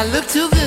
I look too good.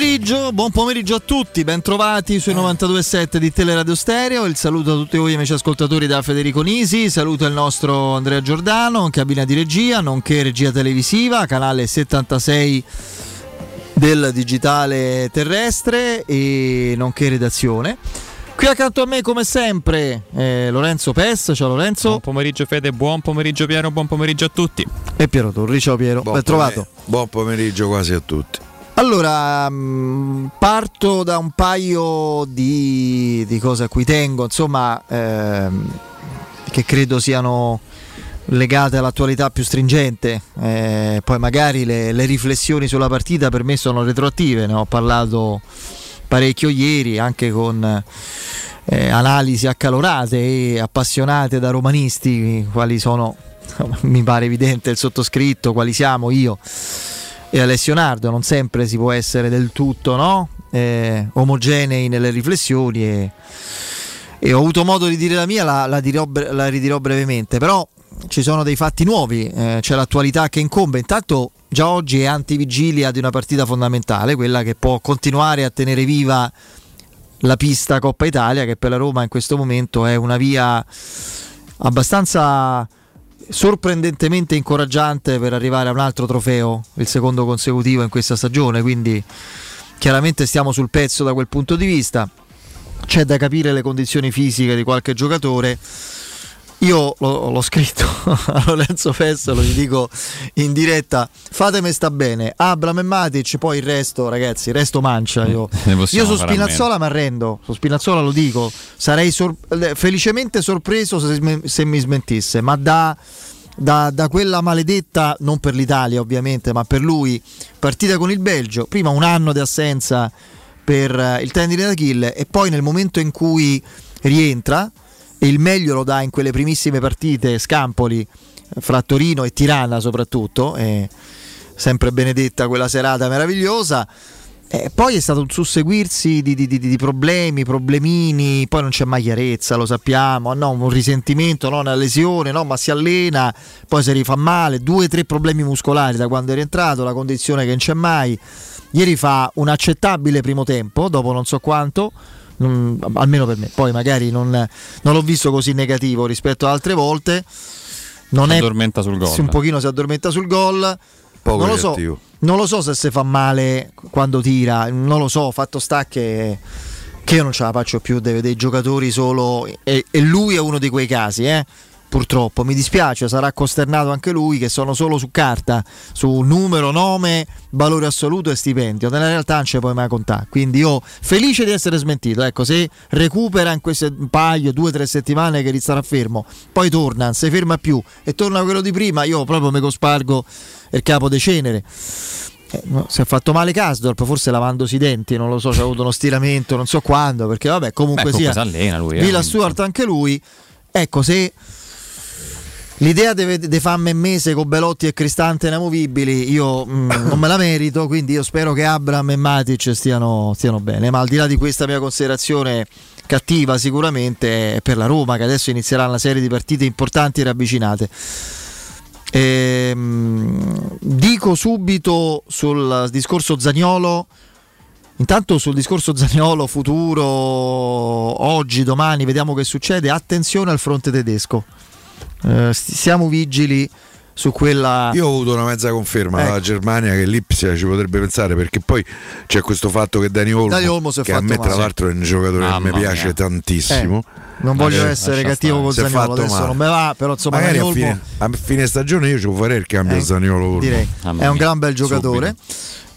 Pomeriggio, buon pomeriggio a tutti, bentrovati sui 92.7 di Teleradio Stereo. Il saluto a tutti voi amici ascoltatori da Federico Nisi, saluto il nostro Andrea Giordano, in cabina di regia, nonché regia televisiva, canale 76 del digitale terrestre e nonché redazione. Qui accanto a me come sempre eh, Lorenzo Pes, ciao Lorenzo Buon pomeriggio Fede, buon pomeriggio Piero, buon pomeriggio a tutti. e Piero Torri, ciao Piero, Buon ben trovato. Buon pomeriggio quasi a tutti. Allora, mh, parto da un paio di, di cose a cui tengo, insomma, ehm, che credo siano legate all'attualità più stringente. Eh, poi magari le, le riflessioni sulla partita per me sono retroattive, ne ho parlato parecchio ieri, anche con eh, analisi accalorate e appassionate da romanisti, quali sono, mi pare evidente, il sottoscritto, quali siamo io e Alessio Nardo, non sempre si può essere del tutto no? Eh, omogenei nelle riflessioni e, e ho avuto modo di dire la mia, la, la dirò la ridirò brevemente, però ci sono dei fatti nuovi, eh, c'è l'attualità che incombe, intanto già oggi è antivigilia di una partita fondamentale, quella che può continuare a tenere viva la pista Coppa Italia, che per la Roma in questo momento è una via abbastanza sorprendentemente incoraggiante per arrivare a un altro trofeo, il secondo consecutivo in questa stagione, quindi chiaramente stiamo sul pezzo da quel punto di vista. C'è da capire le condizioni fisiche di qualche giocatore. Io l'ho, l'ho scritto a Lorenzo Fessolo, gli dico in diretta, fatemi sta bene, Abram e Matic, poi il resto ragazzi, il resto mancia. Io, possiamo io su Spinazzola mi arrendo, su Spinazzola lo dico, sarei sor- felicemente sorpreso se, se mi smentisse, ma da, da- da quella maledetta, non per l'Italia ovviamente, ma per lui, partita con il Belgio, prima un anno di assenza per eh, il tendine d'Achille e poi nel momento in cui rientra e il meglio lo dà in quelle primissime partite Scampoli eh, fra Torino e Tirana soprattutto, eh, sempre benedetta quella serata meravigliosa. E poi è stato un susseguirsi di, di- di- di problemi, problemini, poi non c'è mai chiarezza, lo sappiamo, no, un risentimento, no, una lesione, no, ma si allena, poi si rifà male, due o tre problemi muscolari da quando è rientrato, la condizione che non c'è mai. Ieri fa un accettabile primo tempo, dopo non so quanto, non- almeno per me, poi magari non, non l'ho visto così negativo rispetto ad altre volte. Non Si è, addormenta sul gol. un pochino si addormenta sul gol. Poco non lo so, non lo so se si fa male quando tira, non lo so, fatto sta che, che io non ce la faccio più di vedere i giocatori solo e, e lui è uno di quei casi, eh. Purtroppo. Mi dispiace, sarà costernato anche lui che sono solo su carta, su numero, nome, valore assoluto e stipendio. Nella realtà non ci puoi mai contare. Quindi io felice di essere smentito. Ecco, se recupera in queste un paio, due o tre settimane che starà fermo, poi torna, non si ferma più e torna quello di prima, io proprio mi cospargo il capo de cenere. Eh, no, si è fatto male Casdorp, forse lavandosi i denti, non lo so, c'ha avuto uno stiramento, non so quando, perché vabbè, comunque Beh, sia. eh, Villa quindi, Stewart anche lui. Ecco, se l'idea di farmi mese con Belotti e Cristante inamovibili, io mm, non me la merito, quindi io spero che Abram e Matic stiano, stiano bene. Ma al di là di questa mia considerazione cattiva sicuramente è per la Roma che adesso inizierà una serie di partite importanti e ravvicinate. Ehm, dico subito sul discorso Zagnolo. Intanto sul discorso Zagnolo, futuro, oggi, domani, vediamo che succede. Attenzione al fronte tedesco. Eh, st- siamo vigili su quella. Io ho avuto una mezza conferma Ecco. dalla Germania che l'Ipsia ci potrebbe pensare perché poi c'è questo fatto che Dani Olmo, Dani Olmo si è che a me tra l'altro è un giocatore che Mamma mi piace mia. tantissimo. non voglio lascia essere stare. cattivo con fatto adesso male. non me va, però insomma Magari Dani a Olmo fine, a fine stagione io ci farei il cambio Eh, Zaniolo Olmo. direi è un gran bel giocatore.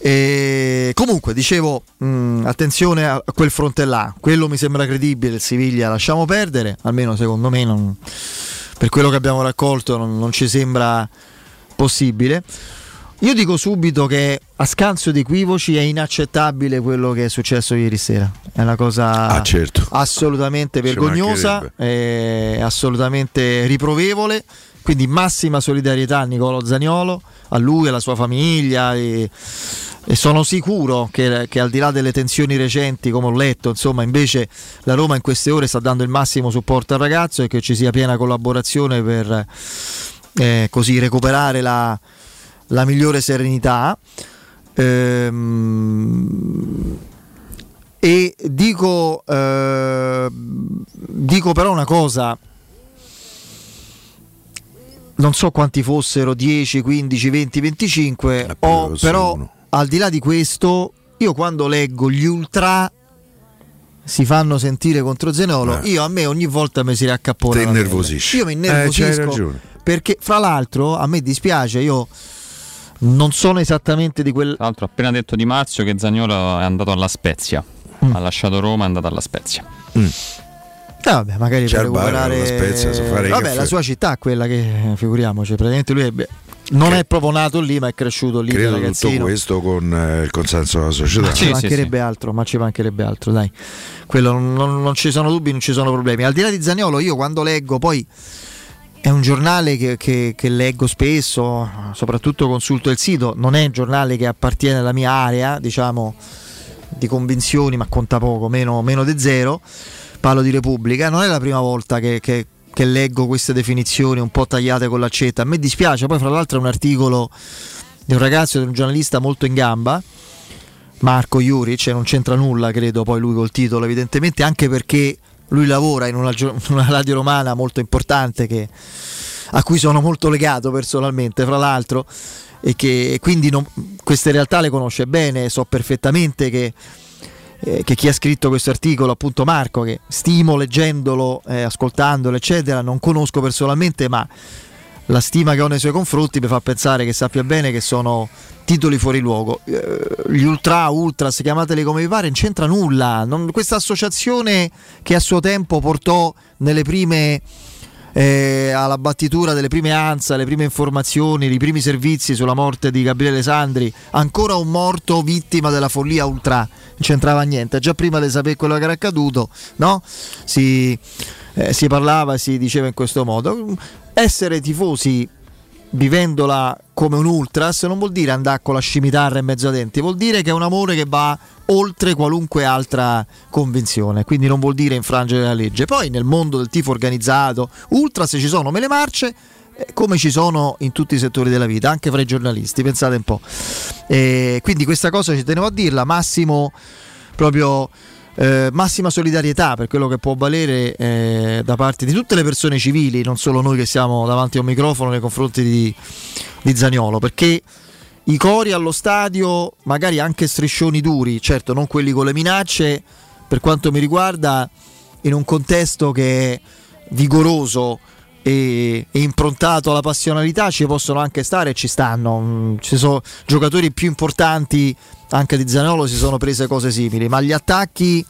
E comunque dicevo mh, attenzione a quel fronte là quello mi sembra credibile il Siviglia lasciamo perdere almeno secondo me non- per quello che abbiamo raccolto non, non ci sembra possibile io dico subito che a scanso di equivoci è inaccettabile quello che è successo ieri sera è una cosa Ah, certo. assolutamente vergognosa, assolutamente riprovevole. Quindi massima solidarietà a Nicolo Zaniolo, a lui, alla sua famiglia e, e sono sicuro che, che al di là delle tensioni recenti, come ho letto, insomma, invece la Roma in queste ore sta dando il massimo supporto al ragazzo e che ci sia piena collaborazione per eh, così recuperare la, la migliore serenità. Ehm, e dico, eh, dico però una cosa, non so quanti fossero, 10, 15, 20, 25, Eh, ho- però uno. al di là di questo, io quando leggo gli ultra si fanno sentire contro Zenolo, Eh. io a me ogni volta mi si riaccappona. Ti innervosisci. Io mi Eh, innervosisco ragione. perché fra l'altro a me dispiace, io non sono esattamente di quel Tra l'altro, ha appena detto Di Marzio che Zagnolo è andato alla Spezia. Mm. Ha lasciato Roma e è andato alla Spezia. Eh, vabbè, magari C'è per recuperare la Spezia, sa fare Vabbè, caffè. la sua città è quella che figuriamoci, praticamente lui è beh, non Che- è proprio nato lì, ma è cresciuto lì da Credo tutto questo con eh, il consenso della società. Ma ci Sì, mancherebbe sì, altro, ma ci mancherebbe altro, dai. Quello non, non- non ci sono dubbi, non ci sono problemi. Al di là di Zagnolo, io quando leggo poi è un giornale che, che- che leggo spesso, soprattutto consulto il sito, non è un giornale che appartiene alla mia area, diciamo, di convinzioni, ma conta poco, meno, meno di zero. Parlo di Repubblica, non è la prima volta che, che- che leggo queste definizioni un po' tagliate con l'accetta. A me dispiace, poi fra l'altro è un articolo di un ragazzo, di un giornalista molto in gamba, Marco Juric, e non c'entra nulla, credo, poi lui col titolo, evidentemente, anche perché lui lavora in una, una radio romana molto importante che- a cui sono molto legato personalmente, fra l'altro, e che e quindi non- queste realtà le conosce bene, so perfettamente che, eh, che chi ha scritto questo articolo, appunto Marco, che stimo leggendolo, eh, ascoltandolo, eccetera, non conosco personalmente, ma la stima che ho nei suoi confronti mi fa pensare che sappia bene che sono titoli fuori luogo. Eh, gli ultra, ultras, chiamateli come vi pare, non c'entra nulla. Questa associazione che a suo tempo portò nelle prime. Eh, alla battitura delle prime ANSA, le prime informazioni, i primi servizi sulla morte di Gabriele Sandri, ancora un morto vittima della follia ultra, non c'entrava niente, già prima di sapere quello che era accaduto, no? Si, eh, si parlava, si diceva in questo modo. Essere tifosi vivendola come un ultras non vuol dire andare con la scimitarra in mezzo a denti, vuol dire che è un amore che va oltre qualunque altra convinzione, quindi non vuol dire infrangere la legge. Poi nel mondo del tifo organizzato, ultras ci sono mele marce eh, come ci sono in tutti i settori della vita, anche fra i giornalisti, pensate un po'. E quindi questa cosa ci tenevo a dirla, massimo proprio eh, massima solidarietà per quello che può valere eh, da parte di tutte le persone civili, non solo noi che siamo davanti a un microfono nei confronti di, di Zaniolo, perché i cori allo stadio, magari anche striscioni duri, certo non quelli con le minacce, per quanto mi riguarda, in un contesto che è vigoroso, e, improntato alla passionalità ci possono anche stare e ci stanno. Mm, Ci sono giocatori più importanti anche di Zanolo si sono prese cose simili, ma gli attacchi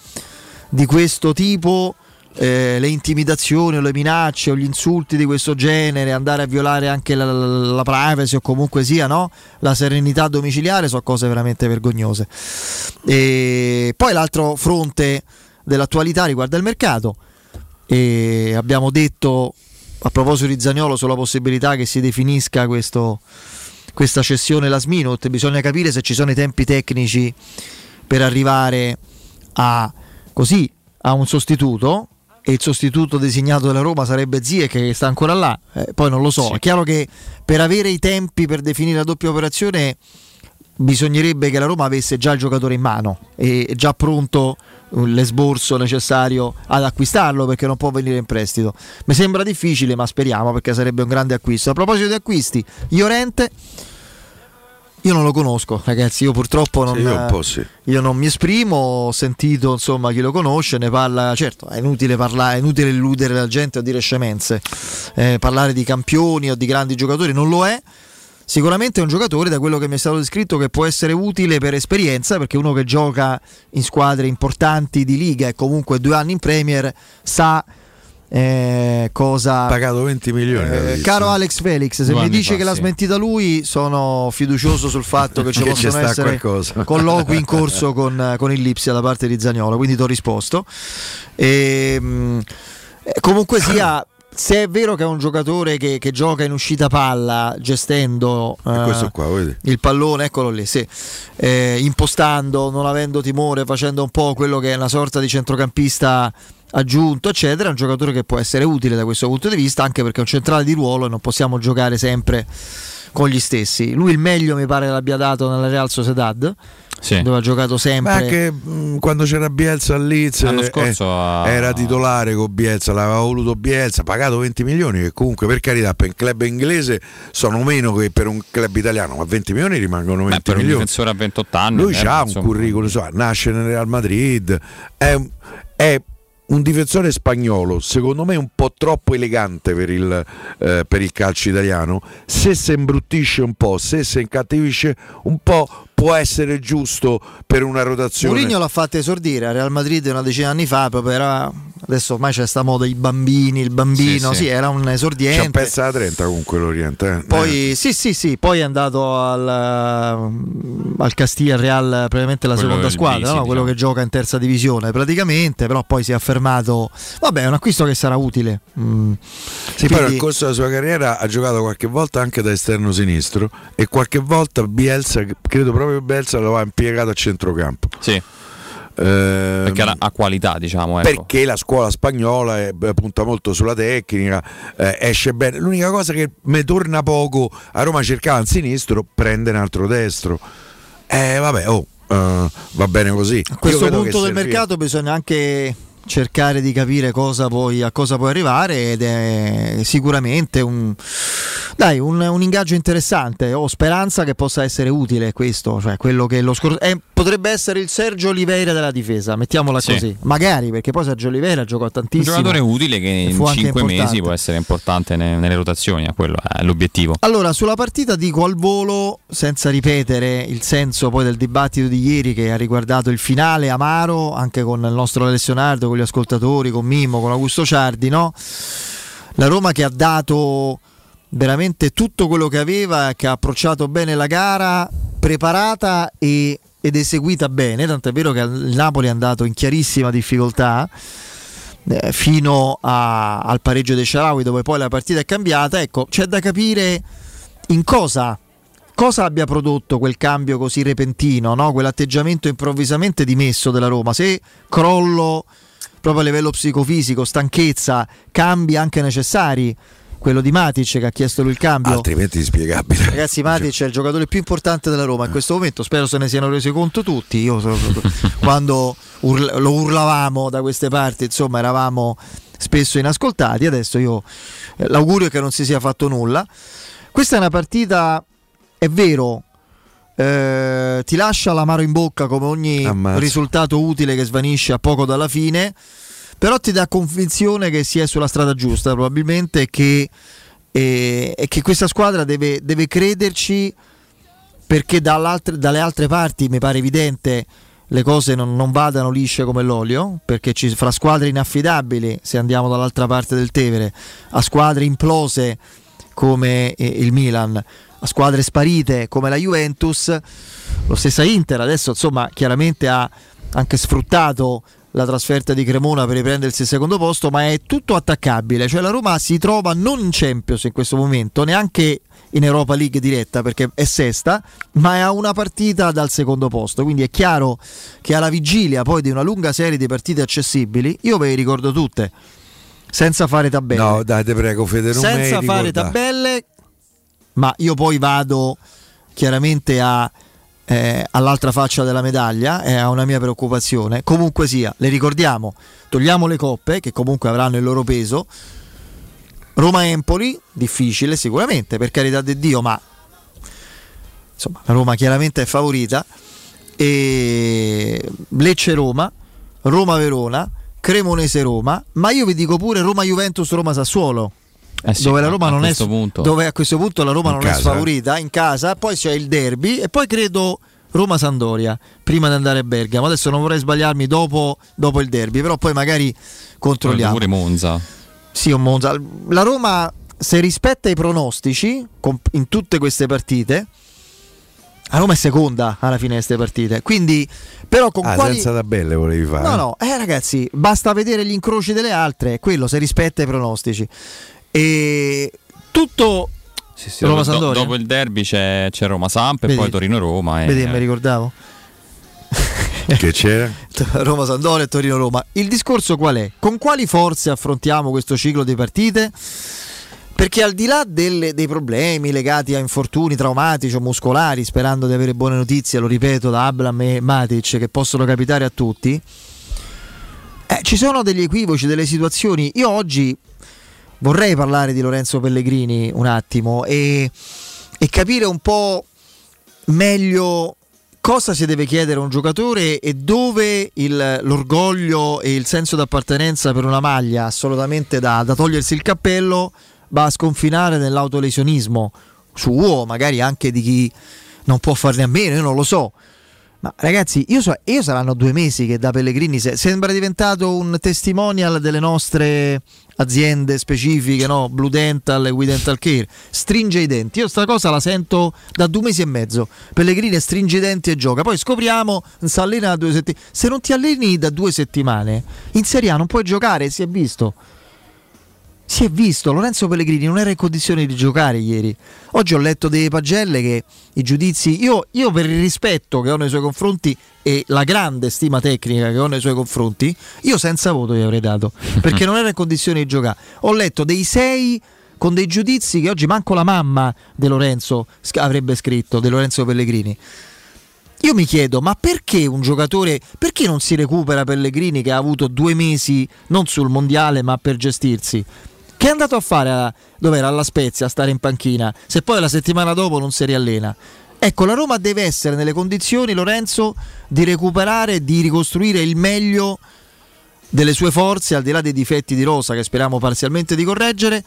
di questo tipo, eh, le intimidazioni o le minacce o gli insulti di questo genere, andare a violare anche la, la- privacy o comunque sia no? la serenità domiciliare, sono cose veramente vergognose. E poi l'altro fronte dell'attualità riguarda il mercato. E abbiamo detto a proposito di Zagnolo sulla possibilità che si definisca questo, questa cessione last minute, bisogna capire se ci sono i tempi tecnici per arrivare a, così, a un sostituto e il sostituto designato dalla Roma sarebbe Zie che sta ancora là, eh, poi non lo so, Sì. è chiaro che per avere i tempi per definire la doppia operazione bisognerebbe che la Roma avesse già il giocatore in mano e già pronto eh, l'esborso necessario ad acquistarlo perché non può venire in prestito. Mi sembra difficile, ma speriamo perché sarebbe un grande acquisto. A proposito di acquisti, Iorente io non lo conosco, ragazzi, io purtroppo non, Sì, io sì. io non mi esprimo, ho sentito insomma chi lo conosce, ne parla, certo è inutile parlare, è inutile illudere la gente o dire scemenze, Eh, parlare di campioni o di grandi giocatori non lo è, sicuramente è un giocatore da quello che mi è stato descritto che può essere utile per esperienza perché uno che gioca in squadre importanti di liga e comunque due anni in Premier sa eh, cosa... Pagato 20 milioni. Eh, caro Alex Felix, se Due mi dice fa, che l'ha sì. smentita lui, sono fiducioso sul fatto che ci Che possono essere qualcosa. colloqui in corso con, con il Lipsia da parte di Zagnolo, quindi ti ho risposto. E, mh, eh, comunque sia, se è vero che è un giocatore che, che gioca in uscita palla, gestendo eh, qua, il pallone, eccolo lì, sì. Eh, impostando, non avendo timore, facendo un po' quello che è una sorta di centrocampista aggiunto, eccetera, è un giocatore che può essere utile da questo punto di vista, anche perché è un centrale di ruolo e non possiamo giocare sempre con gli stessi. Lui il meglio mi pare l'abbia dato nella Real Sociedad, Sì. dove ha giocato Ma sempre. anche mh, quando c'era Bielsa a L'anno eh, scorso ha- era titolare con Bielsa, l'aveva voluto Bielsa, pagato 20 milioni che comunque per carità per un club inglese sono meno che per un club italiano, ma 20 milioni rimangono 20 Beh, per un milioni. difensore a 28 anni. Lui eh, ha un insomma, curriculum, insomma, nasce nel Real Madrid, è, un- è un difensore spagnolo, secondo me un po' troppo elegante per il, eh, per il calcio italiano. Se si imbruttisce un po', se si incattivisce un po', può essere giusto per una rotazione. Mourinho l'ha fatto esordire a Real Madrid una decina di anni fa, proprio era adesso ormai c'è sta moda i bambini, il bambino, sì, Sì, sì. era un C'è un esordiente. pezzo da 30 comunque l'Oriente. eh. Poi sì, sì, sì, poi è andato al, al Castiglia Real, praticamente la Quello seconda squadra, Bisi, no? quello diciamo. che gioca in terza divisione praticamente, però poi si è affermato, vabbè è un acquisto che sarà utile. Mm. Sì, poi Quindi- nel corso della sua carriera ha giocato qualche volta anche da esterno sinistro e qualche volta Bielsa, credo proprio Bielsa lo ha impiegato a centrocampo. Sì, Ehm, perché ha, qualità, diciamo. Ecco. perché la scuola spagnola è- beh, punta molto sulla tecnica, eh, esce bene. L'unica cosa che mi torna poco a Roma cercava un sinistro, prende un altro destro. Eh vabbè, oh, eh, va bene così. A questo punto del mercato bisogna anche cercare di capire cosa puoi, a cosa puoi arrivare ed è sicuramente un, dai, un, un ingaggio interessante. Ho speranza che possa essere utile questo, cioè quello che lo scor- eh, potrebbe essere il Sergio Oliveira della difesa, mettiamola Sì. così. Magari perché poi Sergio Oliveira giocò un tantissimo. giocatore utile che in fu anche 5 importante. mesi può essere importante ne- nelle rotazioni, quello è l'obiettivo. Allora, sulla partita dico al volo, senza ripetere il senso poi del dibattito di ieri che ha riguardato il finale amaro, anche con il nostro Alessio Nardo, con gli ascoltatori, con Mimmo, con Augusto Ciardi, no? La Roma che ha dato veramente tutto quello che aveva, che ha approcciato bene la gara, preparata e- ed eseguita bene, tant'è vero che il Napoli è andato in chiarissima difficoltà eh, fino a- al pareggio dei Sharawi dove poi la partita è cambiata ecco c'è da capire in cosa cosa abbia prodotto quel cambio così repentino no? quell'atteggiamento improvvisamente dimesso della Roma se crollo proprio a livello psicofisico stanchezza cambi anche necessari quello di Matic che ha chiesto lui il cambio Altrimenti inspiegabile. Ragazzi, Matic è il giocatore più importante della Roma in questo momento. Spero se ne siano resi conto tutti. Io quando urla- lo urlavamo da queste parti, insomma, eravamo spesso inascoltati. Adesso io eh, l'augurio è che non si sia fatto nulla. Questa è una partita, è vero. eh, ti lascia l'amaro in bocca come ogni Ammazza. risultato utile che svanisce a poco dalla fine però ti dà convinzione che si è sulla strada giusta, probabilmente che, eh, che questa squadra deve, deve crederci perché dalle altre parti mi pare evidente le cose non, non, vadano lisce come l'olio, perché ci, fra squadre inaffidabili, se andiamo dall'altra parte del Tevere, a squadre implose come eh, il Milan, a squadre sparite come la Juventus, lo stessa Inter adesso insomma chiaramente ha anche sfruttato la trasferta di Cremona per riprendersi il secondo posto, ma è tutto attaccabile, cioè la Roma si trova non in Champions in questo momento, neanche in Europa League diretta perché è sesta, ma è a una partita dal secondo posto. Quindi è chiaro che alla vigilia poi di una lunga serie di partite accessibili, io ve le ricordo tutte, senza fare tabelle. No, dai, te prego, Fede, senza fare tabelle, ma io poi vado chiaramente a, eh, all'altra faccia della medaglia, è una mia preoccupazione. Comunque sia, le ricordiamo, togliamo le coppe che comunque avranno il loro peso Roma-Empoli, difficile sicuramente, per carità di Dio, ma insomma la Roma chiaramente è favorita. E Lecce-Roma, Roma-Verona, Cremonese-Roma, ma io vi dico pure Roma-Juventus, Roma-Sassuolo. Eh sì, dove la Roma a non è punto. dove a questo punto la Roma In non casa. è sfavorita in casa, poi c'è il derby e poi credo Roma-Sandoria prima di andare a Bergamo. Adesso non vorrei sbagliarmi dopo, dopo il derby, però poi magari controlliamo. Pure Monza. Sì, un Monza. La Roma, se rispetta i pronostici in tutte queste partite, la Roma è seconda alla fine di queste partite. Quindi, però, con Ah, quali. senza tabelle volevi fare? No, no, eh, ragazzi, basta vedere gli incroci delle altre, è quello se rispetta i pronostici. E tutto. Sì, sì, Roma dopo, Sampdoria. dopo il derby c'è, c'è Roma Samp e poi Torino Roma. E, Vedi mi ricordavo? Che c'era? Roma Sandoria e Torino Roma. Il discorso qual è? Con quali forze affrontiamo questo ciclo di partite? Perché al di là delle- dei problemi legati a infortuni traumatici o muscolari, sperando di avere buone notizie, lo ripeto, da Abram e Matic, che possono capitare a tutti, eh, ci sono degli equivoci, delle situazioni. Io oggi vorrei parlare di Lorenzo Pellegrini un attimo e, e capire un po' meglio cosa si deve chiedere a un giocatore e dove il- l'orgoglio e il senso d'appartenenza per una maglia assolutamente da, da togliersi il cappello va a sconfinare nell'autolesionismo suo, magari anche di chi non può farne a meno, io non lo so. Ma ragazzi, io, so, io saranno due mesi che da Pellegrini se- sembra diventato un testimonial delle nostre aziende specifiche, no? Blue Dental e We Dental Care. Stringe i denti. Io sta cosa la sento da due mesi e mezzo. Pellegrini stringe i denti e gioca. Poi scopriamo, si allena da due settimane. Se non ti alleni da due settimane, in Serie A non puoi giocare, si è visto. Si è visto, Lorenzo Pellegrini non era in condizione di giocare ieri. Oggi ho letto delle pagelle che i giudizi, io, io per il rispetto che ho nei suoi confronti e la grande stima tecnica che ho nei suoi confronti, io senza voto gli avrei dato, perché non era in condizione di giocare. Ho letto dei sei con dei giudizi che oggi manco la mamma di Lorenzo avrebbe scritto, di Lorenzo Pellegrini. Io mi chiedo, ma perché un giocatore, perché non si recupera Pellegrini che ha avuto due mesi non sul mondiale ma per gestirsi? Che è andato a fare a, dov'era? alla Spezia a stare in panchina, se poi la settimana dopo non si riallena? Ecco, la Roma deve essere nelle condizioni, Lorenzo, di recuperare, di ricostruire il meglio delle sue forze, al di là dei difetti di Rosa che speriamo parzialmente di correggere,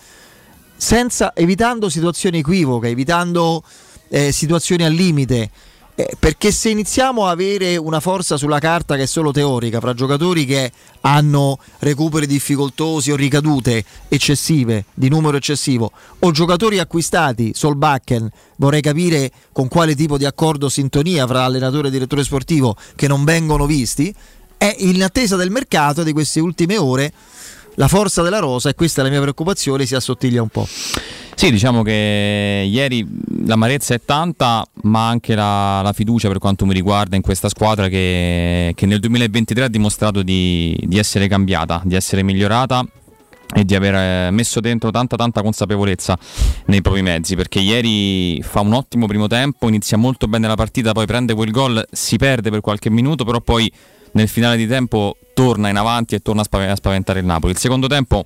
senza, evitando situazioni equivoche, evitando eh, situazioni al limite. Eh, perché se iniziamo a avere una forza sulla carta che è solo teorica, fra giocatori che hanno recuperi difficoltosi o ricadute eccessive, di numero eccessivo, o giocatori acquistati, Solbakken, vorrei capire con quale tipo di accordo sintonia fra allenatore e direttore sportivo che non vengono visti, è in attesa del mercato di queste ultime ore la forza della rosa, e questa è la mia preoccupazione, si assottiglia un po'. Sì, diciamo che ieri l'amarezza è tanta, ma anche la, la fiducia per quanto mi riguarda in questa squadra che, che nel 2023 ha dimostrato di, di essere cambiata, di essere migliorata e di aver eh, messo dentro tanta tanta consapevolezza nei propri mezzi perché ieri fa un ottimo primo tempo inizia molto bene la partita poi prende quel gol si perde per qualche minuto però poi nel finale di tempo torna in avanti e torna a, spav- a spaventare il Napoli. Il secondo tempo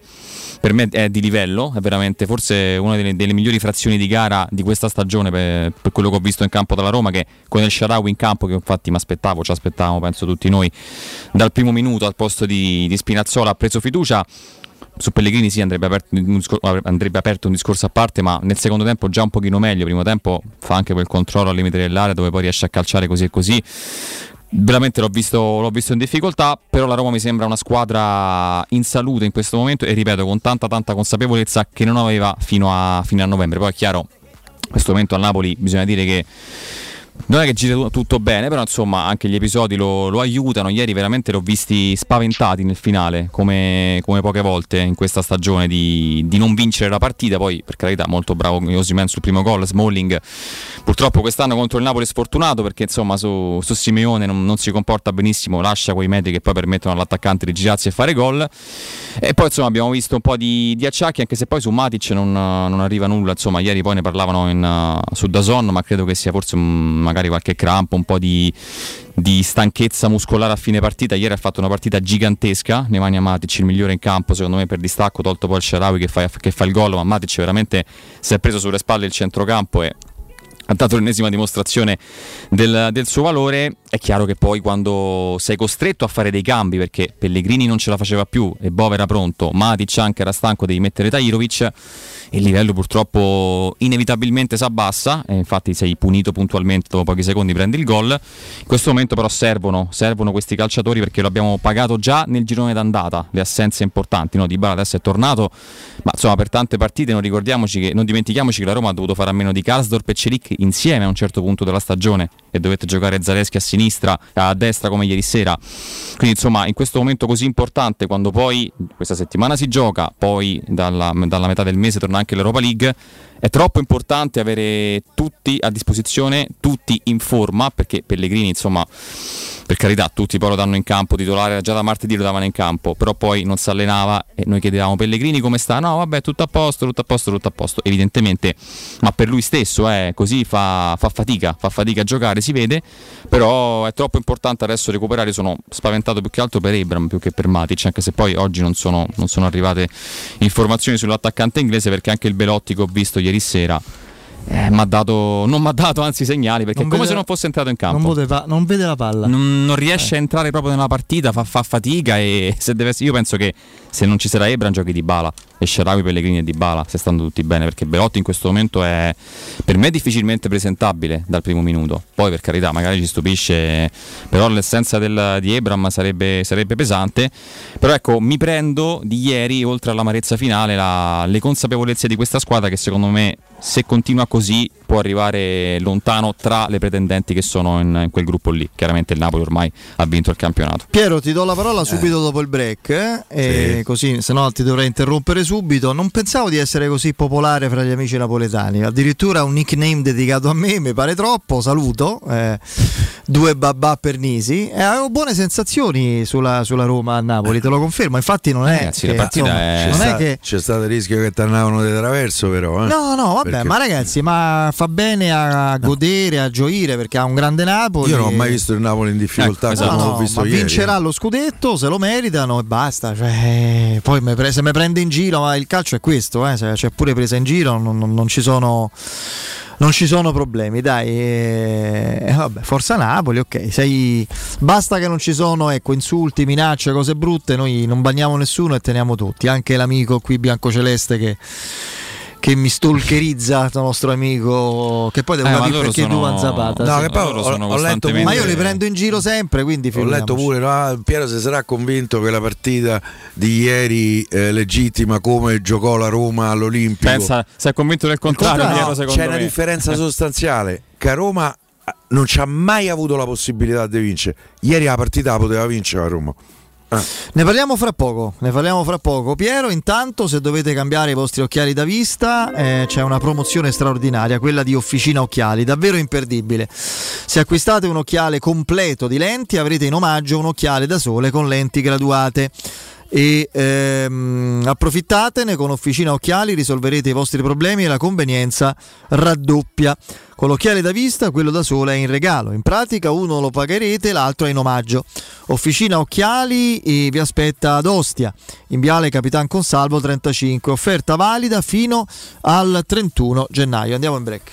per me è di livello, è veramente forse una delle, delle migliori frazioni di gara di questa stagione per, per, quello che ho visto in campo dalla Roma, che con il Sharawi in campo, che infatti mi aspettavo, ci aspettavamo penso tutti noi, dal primo minuto al posto di, di Spinazzola ha preso fiducia su Pellegrini sì andrebbe aperto, andrebbe aperto, un discorso a parte, ma nel secondo tempo già un pochino meglio. Primo tempo fa anche quel controllo al limite dell'area dove poi riesce a calciare così e così. Veramente l'ho visto, l'ho visto in difficoltà, però la Roma mi sembra una squadra in salute in questo momento e ripeto con tanta tanta consapevolezza che non aveva fino a, fino a novembre. Poi è chiaro, in questo momento al Napoli bisogna dire che non è che gira tutto bene, però insomma anche gli episodi lo, lo aiutano. Ieri veramente l'ho visti spaventati nel finale, come, come poche volte in questa stagione, di, di, non vincere la partita. Poi, per carità, molto bravo Osimen sul primo gol. Smalling purtroppo quest'anno contro il Napoli è sfortunato perché insomma su, su Simeone non, non, si comporta benissimo, lascia quei metri che poi permettono all'attaccante di girarsi e fare gol. E poi insomma abbiamo visto un po' di, di acciacchi, anche se poi su Matic non, non, arriva nulla. Insomma, ieri poi ne parlavano in, su Dazon, ma credo che sia forse un, magari qualche crampo, un po' di, di, stanchezza muscolare a fine partita. Ieri ha fatto una partita gigantesca. Nemanja Matic, il migliore in campo, secondo me, per distacco, tolto poi il Sharawi che fa, che fa il gol. Ma Matic veramente si è preso sulle spalle il centrocampo e dato l'ennesima dimostrazione del, del, suo valore. È chiaro che poi quando sei costretto a fare dei cambi, perché Pellegrini non ce la faceva più e Bove era pronto, Matic anche era stanco, devi mettere Tajirovic il livello purtroppo inevitabilmente si abbassa e infatti sei punito puntualmente dopo pochi secondi prendi il gol in questo momento però servono, servono questi calciatori perché lo abbiamo pagato già nel girone d'andata le assenze importanti no? Di Bala adesso è tornato ma insomma per tante partite non, ricordiamoci che, non dimentichiamoci che la Roma ha dovuto fare a meno di Karsdorp e Celic insieme a un certo punto della stagione e dovete giocare Zaleschi a sinistra a destra come ieri sera quindi insomma in questo momento così importante quando poi questa settimana si gioca poi dalla, dalla metà del mese torna anche l'Europa League è troppo importante avere tutti a disposizione, tutti in forma, perché Pellegrini, insomma, per carità, tutti poi lo danno in campo, titolare già da martedì lo davano in campo, però poi non si allenava e noi chiedevamo Pellegrini come sta? No, vabbè, tutto a posto, tutto a posto, tutto a posto. Evidentemente, ma per lui stesso eh, così, fa, fa fatica, fa fatica a giocare, si vede, però è troppo importante adesso recuperare, sono spaventato più che altro per Abram più che per Matic, anche se poi oggi non sono, non sono arrivate informazioni sull'attaccante inglese perché anche il Belotti che ho visto ieri sera eh, dato, non mi ha dato anzi segnali perché è come se non fosse entrato in campo. Non, poteva, non vede la palla. Non, non riesce eh. a entrare proprio nella partita, fa, fa fatica e se deve, io penso che se non ci sarà Ebran giochi di bala e Sharawi, Pellegrini e Di Bala se stanno tutti bene perché Belotti in questo momento è per me difficilmente presentabile dal primo minuto poi per carità magari ci stupisce però l'essenza del, di Ebram sarebbe, sarebbe, pesante però ecco mi prendo di ieri oltre all'amarezza finale la, le consapevolezze di questa squadra che secondo me se continua così può arrivare lontano tra le pretendenti che sono in, in, quel gruppo lì. Chiaramente il Napoli ormai ha vinto il campionato. Piero, ti do la parola subito eh. dopo il break, eh? sì. così se no ti dovrei interrompere subito. Non pensavo di essere così popolare fra gli amici napoletani, addirittura un nickname dedicato a me, mi pare troppo, saluto. Eh, due babà per Nisi e avevo buone sensazioni sulla, sulla, Roma a Napoli, te lo confermo. Infatti non è, Ragazzi, che, insomma, è... Non è che... c'è stato il rischio che ti andavano di traverso però. Eh? No, no, vabbè, perché... ma ragazzi, ma fa bene a godere, a gioire perché ha un grande Napoli. Io non ho mai visto il Napoli in difficoltà ecco, esatto. no, no, ma ieri. vincerà lo scudetto, se lo meritano e basta. Cioè, poi pre- se mi prende in giro, ma il calcio è questo, eh, se c'è pure presa in giro, non, non, non ci sono non ci sono problemi, dai. Eh, vabbè, Forza Napoli, ok. Sei... Basta che non ci sono ecco, insulti, minacce, cose brutte, noi non bagniamo nessuno e teniamo tutti, anche l'amico qui biancoceleste che che mi stalkerizza il nostro amico che poi devo eh, capire perché sono... Duvan Zapata no, sì. che poi ho, ho costantemente... ma io li prendo in giro sempre quindi ho letto pure no? Piero si sarà convinto che la partita di ieri eh, legittima come giocò la Roma all'Olimpico pensa si è convinto del contrario, contrario no, c'è me. una differenza sostanziale che a Roma eh, non ci ha mai avuto la possibilità di vincere ieri la partita la poteva vincere la Roma Ah. Ne parliamo fra poco, ne parliamo fra poco. Piero, intanto se dovete cambiare i vostri occhiali da vista eh, c'è una promozione straordinaria, quella di Officina Occhiali, davvero imperdibile. Se acquistate un occhiale completo di lenti avrete in omaggio un occhiale da sole con lenti graduate e ehm, approfittatene con Officina Occhiali, risolverete i vostri problemi e la convenienza raddoppia. Con l'occhiale da vista, quello da sole è in regalo. In pratica uno lo pagherete, l'altro è in omaggio. Officina Occhiali vi aspetta ad Ostia, in Viale Capitan Consalvo 35. Offerta valida fino al 31 gennaio. Andiamo in break.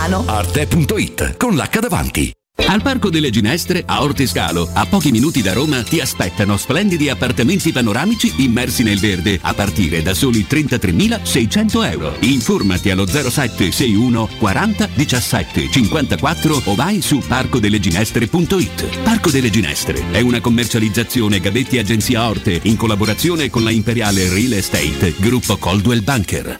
Arte.it con l'H davanti. Al Parco delle Ginestre, a Ortiscalo, a pochi minuti da Roma, ti aspettano splendidi appartamenti panoramici immersi nel verde a partire da soli 33.600 euro. Informati allo 07 61 40 17 54 o vai su parcodeleginestre.it. Parco delle Ginestre è una commercializzazione Gavetti Agenzia Orte in collaborazione con la Imperiale Real Estate, gruppo Coldwell Banker.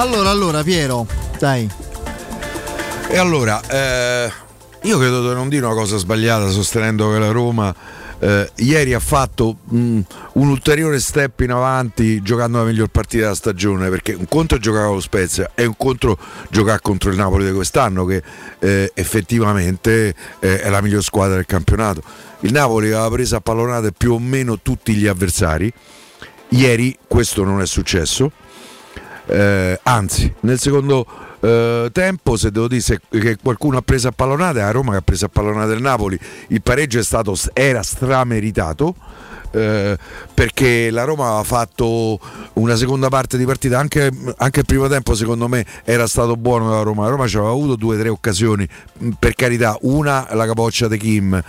Allora, allora, Piero, dai. E allora, eh, io credo di non dire una cosa sbagliata sostenendo che la Roma eh, ieri ha fatto mh, un ulteriore step in avanti giocando la miglior partita della stagione perché un conto è giocare con lo Spezia e un conto giocare contro il Napoli di quest'anno che eh, effettivamente eh, è la miglior squadra del campionato. Il Napoli aveva preso a pallonate più o meno tutti gli avversari, ieri questo non è successo. Eh, anzi, nel secondo eh, tempo, se devo dire se- che qualcuno ha preso a pallonate, è la Roma che ha preso a pallonate il Napoli, il pareggio stato, era strameritato. eh, perché la Roma aveva fatto una seconda parte di partita anche, anche il primo tempo secondo me era stato buono la Roma la Roma ci aveva avuto due o tre occasioni per carità una la capoccia di Kim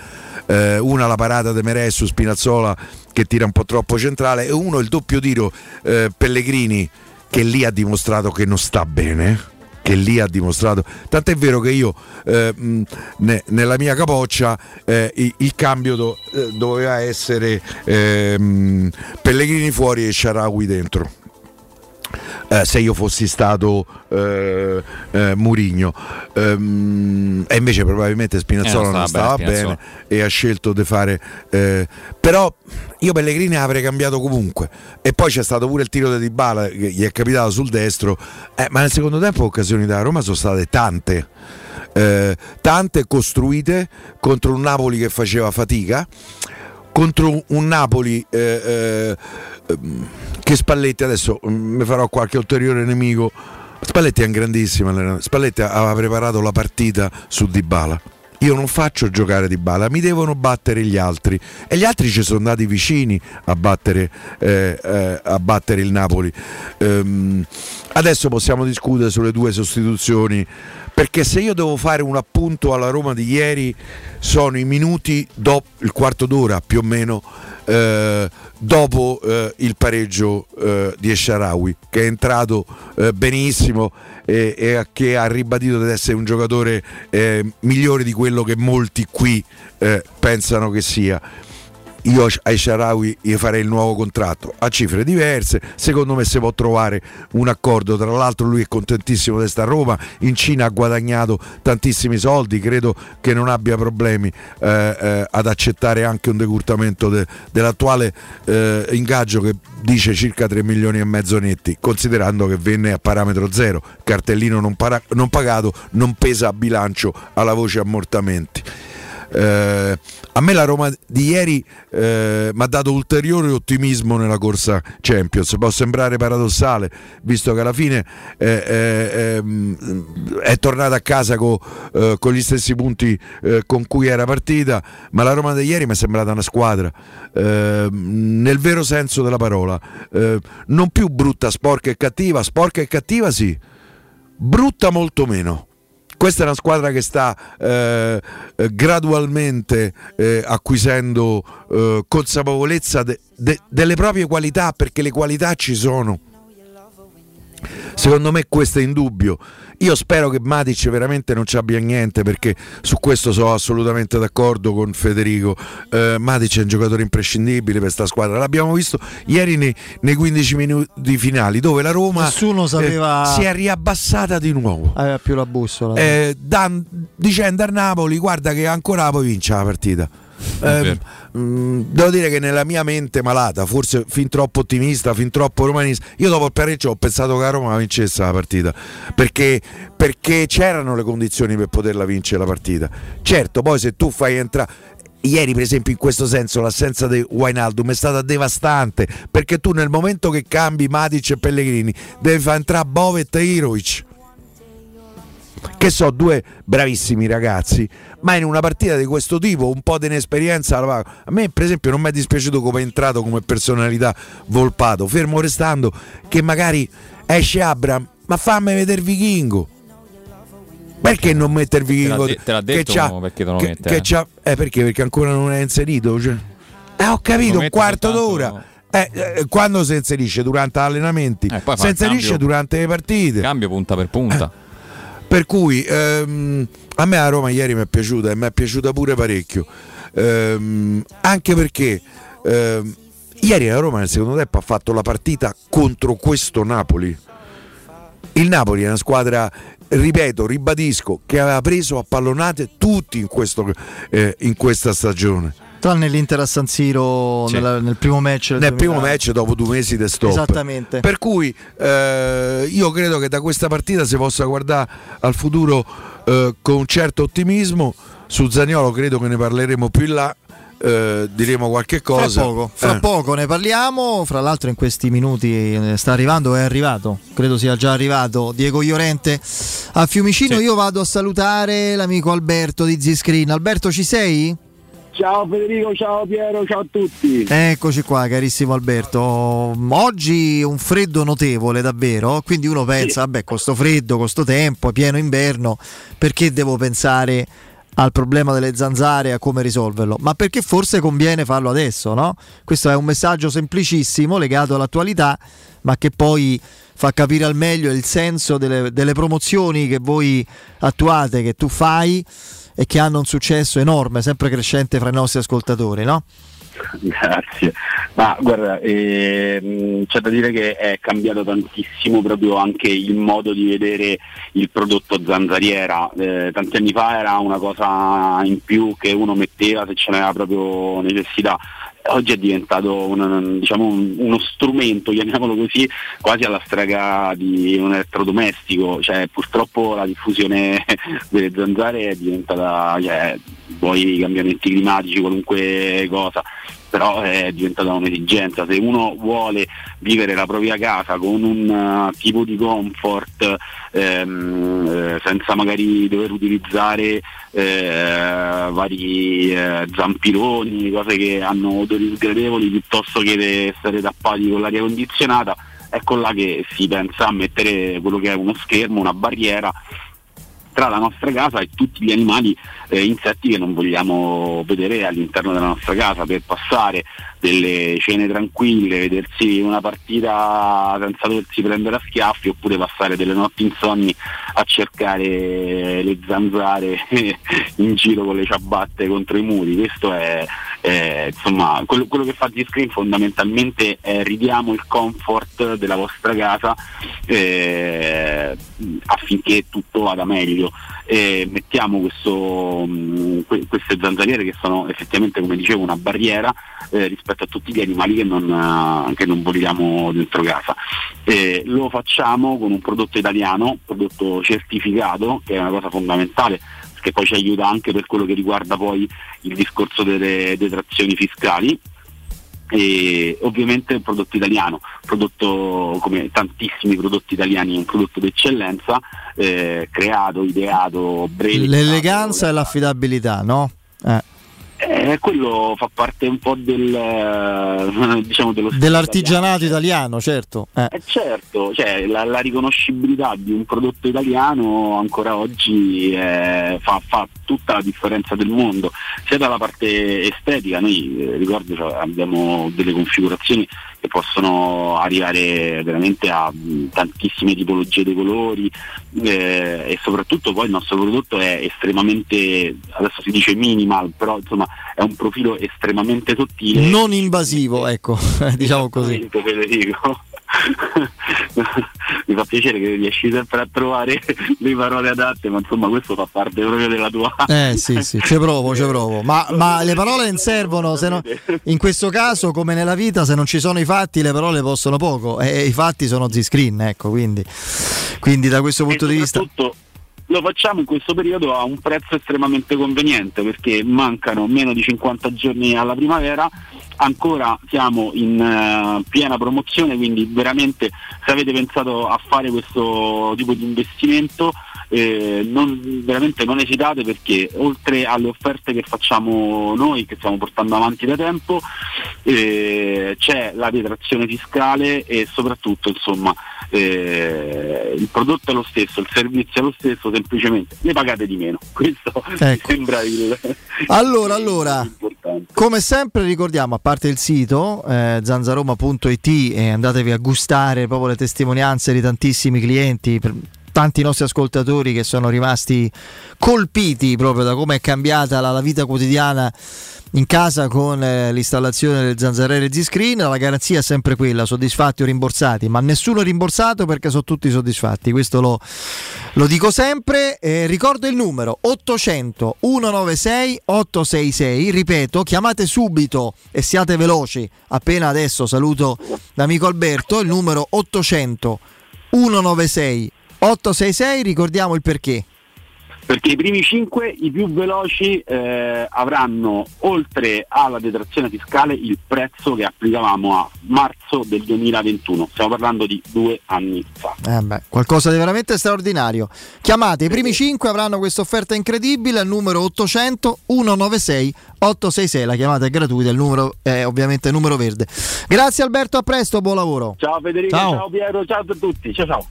eh, una la parata di Merè Spinazzola che tira un po' troppo centrale e uno il doppio tiro eh, Pellegrini che lì ha dimostrato che non sta bene che lì ha dimostrato tant'è vero che io eh, ne- nella mia capoccia eh, il, il cambio do- eh, doveva essere ehm, Pellegrini fuori e Sharawi dentro eh, se io fossi stato eh, eh, Murigno. Ehm, e invece probabilmente Spinazzola Eh, non non stava stava bene, bene, e ha scelto di fare eh, però io Pellegrini avrei cambiato comunque. E poi c'è stato pure il tiro di Dybala che gli è capitato sul destro. Eh, ma nel secondo tempo occasioni da Roma sono state tante. Tante costruite contro un Napoli che faceva fatica contro un Napoli eh, eh, ehm, che Spalletti adesso mm, mi farò qualche ulteriore nemico. Spalletti è un grandissimo Spalletti aveva preparato la partita su Dybala. Io non faccio giocare Dybala mi devono battere gli altri. E gli altri ci sono andati vicini a battere, eh, eh, a battere il Napoli. Ehm, adesso possiamo discutere sulle due sostituzioni perché se io devo fare un appunto alla Roma di ieri sono i minuti dopo il quarto d'ora più o meno eh, dopo eh, il pareggio eh, di Esharawi che è entrato eh, benissimo e, e che ha ribadito di essere un giocatore eh, migliore di quello che molti qui eh, pensano che sia io ai Sharawi gli farei il nuovo contratto a cifre diverse. Secondo me si può trovare un accordo. Tra l'altro lui è contentissimo di stare a Roma in Cina ha guadagnato tantissimi soldi credo che non abbia problemi eh, eh, ad accettare anche un decurtamento de- dell'attuale eh, ingaggio che dice circa 3 milioni e mezzo netti considerando che venne a parametro zero cartellino non, para- non pagato non pesa a bilancio alla voce ammortamenti eh, a me la Roma di ieri eh, mi ha dato ulteriore ottimismo nella corsa Champions. Può sembrare paradossale, visto che alla fine eh, eh, ehm, è tornata a casa co- eh, con gli stessi punti eh, con cui era partita, ma la Roma di ieri mi è sembrata una squadra, eh, nel vero senso della parola, Eh, non più brutta, sporca e cattiva, sporca e cattiva sì, brutta molto meno questa è una squadra che sta eh, gradualmente eh, acquisendo eh, consapevolezza de- de- delle proprie qualità perché le qualità ci sono. Secondo me questo è indubbio. Io spero che Matic veramente non ci abbia niente perché su questo sono assolutamente d'accordo con Federico. Eh, Matic è un giocatore imprescindibile per questa squadra. L'abbiamo visto ieri nei, nei 15 minuti finali dove la Roma Nessuno sapeva- eh, si è riabbassata di nuovo. Aveva più la bussola. Eh, dan- dicendo a Napoli guarda che ancora poi vince la partita Eh, mm, devo dire che nella mia mente malata forse fin troppo ottimista fin troppo romanista io dopo il pareggio ho pensato che la Roma vincesse la partita perché, perché c'erano le condizioni per poterla vincere la partita. Certo poi se tu fai entrare Ieri, per esempio, in questo senso l'assenza di Wijnaldum è stata devastante perché tu nel momento che cambi Matic e Pellegrini devi far entrare Bovet e Irovic che so due bravissimi ragazzi ma in una partita di questo tipo un po' di inesperienza la a me per esempio non mi è dispiaciuto come è entrato come personalità Volpato fermo restando che magari esce Abram ma fammi vedere Vichingo perché non mettere Te l'ha, Vichingo de- te l'ha che detto c'ha- perché te lo che- mette. che eh. c'ha- eh, perché perché ancora non è inserito cioè. eh, ho capito un quarto d'ora eh, eh, quando si inserisce durante gli allenamenti Eh, si inserisce cambio. durante le partite Cambio punta per punta. Per cui ehm, a me la Roma ieri mi è piaciuta e mi è piaciuta pure parecchio. Ehm, anche perché ehm, ieri la Roma nel secondo tempo ha fatto la partita contro questo Napoli. il Napoli è una squadra, ripeto, ribadisco, che aveva preso a pallonate tutti in, questo, eh, in questa stagione. Tranne l'Inter a San Siro Sì. nella- nel primo match. Nel primo 2000. match dopo due mesi di stop. Esattamente. Per cui eh, io credo che da questa partita si possa guardare al futuro eh, con un certo ottimismo. Su Zagnolo credo che ne parleremo più in là, eh, diremo qualche Fra cosa. poco, fra Eh. poco ne parliamo. Fra l'altro, in questi minuti eh, sta arrivando, è arrivato, credo sia già arrivato Diego Iorente a Fiumicino. Io vado a salutare l'amico Alberto di Ziscreen. Alberto, ci sei? Ciao Federico, ciao Piero, ciao a tutti. Eccoci qua, carissimo Alberto. Oggi un freddo notevole, davvero. Quindi uno pensa, vabbè, con sto freddo, con sto tempo, pieno inverno, perché devo pensare al problema delle zanzare e a come risolverlo? Ma perché forse conviene farlo adesso, no? Questo è un messaggio semplicissimo legato all'attualità, ma che poi fa capire al meglio il senso delle, delle promozioni che voi attuate, che tu fai e che hanno un successo enorme, sempre crescente fra i nostri ascoltatori, no? Grazie. Ma guarda, ehm, c'è da dire che è cambiato tantissimo proprio anche il modo di vedere il prodotto zanzariera. Eh, tanti anni fa era una cosa in più che uno metteva se ce n'era proprio necessità. Oggi è diventato un- diciamo, un- uno strumento, chiamiamolo così, quasi alla strega di un elettrodomestico. Cioè, purtroppo la diffusione delle zanzare è diventata, cioè, poi i cambiamenti climatici, qualunque cosa, però è diventata un'esigenza. Se uno vuole vivere la propria casa con un eh, tipo di comfort ehm, eh, senza magari dover utilizzare eh, vari eh, zampironi, cose che hanno odori sgradevoli piuttosto che stare tappati con l'aria condizionata, ecco là che si pensa a mettere quello che è uno schermo, una barriera tra la nostra casa e tutti gli animali eh, insetti che non vogliamo vedere all'interno della nostra casa per passare delle cene tranquille, vedersi una partita senza doversi prendere a schiaffi oppure passare delle notti insonni a cercare le zanzare in giro con le ciabatte contro i muri. Questo è, è, insomma quello, quello che fa G-Screen fondamentalmente è ridiamo il comfort della vostra casa eh, affinché tutto vada meglio. E mettiamo questo, mh, que- queste zanzariere che sono effettivamente come dicevo una barriera eh, rispetto a tutti gli animali che non, eh, che non vogliamo dentro casa. Eh, lo facciamo con un prodotto italiano, prodotto certificato, che è una cosa fondamentale che poi ci aiuta anche per quello che riguarda poi il discorso delle detrazioni fiscali e ovviamente il prodotto italiano, prodotto come tantissimi prodotti italiani, un prodotto d'eccellenza, eh, creato, ideato, brevettato. L'eleganza e l'affidabilità, no? Eh. Eh, quello fa parte un po' del, eh, diciamo Dell'artigianato italiano, certo. Eh. Eh, certo, cioè, la, la riconoscibilità di un prodotto italiano ancora oggi eh, fa, fa tutta la differenza del mondo, sia dalla parte estetica, noi eh, ricordo cioè, abbiamo delle configurazioni che possono arrivare veramente a mh, tantissime tipologie di colori eh, e soprattutto poi il nostro prodotto è estremamente, adesso si dice minimal, però insomma è un profilo estremamente sottile. Non invasivo, ecco, diciamo così. Federico. Mi fa piacere che riesci sempre a trovare le parole adatte, ma insomma questo fa parte proprio della tua. Eh sì, sì, ci provo, ci provo. Ma, ma le parole non servono, se no, in questo caso, come nella vita, se non ci sono i fatti, le parole possono poco. E i fatti sono Z-screen, ecco, quindi, quindi da questo punto di vista... Lo facciamo in questo periodo a un prezzo estremamente conveniente perché mancano meno di 50 giorni alla primavera, ancora siamo in eh, piena promozione, quindi veramente se avete pensato a fare questo tipo di investimento eh, non, veramente non esitate perché oltre alle offerte che facciamo noi, che stiamo portando avanti da tempo, eh, c'è la detrazione fiscale e soprattutto insomma eh, il prodotto è lo stesso, il servizio è lo stesso, semplicemente ne pagate di meno. Questo mi Ecco. sembra il Allora, allora, come sempre ricordiamo, a parte il sito eh, zanzaroma.it e andatevi a gustare proprio le testimonianze di tantissimi clienti, per- tanti nostri ascoltatori che sono rimasti colpiti proprio da come è cambiata la, la vita quotidiana in casa con eh, l'installazione del zanzarello Z-Screen, la garanzia è sempre quella, soddisfatti o rimborsati, ma nessuno rimborsato perché sono tutti soddisfatti, questo lo, lo dico sempre. Eh, ricordo il numero 800 196 866, ripeto, chiamate subito e siate veloci, appena adesso saluto l'amico Alberto, il numero 800 196 866, ricordiamo il perché. Perché i primi 5, i più veloci, eh, avranno oltre alla detrazione fiscale il prezzo che applicavamo a marzo del 2021. Stiamo parlando di due anni fa. Eh beh, qualcosa di veramente straordinario. Chiamate, i primi 5 avranno questa offerta incredibile al numero 800 196 866. La chiamata è gratuita, il numero è ovviamente numero verde. Grazie Alberto, a presto, buon lavoro. Ciao Federico, Ciao. ciao, Piero, ciao a tutti. Ciao ciao.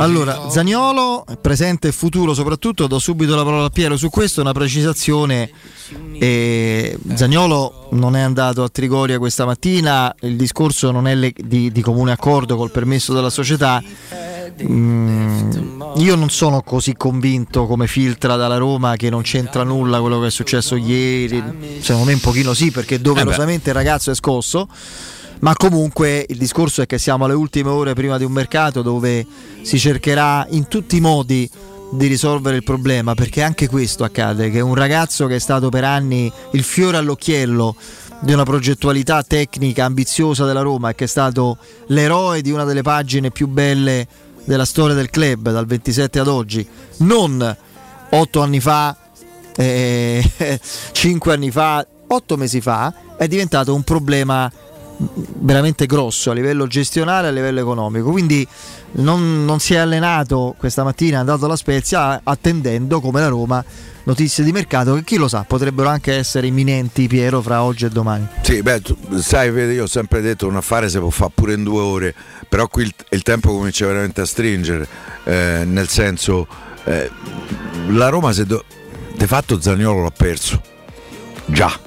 Allora, Zaniolo, presente e futuro soprattutto, do subito la parola a Piero su questo, una precisazione. Eh, Zaniolo non è andato a Trigoria questa mattina, il discorso non è le- di, di comune accordo col permesso della società. Mm, io non sono così convinto come filtra dalla Roma che non c'entra nulla quello che è successo ieri. Secondo me un pochino sì, perché doverosamente il ragazzo è scosso. Ma comunque il discorso è che siamo alle ultime ore prima di un mercato dove si cercherà in tutti i modi di risolvere il problema, perché anche questo accade, che un ragazzo che è stato per anni il fiore all'occhiello di una progettualità tecnica ambiziosa della Roma e che è stato l'eroe di una delle pagine più belle della storia del club dal 27 ad oggi, non otto anni fa, eh, cinque anni fa, otto mesi fa, è diventato un problema veramente grosso a livello gestionale e a livello economico. Quindi non, non si è allenato questa mattina, è andato alla Spezia attendendo come la Roma notizie di mercato che chi lo sa potrebbero anche essere imminenti Piero fra oggi e domani. Sì, beh, tu, sai, io ho sempre detto un affare si può fare pure in due ore, però qui il, il tempo comincia veramente a stringere, eh, nel senso, eh, la Roma se do- de fatto Zaniolo l'ha perso, già,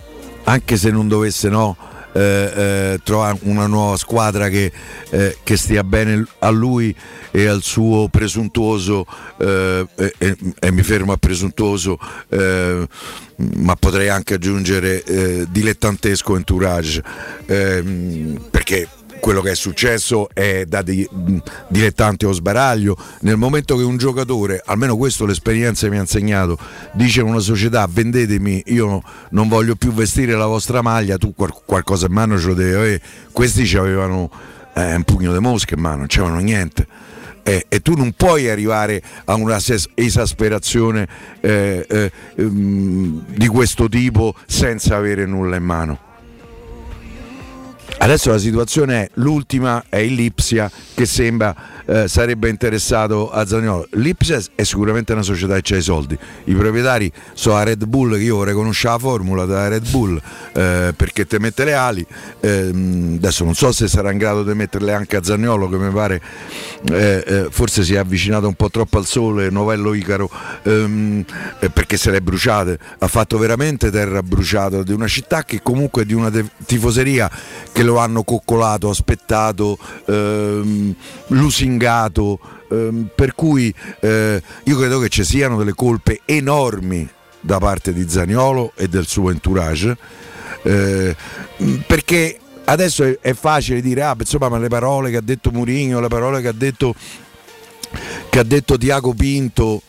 anche se non dovesse no, eh, eh, trovare una nuova squadra che, eh, che stia bene a lui e al suo presuntuoso, eh, e, mi fermo a presuntuoso, ma potrei anche aggiungere dilettantesco entourage, ehm, perché quello che è successo è da di- mh, dilettante o sbaraglio. Nel momento che un giocatore, almeno questo l'esperienza mi ha insegnato, dice a una società vendetemi, io non voglio più vestire la vostra maglia, tu qual- qualcosa in mano ce lo devi avere. Questi ci avevano eh, un pugno di mosche in mano, non c'avevano niente. Eh, e tu non puoi arrivare a una esasperazione eh, eh, di questo tipo senza avere nulla in mano. Adesso la situazione è l'ultima è il Lipsia che sembra eh, sarebbe interessato a Zaniolo. L'Ipsia è sicuramente una società che ha i soldi. I proprietari sono la Red Bull, che io vorrei conoscere la formula della Red Bull eh, perché te mette le ali. Ehm, adesso non so se sarà in grado di metterle anche a Zaniolo, che mi pare eh, eh, forse si è avvicinato un po' troppo al sole, Novello Icaro, ehm, eh, perché se le è bruciate. Ha fatto veramente terra bruciata di una città che comunque è di una tifoseria che lo hanno coccolato, aspettato, ehm, lusingato. ehm, per cui eh, io credo che ci siano delle colpe enormi da parte di Zaniolo e del suo entourage. eh, perché adesso è, è facile dire, ah, insomma, ma le parole che ha detto Mourinho, le parole che ha detto, che ha detto Tiago Pinto,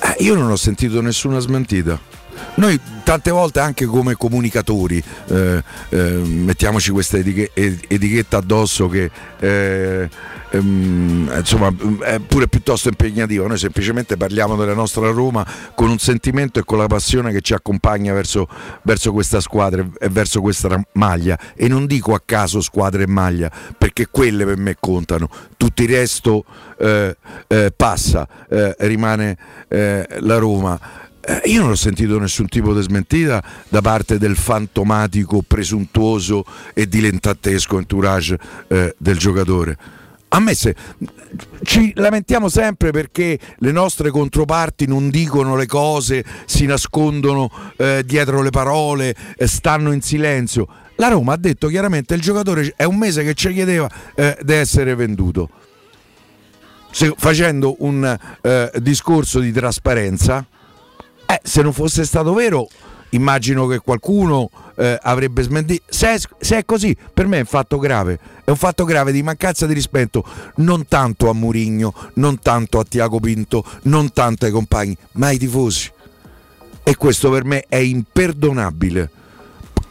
eh, io non ho sentito nessuna smentita. Noi tante volte anche come comunicatori eh, eh, mettiamoci questa etichetta addosso che eh, ehm, insomma è pure piuttosto impegnativa. Noi semplicemente parliamo della nostra Roma con un sentimento e con la passione che ci accompagna verso, verso questa squadra e verso questa maglia. E non dico a caso squadra e maglia, perché quelle per me contano. Tutto il resto eh, eh, passa, eh, rimane la Roma. Eh, io non ho sentito nessun tipo di smentita da parte del fantomatico, presuntuoso e dilettantesco entourage eh, del giocatore. A me se ci lamentiamo sempre perché le nostre controparti non dicono le cose, si nascondono eh, dietro le parole, eh, stanno in silenzio. La Roma ha detto chiaramente il giocatore è un mese che ci chiedeva eh, di essere venduto. Se- facendo un eh, discorso di trasparenza, eh, se non fosse stato vero, immagino che qualcuno eh, avrebbe smentito. Se se è così, per me è un fatto grave. È un fatto grave di mancanza di rispetto non tanto a Murigno, non tanto a Tiago Pinto, non tanto ai compagni, ma ai tifosi. E questo per me è imperdonabile.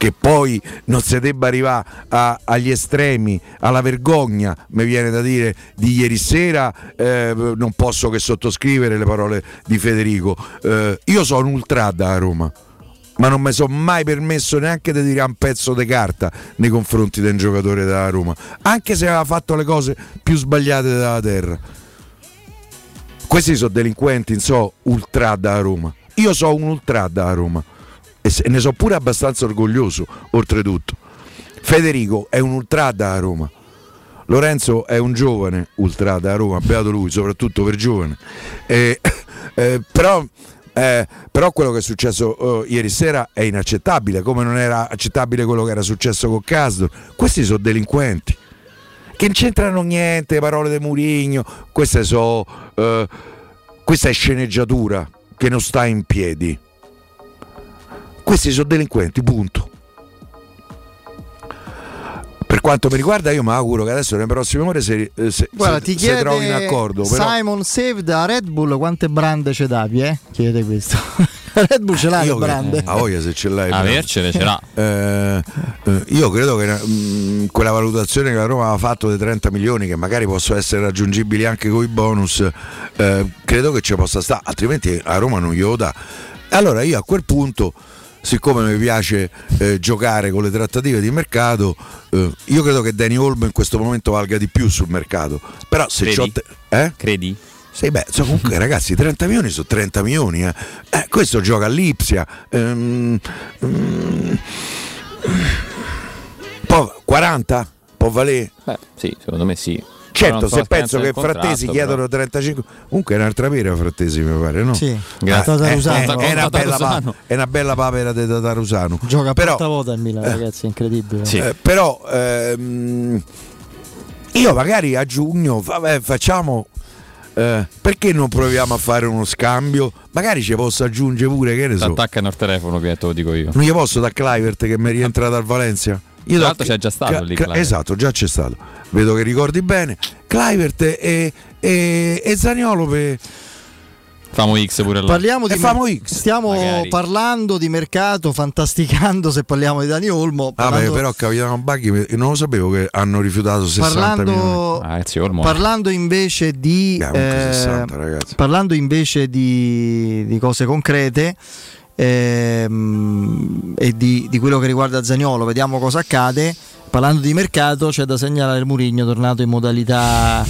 Che poi non si debba arrivare a- agli estremi, alla vergogna, mi viene da dire, di ieri sera, eh, non posso che sottoscrivere le parole di Federico. Eh, io sono ultrada a Roma ma non mi sono mai permesso neanche di dire un pezzo di carta nei confronti di un giocatore della Roma, anche se aveva fatto le cose più sbagliate della terra. Questi sono delinquenti, non so, ultra da Roma. Io sono un ultra da Roma e ne sono pure abbastanza orgoglioso, oltretutto. Federico è un ultra da Roma. Lorenzo è un giovane ultra da Roma, beato lui, soprattutto per giovane. Eh, eh, però, eh, però quello che è successo eh, ieri sera è inaccettabile, come non era accettabile quello che era successo con Casdo. Questi sono delinquenti che non c'entrano niente, parole di Murigno, queste so, eh, questa è sceneggiatura che non sta in piedi. Questi sono delinquenti, punto. Per quanto mi riguarda, io mi auguro che adesso nelle prossime ore si, eh, si- Guarda, si- ti si chiede trovino d'accordo. Però Simon Save da Red Bull quante brande ce davi, eh? Chiede questo. Red Bull ce l'ha le io brande. a voglia se ce l'hai. Avercele ce l'ha. Eh, eh, io credo che mm, quella valutazione che la Roma aveva fatto dei 30 milioni, che magari possono essere raggiungibili anche con i bonus, eh, credo che ci possa stare, altrimenti a Roma non glielo dà. Allora io a quel punto, siccome mi piace eh, giocare con le trattative di mercato, eh, io credo che Danny Olmo in questo momento valga di più sul mercato. Però se Credi? te- eh? Credi? Sì, beh, so, comunque ragazzi, 30 milioni sono 30 milioni. Eh. Eh, questo gioca all'Ipsia. Ehm, mm, può- 40? Può valere? Beh, sì, secondo me sì. Certo, so se penso che contratto, Frattesi chiedono 35, comunque è un'altra pera Frattesi mi pare, no? Sì, Grazie. Eh, Tatarusano. eh, è, una bella, pa- è una bella papera di Tatarusano. Gioca a però, porta vuota il Milan, ragazzi, è incredibile. Sì. eh, però ehm, io magari a giugno vabbè, facciamo eh, perché non proviamo a fare uno scambio? Magari ci posso aggiungere pure che ne so. Attaccano il telefono, Pietro, lo dico io. Non gli posso da Clivert che mi è rientra dal Valencia? Io Tra l'altro c'è già stato lì, Kluivert. Esatto, già c'è stato. Vedo che ricordi bene. Clivert e, e, e Zaniolo per, Famo X pure là. Parliamo di famo X. Stiamo Magari. parlando di mercato, fantasticando se parliamo di Dani Olmo. Ah, beh, parlando- però Capitano Baghi non lo sapevo che hanno rifiutato 60 milioni. parlando, Ah, Olmo. parlando invece di Eh, comunque eh, 60, ragazzi. parlando invece di, di cose concrete ehm, e di, di quello che riguarda Zagnolo, vediamo cosa accade. Parlando di mercato, c'è da segnalare il Murigno tornato in modalità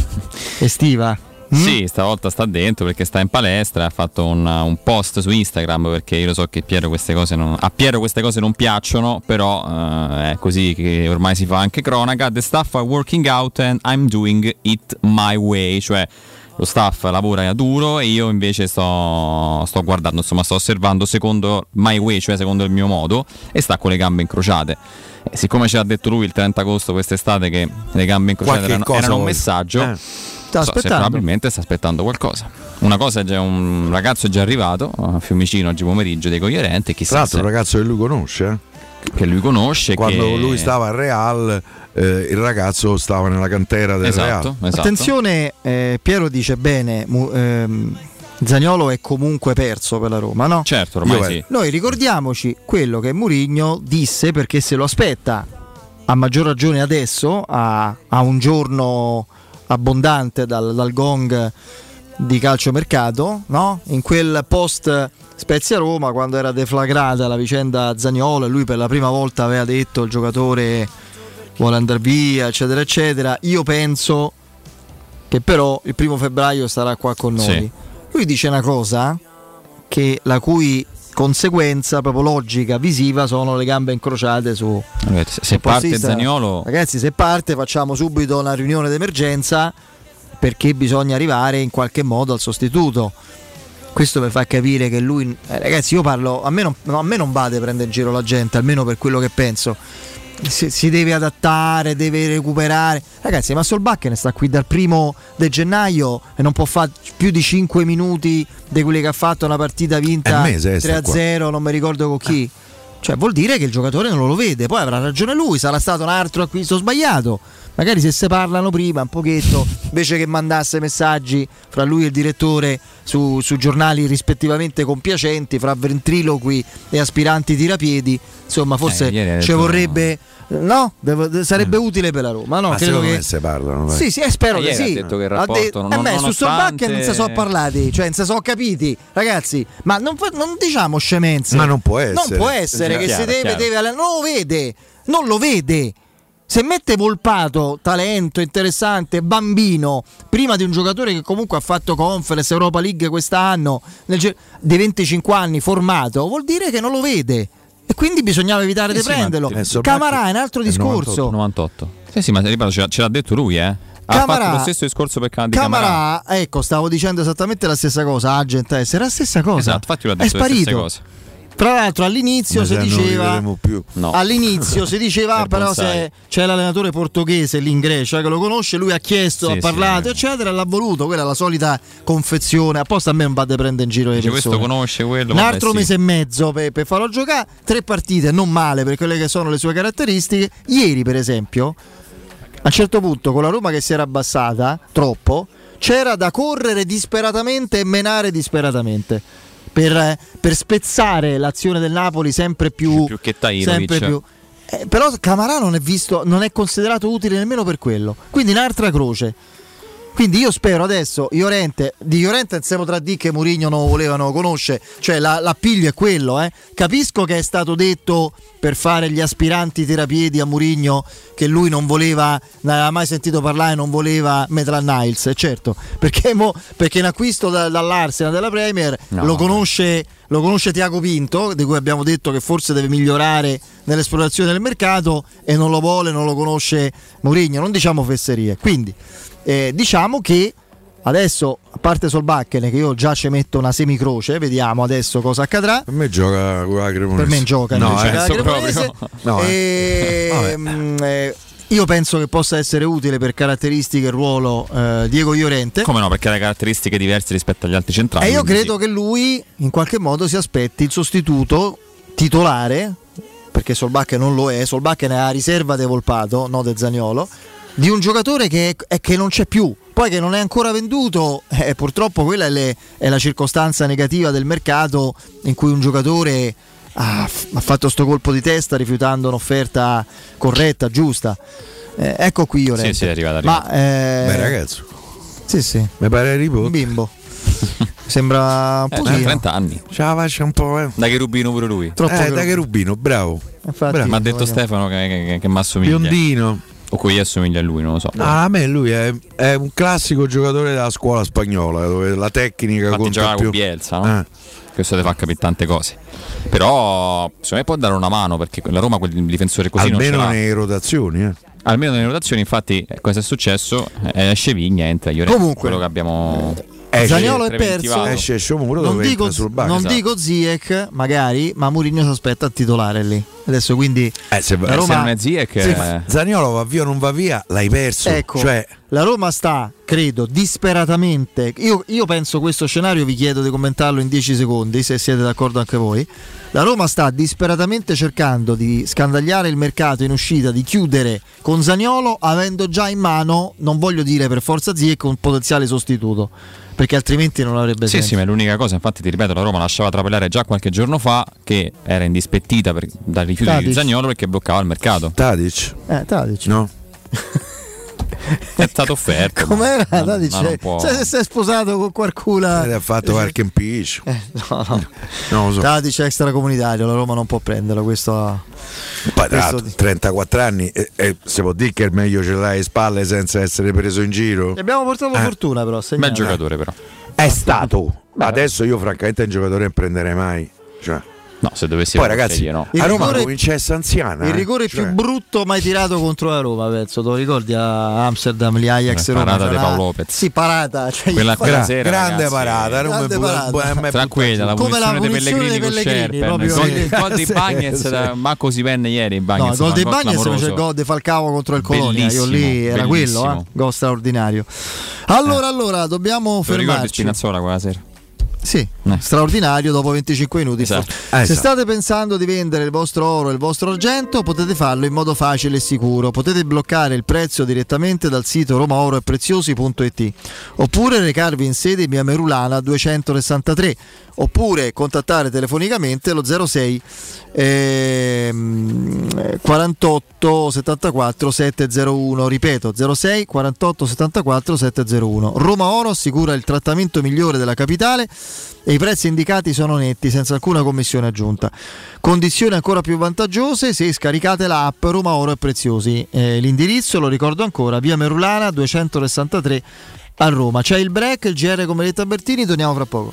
estiva. Mm? Sì, stavolta sta dentro perché sta in palestra. Ha fatto un, un post su Instagram perché io lo so che Piero non, a Piero queste cose non piacciono, però eh, è così che ormai si fa anche cronaca. The staff are working out and I'm doing it my way, cioè lo staff lavora duro e io invece sto, sto guardando, insomma, sto osservando secondo my way, cioè secondo il mio modo, e sta con le gambe incrociate. E siccome ce l'ha detto lui il 30 agosto quest'estate che le gambe incrociate erano, erano un vuoi? messaggio, Eh. Sta so probabilmente sta aspettando qualcosa. Una cosa è già un ragazzo è già arrivato a Fiumicino oggi pomeriggio dei coglierenti, Tra chissà l'altro, se- un ragazzo che lui conosce. eh. Che lui conosce. Quando che- lui stava al Real, eh, il ragazzo stava nella cantera del Real. Esatto, esatto. Attenzione, eh, Piero dice bene, mu- ehm, Zagnolo è comunque perso per la Roma, no? Certo, ormai Io- sì. Noi ricordiamoci quello che Murigno disse perché se lo aspetta a maggior ragione adesso, a, a un giorno abbondante dal, dal gong di calciomercato, no? in quel post Spezia Roma quando era deflagrata la vicenda Zagnolo e lui per la prima volta aveva detto il giocatore vuole andare via eccetera eccetera io penso che però il primo febbraio starà qua con noi Sì. lui dice una cosa che la cui conseguenza proprio logica, visiva, sono le gambe incrociate su... Ragazzi, Se parte. Zaniolo, Ragazzi, se parte facciamo subito una riunione d'emergenza perché bisogna arrivare in qualche modo al sostituto. Questo mi fa capire che lui... eh, ragazzi, io parlo... A me, non, no, a me non vade prendere in giro la gente, almeno per quello che penso. Si, si deve adattare, deve recuperare. Ragazzi, ma Solbakken sta qui dal primo di gennaio e non può fare più di 5 minuti di quelli che ha fatto una partita vinta È un mese, eh, sta 3-0, non mi ricordo con chi. Cioè, vuol dire che il giocatore non lo vede, poi avrà ragione lui, sarà stato un altro acquisto sbagliato. Magari se se parlano prima un pochetto, invece che mandasse messaggi fra lui e il direttore su, su giornali rispettivamente compiacenti, fra ventriloqui e aspiranti tirapiedi, insomma, forse Eh, ha ci detto- vorrebbe. No, Devo- sarebbe utile per la Roma. No, Ma credo che se parlano. dai. sì, sì, eh, spero che ieri sì. ha detto che il Ha rapporto de- non- eh beh, su nonostante- Solbakken non si sono parlati, cioè non si sono capiti, ragazzi. Ma non, non diciamo scemenze. Ma non può Non essere. può essere che Chiaro, si deve, chiaro. deve non lo vede, non lo vede. Se mette Volpato, talento, interessante, bambino, prima di un giocatore che comunque ha fatto Conference, Europa League quest'anno, nel di 25 anni, formato, vuol dire che non lo vede. E quindi bisognava evitare Eh di sì, ma- prenderlo. eh, Camarà è un altro è discorso. 98. Sì, sì, ma ripeto, ce l'ha, ce l'ha detto lui, eh. Ha Camarà- fatto lo stesso discorso per Can- di Camarà. Camarà, ecco, stavo dicendo esattamente la stessa cosa. Agent essere la stessa cosa. Esatto, infatti lui ha è detto le stesse sparito. Tra l'altro, all'inizio Ma si diceva. No. All'inizio si diceva, Per però, se c'è l'allenatore portoghese lì in Grecia che lo conosce, lui ha chiesto, Sì, ha sì, parlato, eh. eccetera, l'ha voluto. Quella è la solita confezione. Apposta a me non vado a prendere in giro le Dice, persone. questo conosce quello. Un altro sì. mese e mezzo per, per farlo giocare, tre partite non male per quelle che sono le sue caratteristiche. Ieri, per esempio, a un certo punto con la Roma che si era abbassata troppo, c'era da correre disperatamente e menare disperatamente. Per, per spezzare l'azione del Napoli sempre più, Più che sempre più. Eh, però Camarà non è visto, non è considerato utile nemmeno per quello. Quindi un'altra croce. Quindi io spero adesso Iorente, di Iorente insieme tra D che Murigno non volevano conoscere, cioè la- l'appiglio è quello, eh. capisco che è stato detto per fare gli aspiranti terapiedi a Murigno che lui non voleva, non aveva mai sentito parlare, non voleva Metral Niles, certo, perché, mo- perché in acquisto da- dall'Arsenal della Premier No. lo conosce lo conosce Tiago Pinto, di cui abbiamo detto che forse deve migliorare nell'esplorazione del mercato e non lo vuole, non lo conosce Mourinho, non diciamo fesserie. Quindi eh, diciamo che adesso, a parte Solbakken, che io già ci metto una semicroce, vediamo adesso cosa accadrà. Per me gioca con la Cremonese. Per me gioca No, eh. la Cremonese. proprio. No, E, Vabbè. mm, eh, io penso che possa essere utile per caratteristiche e ruolo eh, Diego Iorente. Come no? Perché ha caratteristiche diverse rispetto agli altri centrali. E io credo che lui in qualche modo si aspetti il sostituto titolare, perché Solbakken non lo è, Solbakken è a riserva di Volpato, no de Zaniolo, di un giocatore che, che non c'è più, poi che non è ancora venduto, eh, purtroppo quella è, le- è la circostanza negativa del mercato in cui un giocatore ha, ha fatto sto colpo di testa rifiutando un'offerta corretta, giusta. Eh, ecco qui io Sì, sì, è arrivato, è Ma eh, Beh, ragazzo, sì, sì, mi pare un riposto. bimbo. Sembra un Eh, pochino. 30 anni. Ce la faccia un po', eh. Da che rubino pure lui. Troppo Eh, da che rubino, bravo. Bravo. Mi ha detto voglio- Stefano che, che, che mi assomiglia. Biondino. O cui assomiglia a lui, non lo so. No, a me lui è, è un classico giocatore della scuola spagnola, dove la tecnica Infatti conta più. con Bielsa, no? Eh. Questo ti fa capire tante cose. Però secondo me può dare una mano perché la Roma quel difensore così non Almeno ce l'ha. nelle rotazioni, eh. Almeno nelle rotazioni, infatti, eh, cosa è successo? Eh, esce Vigna, entra Llorente. Comunque, quello che abbiamo. Esce, Zaniolo è perso. esce Sciomuro Non, dove dico, sul banco. non esatto. dico Ziyech, magari, ma Mourinho si aspetta a titolare lì. Adesso quindi Eh, se va- la Roma, se non è Ziyech, Sì, eh, Zaniolo va via o non va via, l'hai perso. ecco, Cioè, la Roma sta, credo, disperatamente. Io, io penso questo scenario, vi chiedo di commentarlo in 10 secondi, se siete d'accordo anche voi. La Roma sta disperatamente cercando di scandagliare il mercato in uscita, di chiudere con Zaniolo, avendo già in mano, non voglio dire per forza Ziyech, un potenziale sostituto, perché altrimenti non avrebbe Sì, senso. sì, ma è l'unica cosa, infatti ti ripeto, la Roma lasciava trapelare già qualche giorno fa che era indispettita per, dal rifiuto Tadic. di Zagnolo perché bloccava il mercato. Tadic, Eh, Tadic. no? È stato offerto. Com'era? ma- Tadic? ma non può- Se si è sposato con qualcuna. Ed ha fatto qualche impiccio. Eh, no, no. Non lo so. Tadic è extracomunitario, la Roma non può prenderlo. Questo questo- 34 anni e, e si può dire che il meglio ce l'hai alle spalle senza essere preso in giro. Gli abbiamo portato Eh. fortuna, però. Bel giocatore, però. È stato. Ma adesso io francamente un giocatore non prenderei mai. Cioè. No, se dovessi Poi ragazzi, scegliere, no. Il a Roma rigore- comincia a essere anziana. Il eh. rigore Cioè, più brutto mai tirato contro la Roma, penso. Te lo ricordi a Amsterdam, gli Ajax Roma? parata di Paolo Lopez. Sì, parata. Cioè, Quella, gra- sera, grande ragazzi, parata. Roma Grande parata. bu- Tranquilla, la Come la punizione dei punizione Pellegrini dei con Pellegrini, Scerpen. proprio Il gol, di Bagnez. Marco si venne ieri. No, Bagnez, il gol gol Bagni c'era il gol di Falcao contro il Colonia. Io lì Bellissimo, era quello, eh? gol straordinario. Allora, allora, dobbiamo fermarci. Spinazzola quella sera? Sì, Eh. straordinario dopo 25 minuti. Esatto. Se esatto. state pensando di vendere il vostro oro e il vostro argento, potete farlo in modo facile e sicuro. Potete bloccare il prezzo direttamente dal sito romaoroepreziosi.it oppure recarvi in sede in via Merulana 263 oppure contattare telefonicamente lo 06 ehm, 48 74 701 ripeto 06 48 74 701 Roma Oro assicura il trattamento migliore della capitale e i prezzi indicati sono netti senza alcuna commissione aggiunta. Condizioni ancora più vantaggiose se scaricate l'app Roma Oro e Preziosi. Eh, l'indirizzo lo ricordo ancora via Merulana 263 a Roma. C'è il break il GR come detta Bertini torniamo fra poco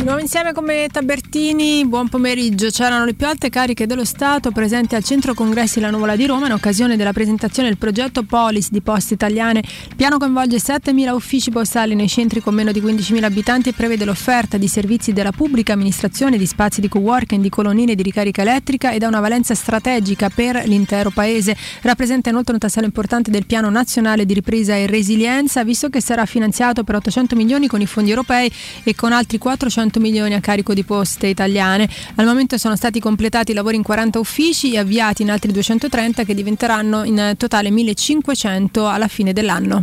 Di nuovo insieme con Benedetta Bertini, buon pomeriggio. C'erano le più alte cariche dello Stato presenti al centro congressi La Nuvola di Roma in occasione della presentazione del progetto Polis di Poste Italiane. Il piano coinvolge 7.000 uffici postali nei centri con meno di 15.000 abitanti e prevede l'offerta di servizi della pubblica amministrazione, di spazi di co-working, di colonnine di ricarica elettrica ed ha una valenza strategica per l'intero paese. Rappresenta inoltre un tassello importante del piano nazionale di ripresa e resilienza, visto che sarà finanziato per 800 milioni con i fondi europei e con altri 400 milioni a carico di poste italiane. Al momento sono stati completati i lavori in 40 uffici e avviati in altri 230 che diventeranno in totale 1500 alla fine dell'anno.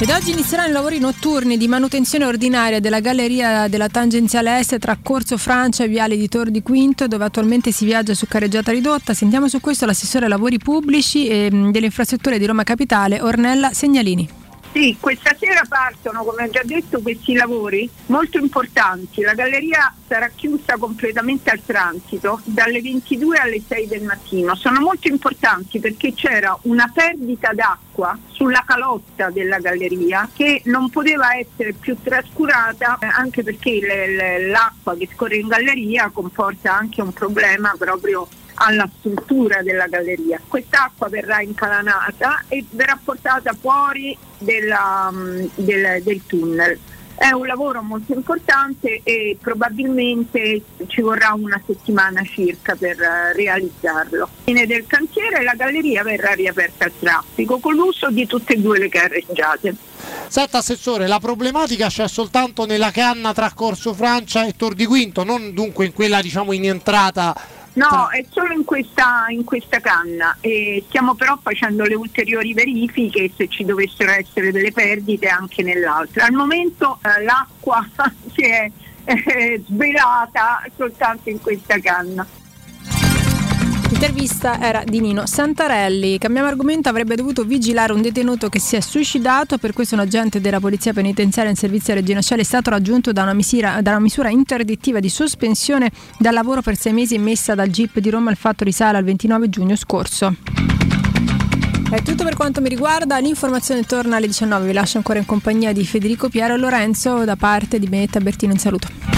Ed oggi inizieranno i lavori notturni di manutenzione ordinaria della galleria della tangenziale est tra Corso Francia e Viale di Tor di Quinto, dove attualmente si viaggia su carreggiata ridotta. Sentiamo su questo l'assessore ai lavori pubblici e delle infrastrutture di Roma Capitale, Ornella Segnalini. Sì, questa sera partono, come ho già detto, questi lavori molto importanti. La galleria sarà chiusa completamente al transito dalle 22 alle 6 del mattino. Sono molto importanti perché c'era una perdita d'acqua sulla calotta della galleria che non poteva essere più trascurata eh, anche perché l'acqua che scorre in galleria comporta anche un problema proprio alla struttura della galleria. Quest'acqua verrà incalanata e verrà portata fuori della, mm, del, del tunnel. È un lavoro molto importante e probabilmente ci vorrà una settimana circa per eh, realizzarlo. Fine del cantiere la galleria verrà riaperta al traffico con l'uso di tutte e due le carreggiate. Senta Assessore, la problematica c'è soltanto nella canna tra Corso Francia e Tor di Quinto, non dunque in quella diciamo in entrata No, è solo in questa, in questa canna e stiamo però facendo le ulteriori verifiche se ci dovessero essere delle perdite anche nell'altra. Al momento eh, l'acqua si è eh, svelata soltanto in questa canna. L'intervista era di Nino Santarelli. Cambiamo argomento, avrebbe dovuto vigilare un detenuto che si è suicidato, per questo un agente della Polizia Penitenziaria in servizio a Regina Coeli è stato raggiunto da una, misura, da una misura interdittiva di sospensione dal lavoro per sei mesi emessa dal GIP di Roma. Il fatto risale al 29 giugno scorso. È tutto per quanto mi riguarda, l'informazione torna alle 19, vi lascio ancora in compagnia di Federico Piero e Lorenzo da parte di Benetta Bertino, un saluto.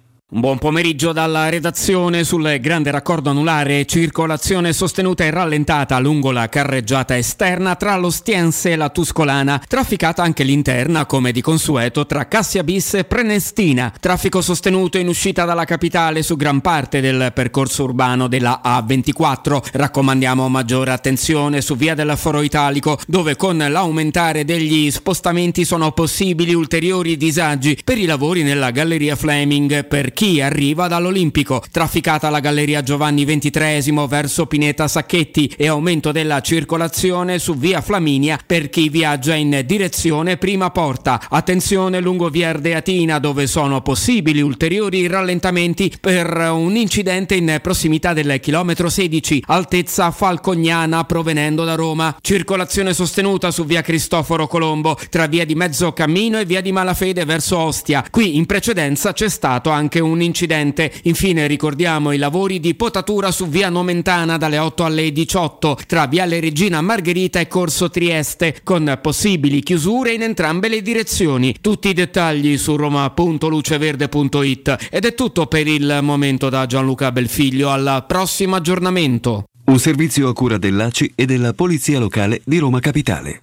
Buon pomeriggio dalla redazione sul grande raccordo anulare, circolazione sostenuta e rallentata lungo la carreggiata esterna tra l'Ostiense e la Tuscolana, trafficata anche l'interna come di consueto tra Cassia Bis e Prenestina, traffico sostenuto in uscita dalla capitale su gran parte del percorso urbano della A24, raccomandiamo maggiore attenzione su via del Foro Italico dove con l'aumentare degli spostamenti sono possibili ulteriori disagi per i lavori nella galleria Fleming. Per chi chi arriva dall'Olimpico. Trafficata la galleria Giovanni XXIII verso Pineta Sacchetti e aumento della circolazione su via Flaminia per chi viaggia in direzione prima porta. Attenzione lungo via Ardeatina dove sono possibili ulteriori rallentamenti per un incidente in prossimità del chilometro 16 altezza Falcognana provenendo da Roma. Circolazione sostenuta su via Cristoforo Colombo tra via di Mezzo Cammino e via di Malafede verso Ostia. Qui in precedenza c'è stato anche un incidente. Infine ricordiamo i lavori di potatura su via Nomentana dalle 8 alle 18 tra viale Regina Margherita e Corso Trieste con possibili chiusure in entrambe le direzioni. Tutti i dettagli su roma.luceverde.it ed è tutto per il momento da Gianluca Belfiglio al prossimo aggiornamento. Un servizio a cura dell'ACI e della Polizia Locale di Roma Capitale.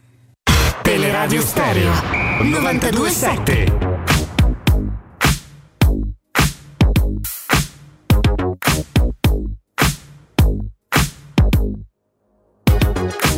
Teleradio Stereo 927.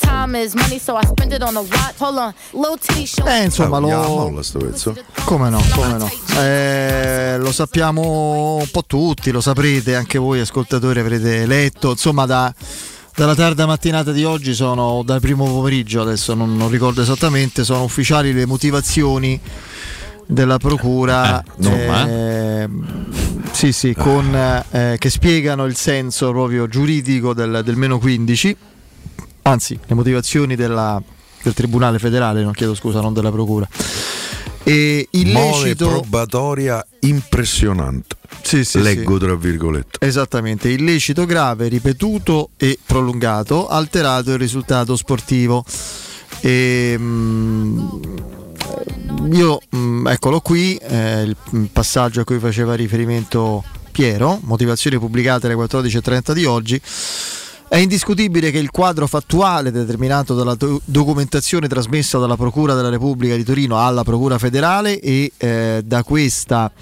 Time is money, so I spend it on a watch. Hold on, little T show. Eh, insomma, lo... Come no, come no. Eh, lo sappiamo un po' tutti, lo saprete, anche voi ascoltatori avrete letto, insomma da, dalla tarda mattinata di oggi sono, dal primo pomeriggio, adesso non, non ricordo esattamente, sono ufficiali le motivazioni della procura Eh, insomma, eh, sì, sì, con, eh, che spiegano il senso proprio giuridico del, del meno 15 anzi le motivazioni della- del Tribunale federale, non chiedo scusa, non della Procura. E Mole illecito, probatoria impressionante. Sì, sì, Leggo tra virgolette. esattamente, illecito grave, ripetuto e prolungato, alterato il risultato sportivo. E, mm, io, mm, eccolo qui, eh, il mm, passaggio a cui faceva riferimento Piero, motivazioni pubblicate alle 14.30 di oggi. È indiscutibile che il quadro fattuale determinato dalla do- documentazione trasmessa dalla Procura della Repubblica di Torino alla Procura federale e eh, da questa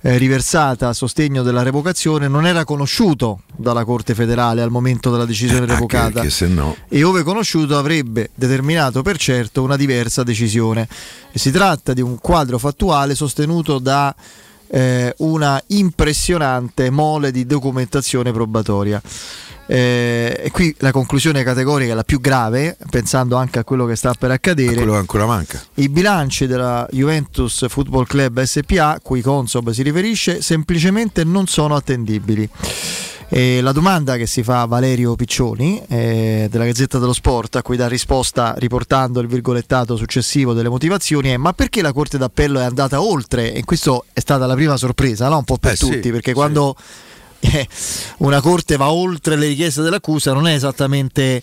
eh, riversata a sostegno della revocazione non era conosciuto dalla Corte federale al momento della decisione Anche revocata perché se no. e ove conosciuto avrebbe determinato per certo una diversa decisione. E si tratta di un quadro fattuale sostenuto da eh, una impressionante mole di documentazione probatoria. Eh, e qui la conclusione categorica è la più grave, pensando anche a quello che sta per accadere. Quello che ancora manca. I bilanci della Juventus Football Club SPA, cui Consob si riferisce, semplicemente non sono attendibili. E la domanda che si fa a Valerio Piccioni eh, della Gazzetta dello Sport, a cui dà risposta riportando il virgolettato successivo delle motivazioni, è: ma perché la Corte d'Appello è andata oltre? E questo è stata la prima sorpresa, no? un po' per Eh, sì, tutti, perché sì. quando eh, una corte va oltre le richieste dell'accusa non è esattamente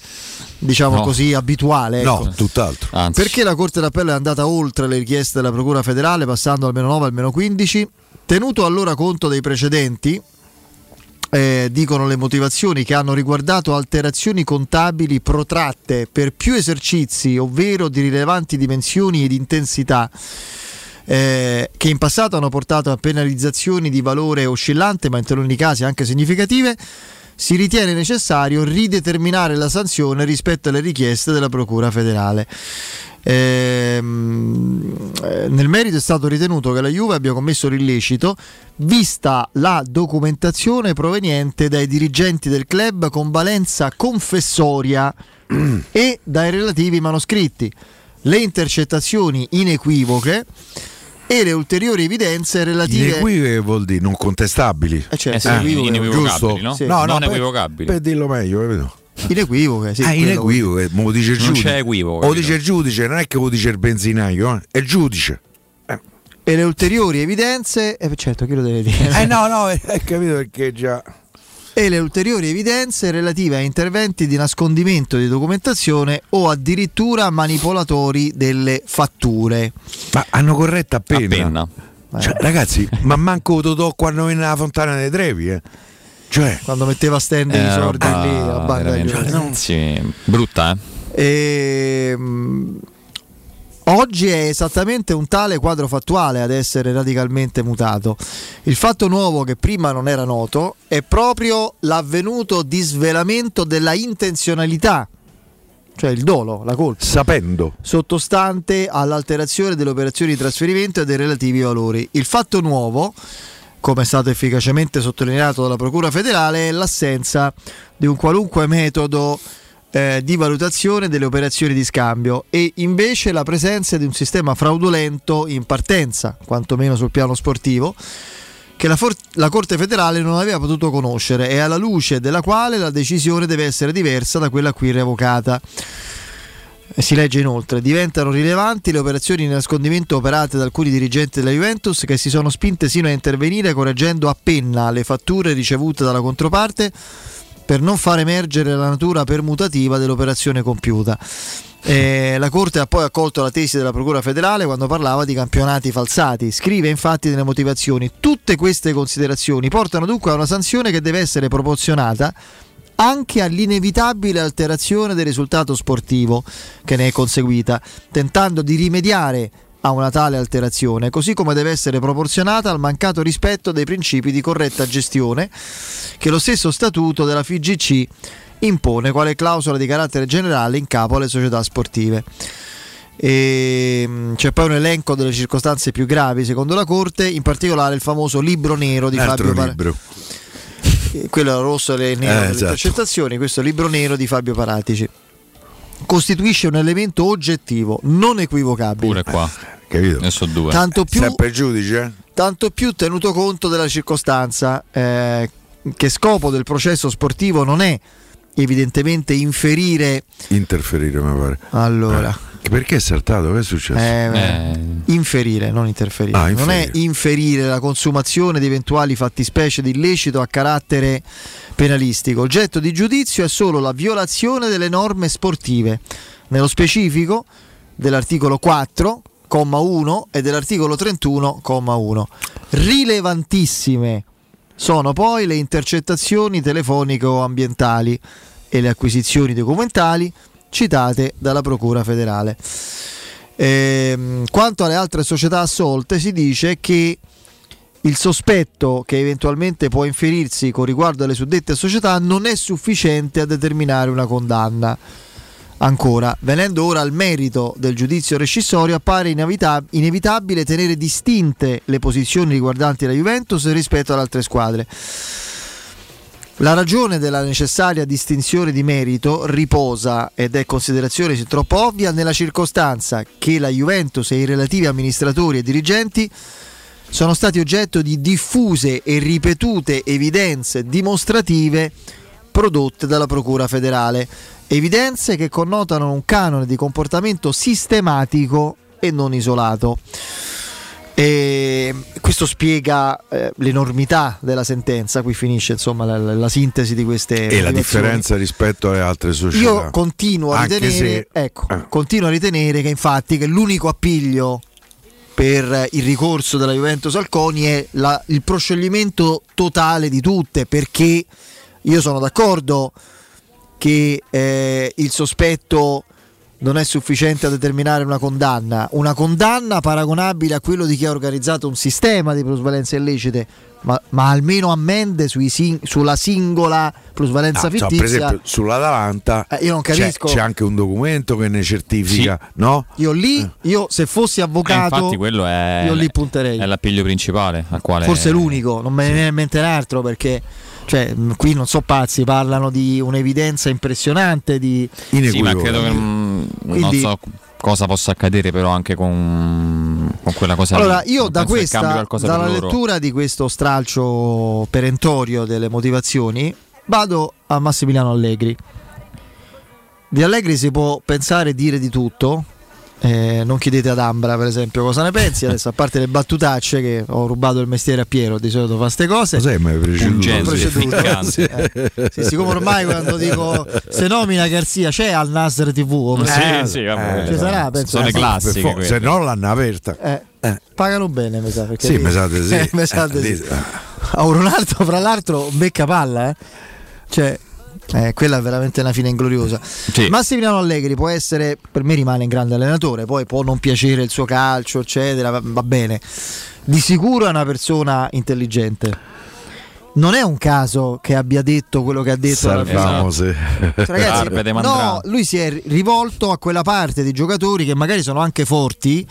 diciamo No. così abituale ecco. No, tutt'altro. perché la Corte d'Appello è andata oltre le richieste della Procura federale passando dal meno 9 al meno 15 tenuto allora conto dei precedenti eh, dicono le motivazioni che hanno riguardato alterazioni contabili protratte per più esercizi ovvero di rilevanti dimensioni ed intensità eh, che in passato hanno portato a penalizzazioni di valore oscillante, ma in taluni casi anche significative, si ritiene necessario rideterminare la sanzione rispetto alle richieste della Procura federale. Ehm, eh, nel merito è stato ritenuto che la Juve abbia commesso l'illecito vista la documentazione proveniente dai dirigenti del club con valenza confessoria e dai relativi manoscritti, le intercettazioni inequivoche e le ulteriori evidenze relative Inequivoche che vuol dire non contestabili. Eh, certo, Eh sì, inequivoche, inequivocabili, giusto? no? Sì. No, Non per- equivocabili. Per dirlo meglio, capito? inequivoche, sì, ah, inequivoche, lo dice il Non giudice. c'è equivoco, O dice il giudice, non è che lo dice il benzinaio, eh? è il giudice. e le ulteriori evidenze eh, certo chi lo deve dire Eh no, no, hai capito perché già. e le ulteriori evidenze relative a interventi di nascondimento di documentazione o addirittura manipolatori delle fatture. Ma hanno corretto appena. Appena. Cioè, ragazzi, ma manco Totò quando venne alla fontana dei Trevi, eh. Cioè, quando metteva stand i sordi roba lì a veramente- chiusa. ragazzi, brutta, eh? Ehm, oggi è esattamente un tale quadro fattuale ad essere radicalmente mutato. Il fatto nuovo che prima non era noto è proprio l'avvenuto disvelamento della intenzionalità, cioè il dolo, la colpa. Sapendo. Sottostante all'alterazione delle operazioni di trasferimento e dei relativi valori. Il fatto nuovo come è stato efficacemente sottolineato dalla Procura federale, è l'assenza di un qualunque metodo eh, di valutazione delle operazioni di scambio e invece la presenza di un sistema fraudolento in partenza, quantomeno sul piano sportivo, che la, for- la Corte federale non aveva potuto conoscere e alla luce della quale la decisione deve essere diversa da quella qui revocata. Si legge inoltre, diventano rilevanti le operazioni di nascondimento operate da alcuni dirigenti della Juventus che si sono spinte sino a intervenire correggendo a penna le fatture ricevute dalla controparte per non far emergere la natura permutativa dell'operazione compiuta. Eh, la Corte ha poi accolto la tesi della Procura federale quando parlava di campionati falsati. Scrive infatti nelle motivazioni: tutte queste considerazioni portano dunque a una sanzione che deve essere proporzionata anche all'inevitabile alterazione del risultato sportivo che ne è conseguita, tentando di rimediare a una tale alterazione, così come deve essere proporzionata al mancato rispetto dei principi di corretta gestione che lo stesso statuto della FIGC impone quale clausola di carattere generale in capo alle società sportive. E, mh, c'è poi un elenco delle circostanze più gravi secondo la Corte, in particolare il famoso libro nero di Altro Fabio Par- libro. eh, quello rosso e nero Eh, delle esatto. intercettazioni, questo è il libro nero di Fabio Paratici. Costituisce un elemento oggettivo, non equivocabile. Pure qua. Capito? Ne so due. Tanto più, Sempre giudice? tanto più tenuto conto della circostanza eh, che scopo del processo sportivo non è evidentemente inferire Interferire, mi pare. allora Che Perché è saltato? Che è successo? Eh, beh, inferire, non interferire. Ah, Non è inferire. inferire la consumazione di eventuali fattispecie di illecito a carattere penalistico. Oggetto di giudizio è solo la violazione delle norme sportive, nello specifico dell'articolo 4, comma 1 e dell'articolo 31, comma 1. Rilevantissime sono poi le intercettazioni telefoniche o ambientali e le acquisizioni documentali citate dalla Procura federale. Ehm, quanto alle altre società assolte si dice che il sospetto che eventualmente può inferirsi con riguardo alle suddette società non è sufficiente a determinare una condanna. Ancora, venendo ora al merito del giudizio rescissorio, appare inevita- inevitabile tenere distinte le posizioni riguardanti la Juventus rispetto ad altre squadre. La ragione della necessaria distinzione di merito riposa, ed è considerazione sin troppo ovvia, nella circostanza che la Juventus e i relativi amministratori e dirigenti sono stati oggetto di diffuse e ripetute evidenze dimostrative prodotte dalla Procura federale, evidenze che connotano un canone di comportamento sistematico e non isolato. E questo spiega eh, l'enormità della sentenza, qui finisce insomma la, la- la sintesi di queste E la differenza rispetto alle altre società. Io continuo a ritenere, se- ecco, eh. continuo a ritenere che infatti che l'unico appiglio per il ricorso della Juventus al CONI è la- il proscioglimento totale di tutte, perché io sono d'accordo che eh, il sospetto non è sufficiente a determinare una condanna, una condanna paragonabile a quello di chi ha organizzato un sistema di plusvalenze illecite, ma, ma almeno ammende sui sing- sulla singola plusvalenza Ah, fittizia. per esempio sull'Atalanta Eh, io non c'è- capisco. C'è, anche un documento che ne certifica, no? Io lì, io se fossi Eh, avvocato, infatti quello è, io lì punterei. è l'appiglio principale al quale forse l'unico, non me ne viene in mente un altro perché cioè, qui non so pazzi, parlano di un'evidenza impressionante di Sì, ma credo che mm, Quindi- non so cosa possa accadere però anche con, con quella cosa Allora, lì. io Non da questa, dalla lettura di questo stralcio perentorio delle motivazioni, vado a Massimiliano Allegri. Di Allegri si può pensare e dire di tutto. Eh, non chiedete ad Ambra, per esempio, cosa ne pensi. Adesso, a parte le battutacce, che ho rubato il mestiere a Piero, di solito fa queste cose. Cos'è mai preceduto? Eh, sì, siccome ormai quando dico se nomina Garzia c'è al Nasr TV, o Sì, eh, sì, vabbè. ci sarà, penso. Sono le Eh, classiche se no l'hanno aperta. eh, pagano bene, mi sa. perché Sì, lì- mi sa di sì. Eh, mi sa di Eh, sì. lì- a un Ronaldo, fra l'altro, becca palla, eh. Cioè, eh, quella è veramente una fine ingloriosa. Massimiliano Allegri può essere, per me rimane un grande allenatore, poi può non piacere il suo calcio, eccetera, va, va bene. Di sicuro è una persona intelligente. Non è un caso che abbia detto quello che ha detto fine. Salvamo se. Cioè, Ragazzi, no, lui si è rivolto a quella parte di giocatori che magari sono anche forti.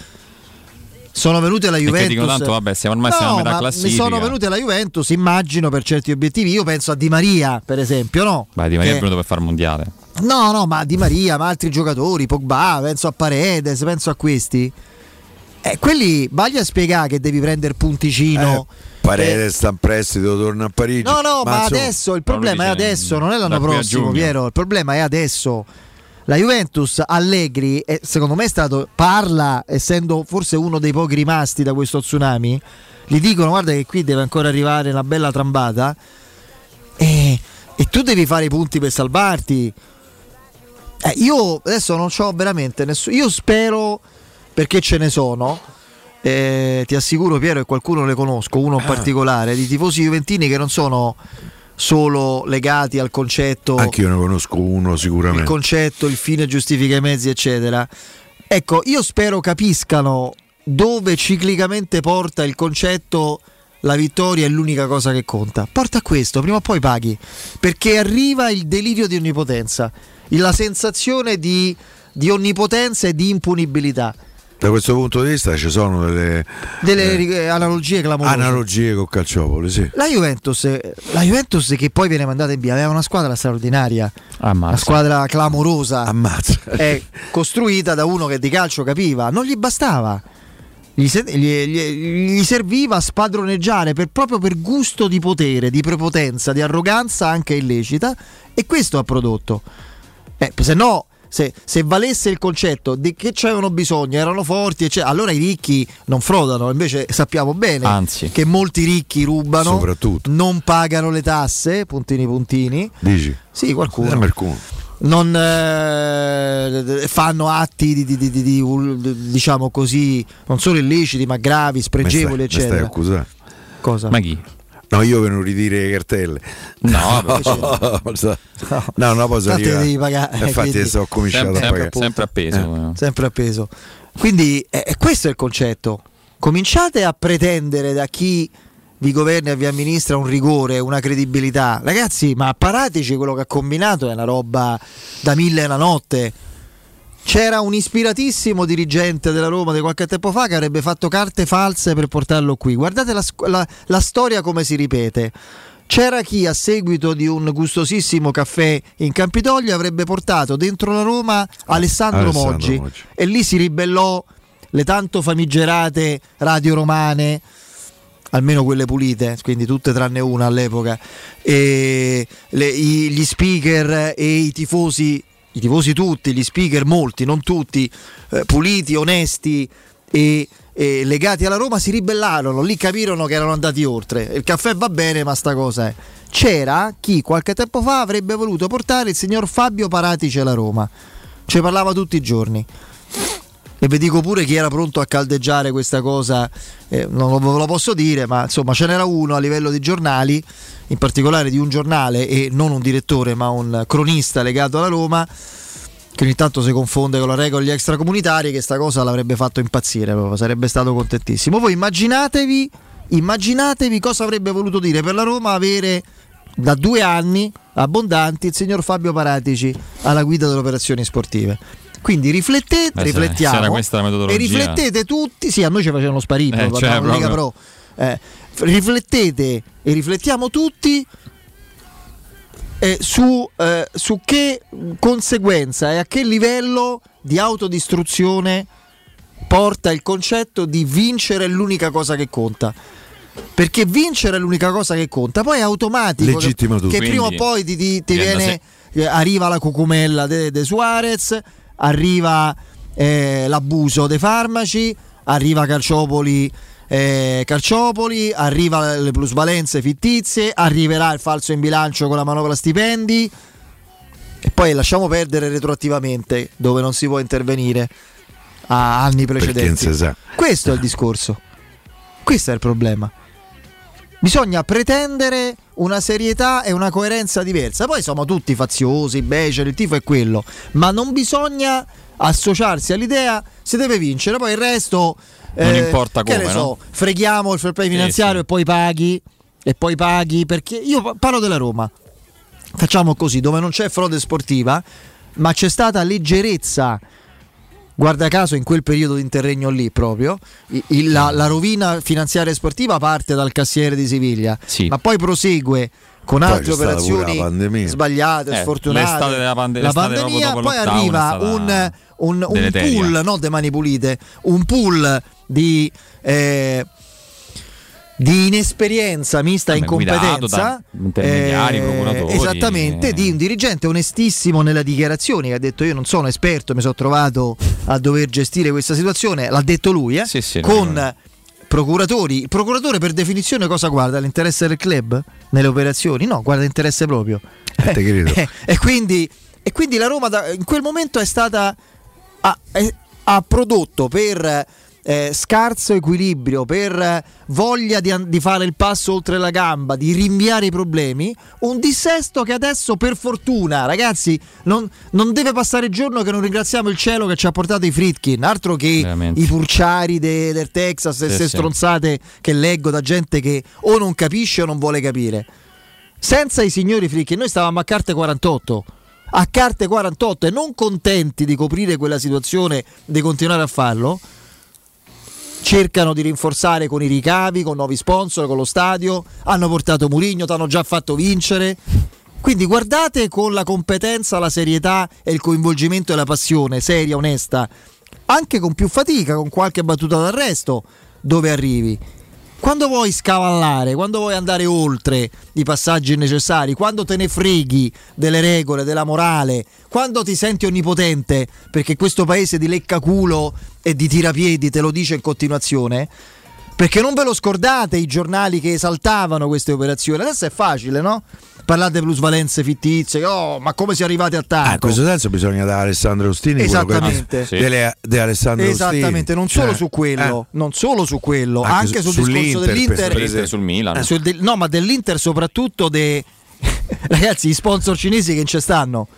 Sono venuti alla Perché Juventus. dicono tanto, vabbè, siamo ormai siamo a No, metà ma classifica. sono venuti alla Juventus, immagino per certi obiettivi. Io penso a Di Maria, per esempio, no? Vai, Di Maria Che- è venuto per fare il mondiale. No, no, ma Di Maria, ma altri giocatori, Pogba, penso a Paredes, penso a questi. Eh, quelli, vagli a spiegare che devi prendere punticino. Paredes sta in prestito, torna a Parigi. No, no, ma, insomma- adesso il problema è adesso, non è l'anno prossimo. Piero. Il problema è adesso. La Juventus, Allegri, eh, secondo me è stato, parla, essendo forse uno dei pochi rimasti da questo tsunami, gli dicono guarda che qui deve ancora arrivare una bella trambata e, e tu devi fare i punti per salvarti. Eh, io adesso non ho veramente nessuno, io spero perché ce ne sono. eh, ti assicuro Piero che qualcuno ne conosco, uno in Ah. particolare, di tifosi juventini che non sono solo legati al concetto Anche io ne conosco uno il sicuramente. concetto, il fine giustifica i mezzi, eccetera. Ecco, io spero capiscano dove ciclicamente porta il concetto la vittoria è l'unica cosa che conta. Porta a questo, prima o poi paghi, perché arriva il delirio di onnipotenza, la sensazione di, di onnipotenza e di impunibilità. Da questo punto di vista ci sono delle Delle ri- analogie clamorose. analogie con Calciopoli, sì. La Juventus, la Juventus che poi viene mandata in via aveva una squadra straordinaria, una squadra clamorosa, è costruita da uno che di calcio capiva, non gli bastava. Gli, gli- gli- gli serviva spadroneggiare per- proprio per gusto di potere, di prepotenza, di arroganza anche illecita e questo ha prodotto. Eh, se no, se, se valesse il concetto di che c'avevano bisogno, erano forti, eccetera, allora i ricchi non frodano. Invece sappiamo bene Anzi. che molti ricchi rubano, Soprattutto. non pagano le tasse, puntini puntini. Dici? Sì, qualcuno. Eh. Non eh, fanno atti di, di- di- di- di- di- diciamo così, non solo illeciti, ma gravi, spregevoli, eccetera. accusando? Cosa? Ma chi? No, io vengo a ridire le cartelle. No, no, no, poi sono Tanto arrivato. devi pagare, Infatti quindi- sto cominciando Sempre- a pagare. sempre appeso, Eh. sempre appeso. Quindi eh, eh, questo è il concetto. Cominciate a pretendere da chi vi governa e vi amministra un rigore, una credibilità. Ragazzi, ma parateci quello che ha combinato, è una roba da mille e una notte. C'era un ispiratissimo dirigente della Roma di qualche tempo fa che avrebbe fatto carte false per portarlo qui. Guardate la, la- la storia come si ripete. C'era chi a seguito di un gustosissimo caffè in Campidoglio avrebbe portato dentro la Roma Alessandro, Alessandro Moggi, Moggi. e lì si ribellò le tanto famigerate radio romane almeno quelle pulite, quindi tutte tranne una all'epoca, e le- i- gli speaker e i tifosi, i tifosi tutti, gli speaker molti, non tutti, eh, puliti, onesti e, e legati alla Roma si ribellarono, lì capirono che erano andati oltre. Il caffè va bene, ma sta cosa è. C'era chi qualche tempo fa avrebbe voluto portare il signor Fabio Paratici alla Roma. Ci parlava tutti i giorni. E vi dico pure chi era pronto a caldeggiare questa cosa, eh, non ve lo posso dire, ma insomma ce n'era uno a livello di giornali, in particolare di un giornale e non un direttore ma un cronista legato alla Roma, che ogni tanto si confonde con la regola degli extracomunitari, che sta cosa l'avrebbe fatto impazzire, proprio, sarebbe stato contentissimo. Voi immaginatevi, immaginatevi cosa avrebbe voluto dire per la Roma avere da due anni abbondanti il signor Fabio Paratici alla guida delle operazioni sportive. Quindi riflettete, Beh, se- riflettiamo se e riflettete tutti, sì, a noi ci facevano lo sparino, Eh, cioè, proprio. Pro. Eh, riflettete e riflettiamo tutti eh, su, eh, su che conseguenza e a che livello di autodistruzione porta il concetto di vincere è l'unica cosa che conta. Perché vincere è l'unica cosa che conta, poi è automatico che, Legittima tutto. che prima o poi ti, ti- ti viene viene, eh, arriva la cucumella de Suarez, arriva eh, l'abuso dei farmaci, arriva Calciopoli, eh, Calciopoli, arriva le plusvalenze fittizie, arriverà il falso in bilancio con la manovra stipendi e poi lasciamo perdere retroattivamente dove non si può intervenire a anni precedenti. Questo è il discorso. Questo è il problema. Bisogna pretendere una serietà e una coerenza diversa. Poi siamo tutti faziosi, beceri, il tifo è quello, ma non bisogna associarsi all'idea si deve vincere, poi il resto Non eh, importa che come, ne so, no? freghiamo il fair play finanziario sì. e poi paghi e poi paghi perché io pa- parlo della Roma. Facciamo così, dove non c'è frode sportiva, ma c'è stata leggerezza guarda caso in quel periodo di interregno lì proprio, il- la, la rovina finanziaria e sportiva parte dal cassiere di Siviglia, Sì. ma poi prosegue con Poi altre operazioni la sbagliate, Eh, sfortunate. l'estate della pande- la pandemia, poi arriva un, un, un pool, non de mani pulite, un pool di... eh, di inesperienza mista a incompetenza intermediari, procuratori. esattamente di un dirigente onestissimo nelle dichiarazioni che ha detto io non sono esperto mi sono trovato a dover gestire questa situazione l'ha detto lui eh, sì, con ragione. procuratori il procuratore per definizione cosa guarda l'interesse del club nelle operazioni no guarda l'interesse proprio Eh, te credo. Eh, e, quindi, e quindi la Roma da- in quel momento è stata ha, è- ha prodotto per eh, scarso equilibrio, per eh, voglia di, di fare il passo oltre la gamba, di rinviare i problemi, un dissesto che adesso per fortuna, ragazzi, non, non deve passare il giorno che non ringraziamo il cielo che ci ha portato i Fritkin, altro che Veramente. i purciari de- del Texas e Sì, sì. stronzate che leggo da gente che o non capisce o non vuole capire. Senza i signori Fritkin noi stavamo a carte 48 a carte 48 e non contenti di coprire quella situazione, di continuare a farlo, cercano di rinforzare con i ricavi, con nuovi sponsor, con lo stadio, hanno portato Murigno, ti hanno già fatto vincere. Quindi guardate con la competenza, la serietà e il coinvolgimento e la passione, seria, onesta, anche con più fatica, con qualche battuta d'arresto, dove arrivi. Quando vuoi scavallare, quando vuoi andare oltre i passaggi necessari, quando te ne freghi delle regole, della morale, quando ti senti onnipotente, perché questo paese di leccaculo e di tirapiedi te lo dice in continuazione, perché non ve lo scordate i giornali che esaltavano queste operazioni. Adesso è facile, no? Parlate plusvalenze fittizie, oh, ma come si è arrivati a tanto? Ah, in questo senso bisogna dare a Alessandro Ostini quello che- Esattamente. Sì. delle- di Alessandro Esattamente, Ostini. non solo Cioè, su quello, eh. non solo su quello, Anche anche, su- sul discorso sull'Inter, per dell'Inter, esempio. sul Milan. Eh, sul del- no, ma dell'Inter soprattutto de ragazzi, gli sponsor cinesi che ci stanno.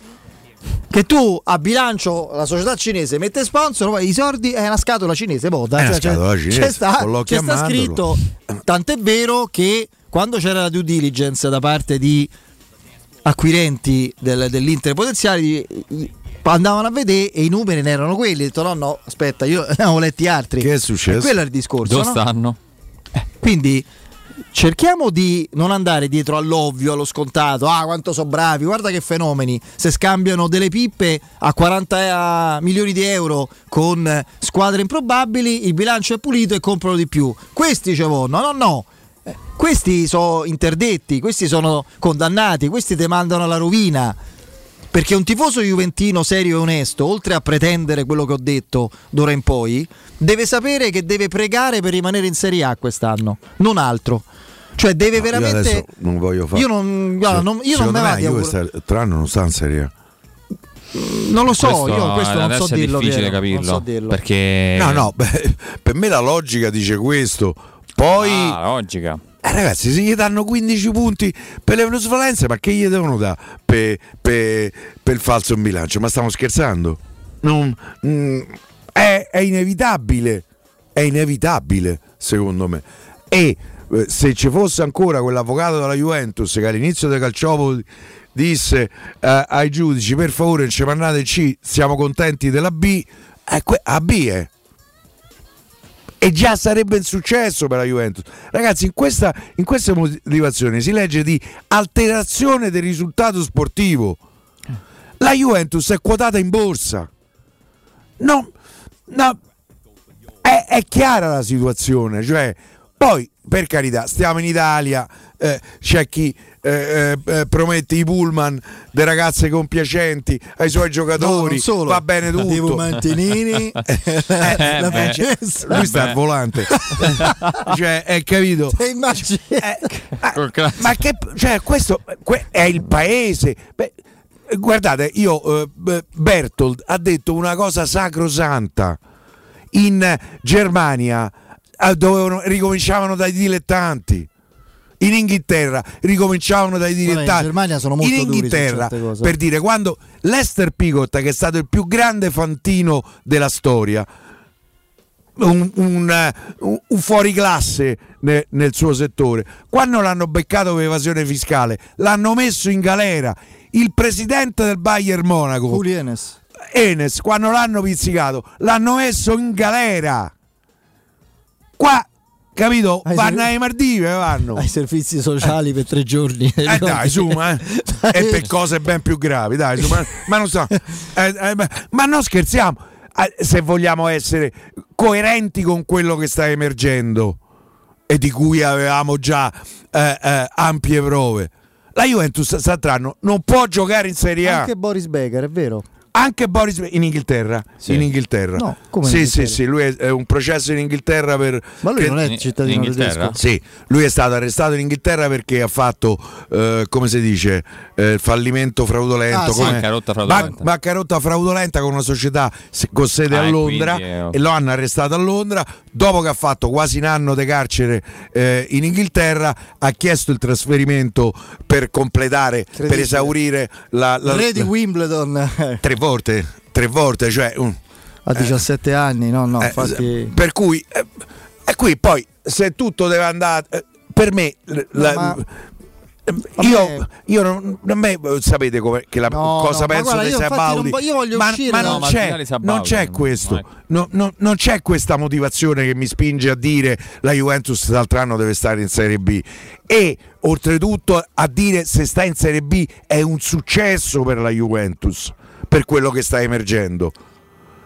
Che tu a bilancio la società cinese mette sponsor, poi i soldi è una scatola cinese, vota. È una scatola cinese, c'è sta, c'è sta scritto. Tant'è vero che quando c'era la due diligence da parte di acquirenti del- dell'Inter potenziali andavano a vedere e i numeri ne erano quelli. Ho detto no, no, aspetta, io ne avevo letti altri. Che è successo? E quello è il discorso. Dove no? stanno? Quindi cerchiamo di non andare dietro all'ovvio, allo scontato. Ah, quanto sono bravi, guarda che fenomeni. Se scambiano delle pippe a 40 milioni di euro con eh, squadre improbabili, il bilancio è pulito e comprano di più. Questi ci vogliono, no, no. Eh, Questi sono interdetti, questi sono condannati, questi ti mandano alla rovina. Perché un tifoso juventino serio e onesto, oltre a pretendere quello che ho detto d'ora in poi, deve sapere che deve pregare per rimanere in Serie A quest'anno, non altro. Cioè deve Io veramente... adesso non voglio fare. Io non, guarda, non- io non me auguro- sta- tra l'anno non sta in Serie A. Non lo so, Questo io questo non adesso so è dirlo. difficile Piero, capirlo. non so dirlo. Perché No, no, beh, per me la logica dice questo. Poi, Ah, logica. Eh, ragazzi, se gli danno 15 punti per le plusvalenze, ma che gli devono dare per, per- per il falso in bilancio? Ma stiamo scherzando? Non- mm, è, è inevitabile, è inevitabile, secondo me. E eh, se ci fosse ancora quell'avvocato della Juventus che all'inizio del calciopoli disse eh, ai giudici per favore non ci mandate C, siamo contenti della B, eh, que- a B è e già sarebbe un successo per la Juventus. Ragazzi, in, questa, in queste motivazioni si legge di alterazione del risultato sportivo. La Juventus è quotata in borsa. No, no, è, è chiara la situazione. Cioè, poi, per carità, stiamo in Italia, eh, c'è chi eh, eh, eh, promette i pullman delle ragazze compiacenti ai suoi giocatori, solo. va bene tutto. Devo Mantinini, Eh, la beh, Francesca. lui sta al volante. Cioè è capito? Immagini- ma che cioè questo que- è il paese. Beh, guardate io eh, Bertold ha detto una cosa sacrosanta. In Germania eh, dovevano, ricominciavano dai dilettanti in Inghilterra ricominciavano dai direttari. in Germania sono molto in duri Inghilterra, cose. per dire, quando Lester Picott, che è stato il più grande fantino della storia, un, un, un- fuoriclasse ne- nel suo settore. Quando l'hanno beccato per evasione fiscale, l'hanno messo in galera. Il presidente del Bayern Monaco, Uli Enes. Enes, quando l'hanno pizzicato, l'hanno messo in galera. Qua, capito? Ai vanno servi- ai Maldive, vanno. Ai servizi sociali per tre giorni. Eh dai, su, ma, e per cose ben più gravi, dai, su, ma, ma non so, eh, eh, ma, ma non scherziamo, eh, se vogliamo essere coerenti con quello che sta emergendo e di cui avevamo già eh, eh, ampie prove. La Juventus quest'anno non può giocare in Serie A. Anche Boris Becker, è vero. Anche Boris in Inghilterra? Sì. In Inghilterra. No, come in sì, Inghilterra? sì, sì, lui è, è un processo in Inghilterra per Ma lui che- non è cittadino tedesco. Sì, lui è stato arrestato in Inghilterra perché ha fatto eh, come si dice eh, fallimento fraudolento, Ah, sì. Bancarotta fraudolenta. Ban- bancarotta fraudolenta con una società con sede Ah, a Londra quindi, eh, e lo hanno arrestato a Londra dopo che ha fatto quasi un anno di carcere eh, in Inghilterra ha chiesto il trasferimento per completare per Incredibile. esaurire la, la- Re di Wimbledon tre volte tre volte cioè un- a 17 anni, no, no, eh, infatti... per cui eh, e qui poi se tutto deve andare eh, per me la- ma- eh, io, io non, a me eh, sapete come, che la, No, cosa no, penso guarda, di Sabaudi non vo- io voglio ma, uscire ma non, No, c'è, non c'è questo. No, no, non c'è questa motivazione che mi spinge a dire la Juventus l'altro anno deve stare in Serie B. E oltretutto a dire se sta in Serie B è un successo per la Juventus per quello che sta emergendo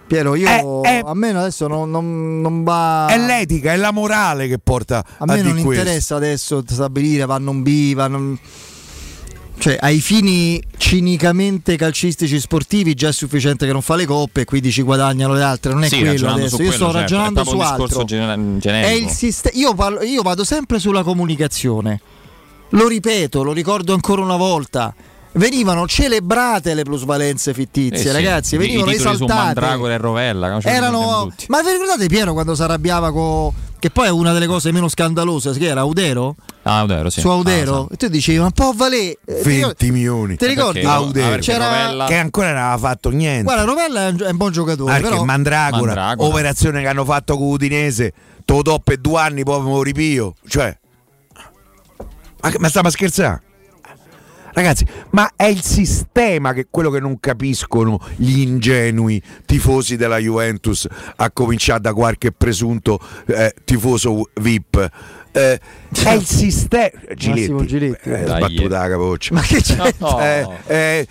Piero, io È- è- a me adesso non, non- non va... è l'etica, è la morale che porta a, A me non questo. interessa adesso stabilire vanno un B, vanno... Cioè, ai fini cinicamente calcistici sportivi già è sufficiente che non fa le coppe e quindi ci guadagnano le altre, non è Sì, quello adesso. su Io quello, sto certo, ragionando è su altro. gener- È il siste- io, parlo- io vado sempre sulla comunicazione. Lo ripeto, lo ricordo ancora una volta. Venivano celebrate le plusvalenze fittizie, Eh sì, ragazzi, venivano i esaltate. E Rovella, Erano... Ma vi ricordate Piero quando si arrabbiava con... Che poi è una delle cose meno scandalose, che era Audero? Ah, Audero, sì. Su Audero? Ah, e tu dicevi, ma può valere... eh, ti 20 milioni Ti ricordi? Perché- Audero. ah, C'era- Rovella- che ancora non aveva fatto niente Guarda, Rovella è un, è un buon giocatore, Ah, perché però... Mandragora, Mandragora. operazione che hanno fatto con Udinese, to top e due anni poi mi ripio. Cioè, ma, ma stiamo a scherzare? Ragazzi, ma è il sistema che quello che non capiscono gli ingenui tifosi della Juventus, a cominciare da qualche presunto eh, tifoso VIP. Eh, è il sistema. Massimo Giletti, Giletti. eh, sbattuta la capoccia. Ma che c'è? No. Eh, eh,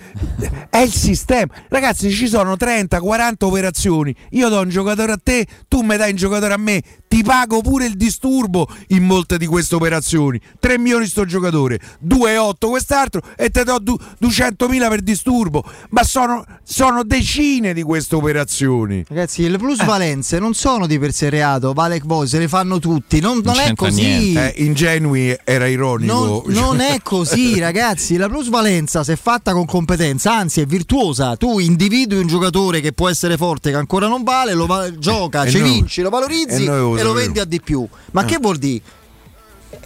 è il sistema. Ragazzi, ci sono 30-40 operazioni. Io do un giocatore a te, tu mi dai un giocatore a me. Ti pago pure il disturbo in molte di queste operazioni. 3 milioni sto giocatore, 2,8 quest'altro e te do du- 200.000 per disturbo. Ma sono, sono decine di queste operazioni. Ragazzi, le plusvalenze non sono di per sé reato, vale che voi, se le fanno tutti, non, non è c'entra così. Eh, ingenui era ironico. Non, non è così, ragazzi. La plusvalenza, se fatta con competenza, anzi è virtuosa. Tu individui un giocatore che può essere forte, che ancora non vale, lo va- gioca, E ci vinci, lo valorizzi e noi e lo vendi a di più. Ma Ah. che vuol dire?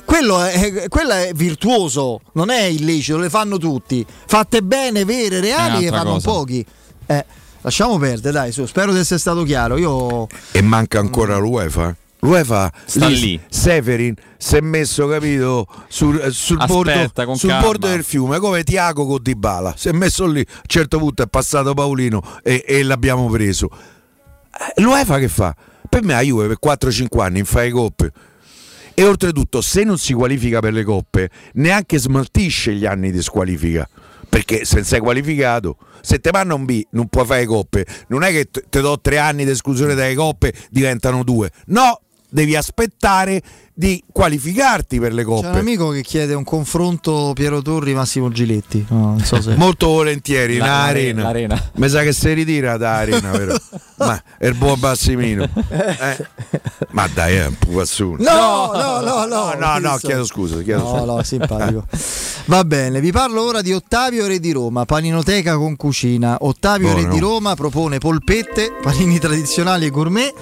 Quello è, quello è virtuoso, non è illecito, le fanno tutti. Fatte bene, vere, reali, le fanno cosa. pochi. Eh, lasciamo perdere, dai, su, spero di essere stato chiaro. Io E manca ancora l'UEFA. L'UEFA Sta lì. Severin si è messo, capito, sul, eh, sul, Aspetta, bordo, sul bordo del fiume, come Tiago con Dybala. Si è messo lì, a un certo punto è passato Paolino e, e l'abbiamo preso. Eh, L'UEFA che fa? Per me la Juve per 4-5 anni fa le coppe. E oltretutto, se non si qualifica per le coppe, neanche smaltisce gli anni di squalifica. Perché se sei qualificato, se te vanno un B, non puoi fare coppe. Non è che te do tre anni di esclusione dalle coppe, diventano due. No, devi aspettare di qualificarti per le c'è un coppe. amico che chiede un confronto Piero Torri Massimo Giletti. No, non so se Molto volentieri, La- in l'arena, arena. l'arena. Mi sa che si ritira da arena, vero? Ma è il buon Bassimino. Eh? Ma dai, è un pupazzuno. No, no, no, no. no, no, chiedo scusa. Chiedo No, scusa. no, simpatico. Va bene, vi parlo ora di Ottavio Re di Roma, paninoteca con cucina. Ottavio Buono. Re di Roma propone polpette, panini tradizionali e gourmet,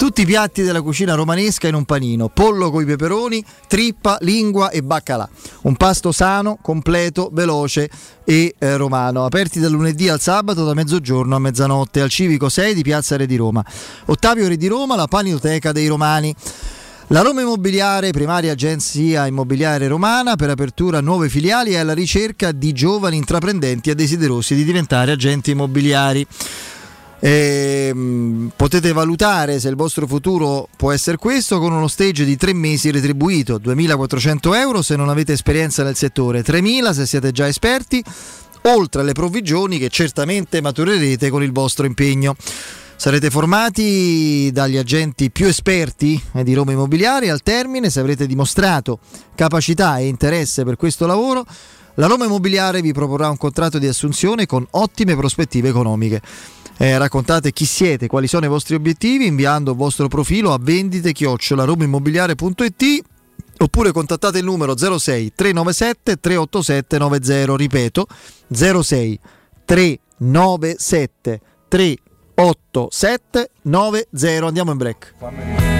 Tutti i piatti della cucina romanesca in un panino, pollo coi peperoni, trippa, lingua e baccalà. Un pasto sano, completo, veloce e eh, romano. Aperti dal lunedì al sabato da mezzogiorno a mezzanotte al Civico 6 di Piazza Re di Roma. Ottavio Re di Roma, la paninoteca dei romani. La Roma Immobiliare, primaria agenzia immobiliare romana, per apertura nuove filiali è alla ricerca di giovani intraprendenti e desiderosi di diventare agenti immobiliari. E, mh, potete valutare se il vostro futuro può essere questo con uno stage di tre mesi retribuito, 2.400 euro se non avete esperienza nel settore, 3.000 se siete già esperti, oltre alle provvigioni che certamente maturerete con il vostro impegno. Sarete formati dagli agenti più esperti eh, di Roma Immobiliare al termine, se avrete dimostrato capacità e interesse per questo lavoro, la Roma Immobiliare vi proporrà un contratto di assunzione con ottime prospettive economiche. Eh, raccontate chi siete, quali sono i vostri obiettivi inviando il vostro profilo a vendite romaimmobiliare.it oppure contattate il numero 06 397 387 90 ripeto 06 397 387 90 andiamo in break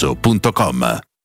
showroomdelmaterasso.com.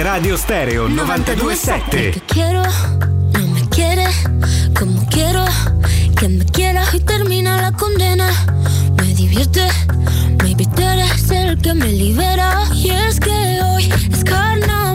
Teleradio Stereo 927. Que quiero, no me quiere como quiero que me quiera y termina la condena. Me divierte, maybe tú eres el que me libera. Y es que hoy es carnaval,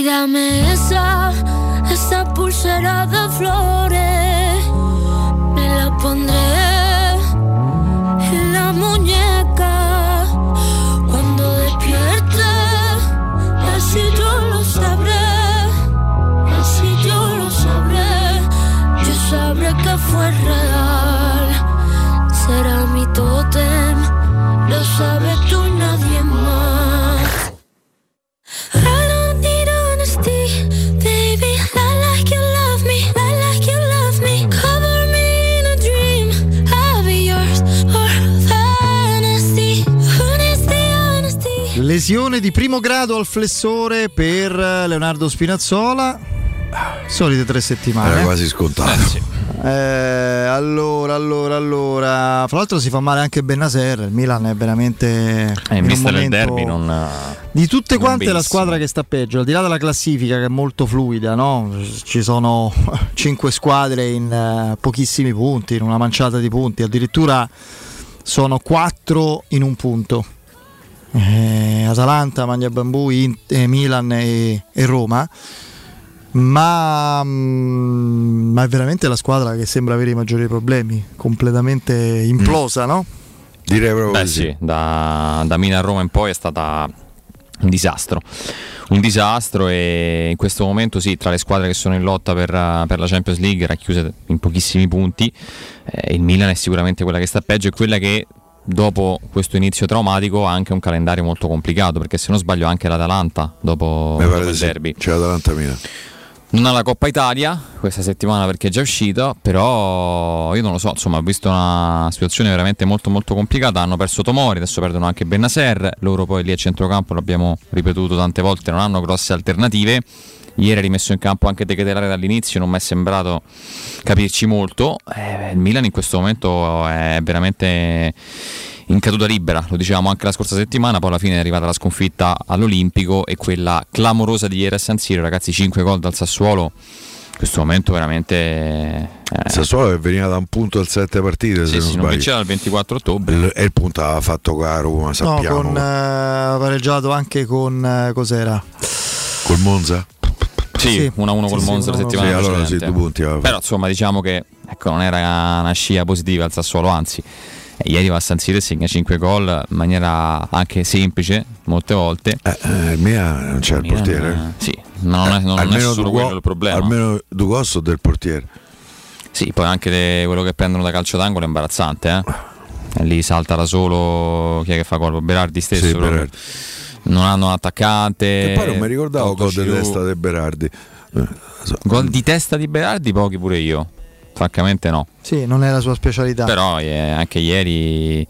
Ay, dame esa, esa pulsera de flores. Di primo grado al flessore per Leonardo Spinazzola. Solite tre settimane. Era quasi scontato. Eh, allora, allora, allora. Fra l'altro si fa male anche Bennaser. Il Milan è veramente. Eh, in vista del derby non... Di tutte non quante la benissimo. squadra che sta peggio, al di là della classifica che è molto fluida, no? ci sono cinque squadre in eh, pochissimi punti, in una manciata di punti, addirittura sono quattro in un punto. Eh, Atalanta, Magna Bambù, Int- eh, Milan e, e Roma. Ma, mm, ma è veramente la squadra che sembra avere i maggiori problemi, completamente implosa, no? Direi proprio Beh sì, da, da Milan a Roma in poi è stata un disastro. Un disastro e in questo momento sì, tra le squadre che sono in lotta per, per la Champions League racchiuse in pochissimi punti, eh, il Milan è sicuramente quella che sta peggio e quella che dopo questo inizio traumatico ha anche un calendario molto complicato perché se non sbaglio anche l'Atalanta dopo, dopo il sì. derby. C'è l'Atalanta Milan. Non ha la Coppa Italia questa settimana perché è già uscita, però io non lo so, insomma, ho visto una situazione veramente molto molto complicata, hanno perso Tomori, adesso perdono anche Bennaser, loro poi lì a centrocampo, l'abbiamo ripetuto tante volte, non hanno grosse alternative. Ieri ha rimesso in campo anche De Ketelare dall'inizio, non mi è sembrato capirci molto. Eh, il Milan in questo momento è veramente in caduta libera, lo dicevamo anche la scorsa settimana, poi alla fine è arrivata la sconfitta all'Olimpico e quella clamorosa di ieri a San Siro, ragazzi 5 gol dal Sassuolo, in questo momento veramente... eh, Sassuolo che veniva da un punto al sette partite, sì, se non sì, non sbaglio. vinceva dal 24 ottobre. Il- E il punto aveva fatto con la Roma, No, sappiamo. con, eh, ha pareggiato anche con eh, cos'era? Col Monza? Sì, Sì. 1-1 col Sì, Monza la 1-1. settimana Sì, allora sì, due punti Però insomma diciamo che ecco, non era una scia positiva al Sassuolo, anzi eh, ieri va a San Siro e segna 5 gol in maniera anche semplice molte volte. Eh, il Milan non c'è il Milan, portiere. eh, sì, non è, non è almeno solo Dugo- quello il problema. Almeno Dugosso del portiere. Sì, poi anche le- quello che prendono da calcio d'angolo è imbarazzante, eh? Lì salta da solo chi è che fa gol? Berardi stesso. Sì. Berardi. Non hanno un attaccante. E poi non mi ricordavo gol di testa di Berardi. Eh. Gol di testa di Berardi, pochi pure io. Francamente no. Sì, non è la sua specialità. Però eh, anche ieri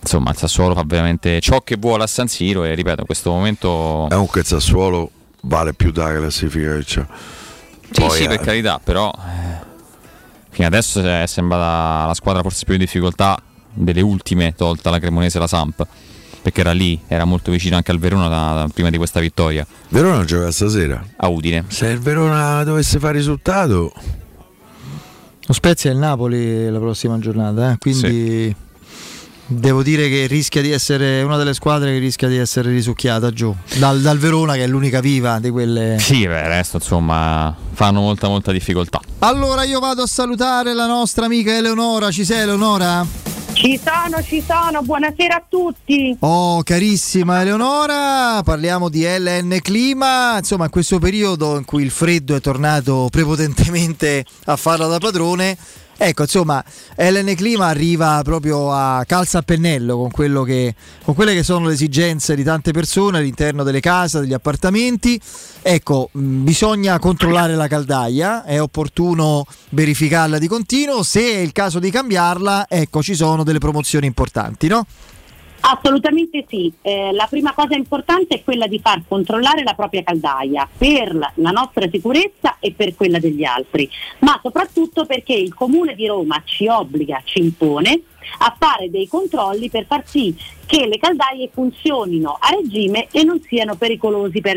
insomma il Sassuolo fa veramente ciò che vuole a San Siro e ripeto in questo momento Comunque il Sassuolo vale più da classifica che c'ha. sì, Poi, sì eh, per carità però eh, fino adesso è sembrata la squadra forse più in difficoltà delle ultime tolta la Cremonese e la Samp perché era lì era molto vicino anche al Verona da- da- prima di questa vittoria Verona gioca stasera. a Udine Se il Verona dovesse fare risultato, Lo Spezia è il Napoli la prossima giornata, eh, quindi devo dire che rischia di essere una delle squadre che rischia di essere risucchiata giù dal, dal Verona che è l'unica viva di quelle. sì beh, il resto insomma fanno molta molta difficoltà Allora io vado a salutare la nostra amica Eleonora, ci sei Eleonora? Ci sono, ci sono, buonasera a tutti. Oh, carissima Eleonora, parliamo di LN Clima, insomma in questo periodo in cui il freddo è tornato prepotentemente a farla da padrone, ecco insomma LN Clima arriva proprio a calza a pennello con, che, con quelle che sono le esigenze di tante persone all'interno delle case, degli appartamenti, ecco mh, bisogna controllare la caldaia, è opportuno verificarla di continuo, se è il caso di cambiarla, ecco ci sono delle promozioni importanti, no? Assolutamente sì, Eh, la prima cosa importante è quella di far controllare la propria caldaia per la nostra sicurezza e per quella degli altri, ma soprattutto perché il Comune di Roma ci obbliga, ci impone a fare dei controlli per far sì che le caldaie funzionino a regime e non siano per-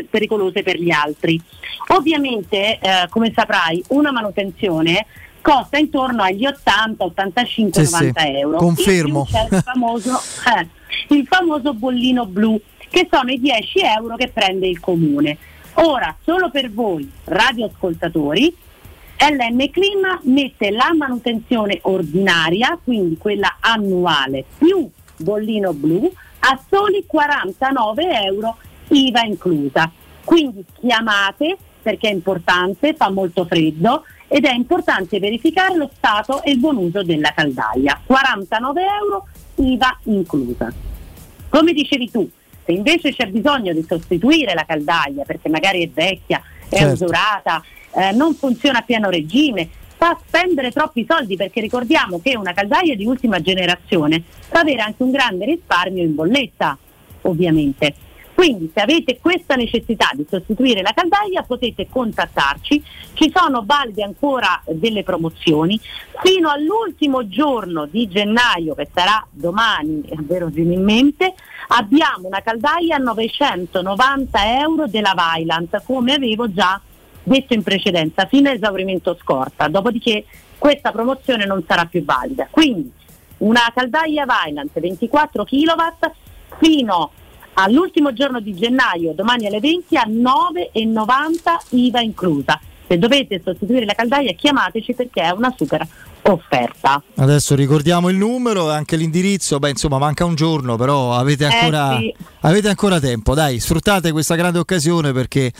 pericolose per gli altri. Ovviamente, eh, come saprai, una manutenzione costa intorno agli 80, 85, Sì, sì, 90 euro. confermo. Il famoso, eh, il famoso bollino blu, che sono i 10 euro che prende il comune. Ora, solo per voi radioascoltatori, LN Clima mette la manutenzione ordinaria, quindi quella annuale, più bollino blu, a soli 49 euro IVA inclusa. Quindi chiamate perché è importante, fa molto freddo ed è importante verificare lo stato e il buon uso della caldaia. 49 euro IVA inclusa. Come dicevi tu, se invece c'è bisogno di sostituire la caldaia perché magari è vecchia, è Certo. usurata, eh, non funziona a pieno regime, fa spendere troppi soldi perché ricordiamo che una caldaia di ultima generazione fa avere anche un grande risparmio in bolletta, ovviamente. Quindi se avete questa necessità di sostituire la caldaia potete contattarci, ci sono valide ancora delle promozioni. Fino all'ultimo giorno di gennaio che sarà domani verosimilmente abbiamo una caldaia a 990 euro della Vailant come avevo già detto in precedenza fino a esaurimento scorta, dopodiché questa promozione non sarà più valida. Quindi una caldaia Vailant 24 kW fino all'ultimo giorno di gennaio, domani alle 20 a 9,90 IVA inclusa. Se dovete sostituire la caldaia chiamateci perché è una super offerta. Adesso ricordiamo il numero e anche l'indirizzo, beh insomma manca un giorno, però avete Eh, ancora, sì. avete ancora tempo, dai, sfruttate questa grande occasione perché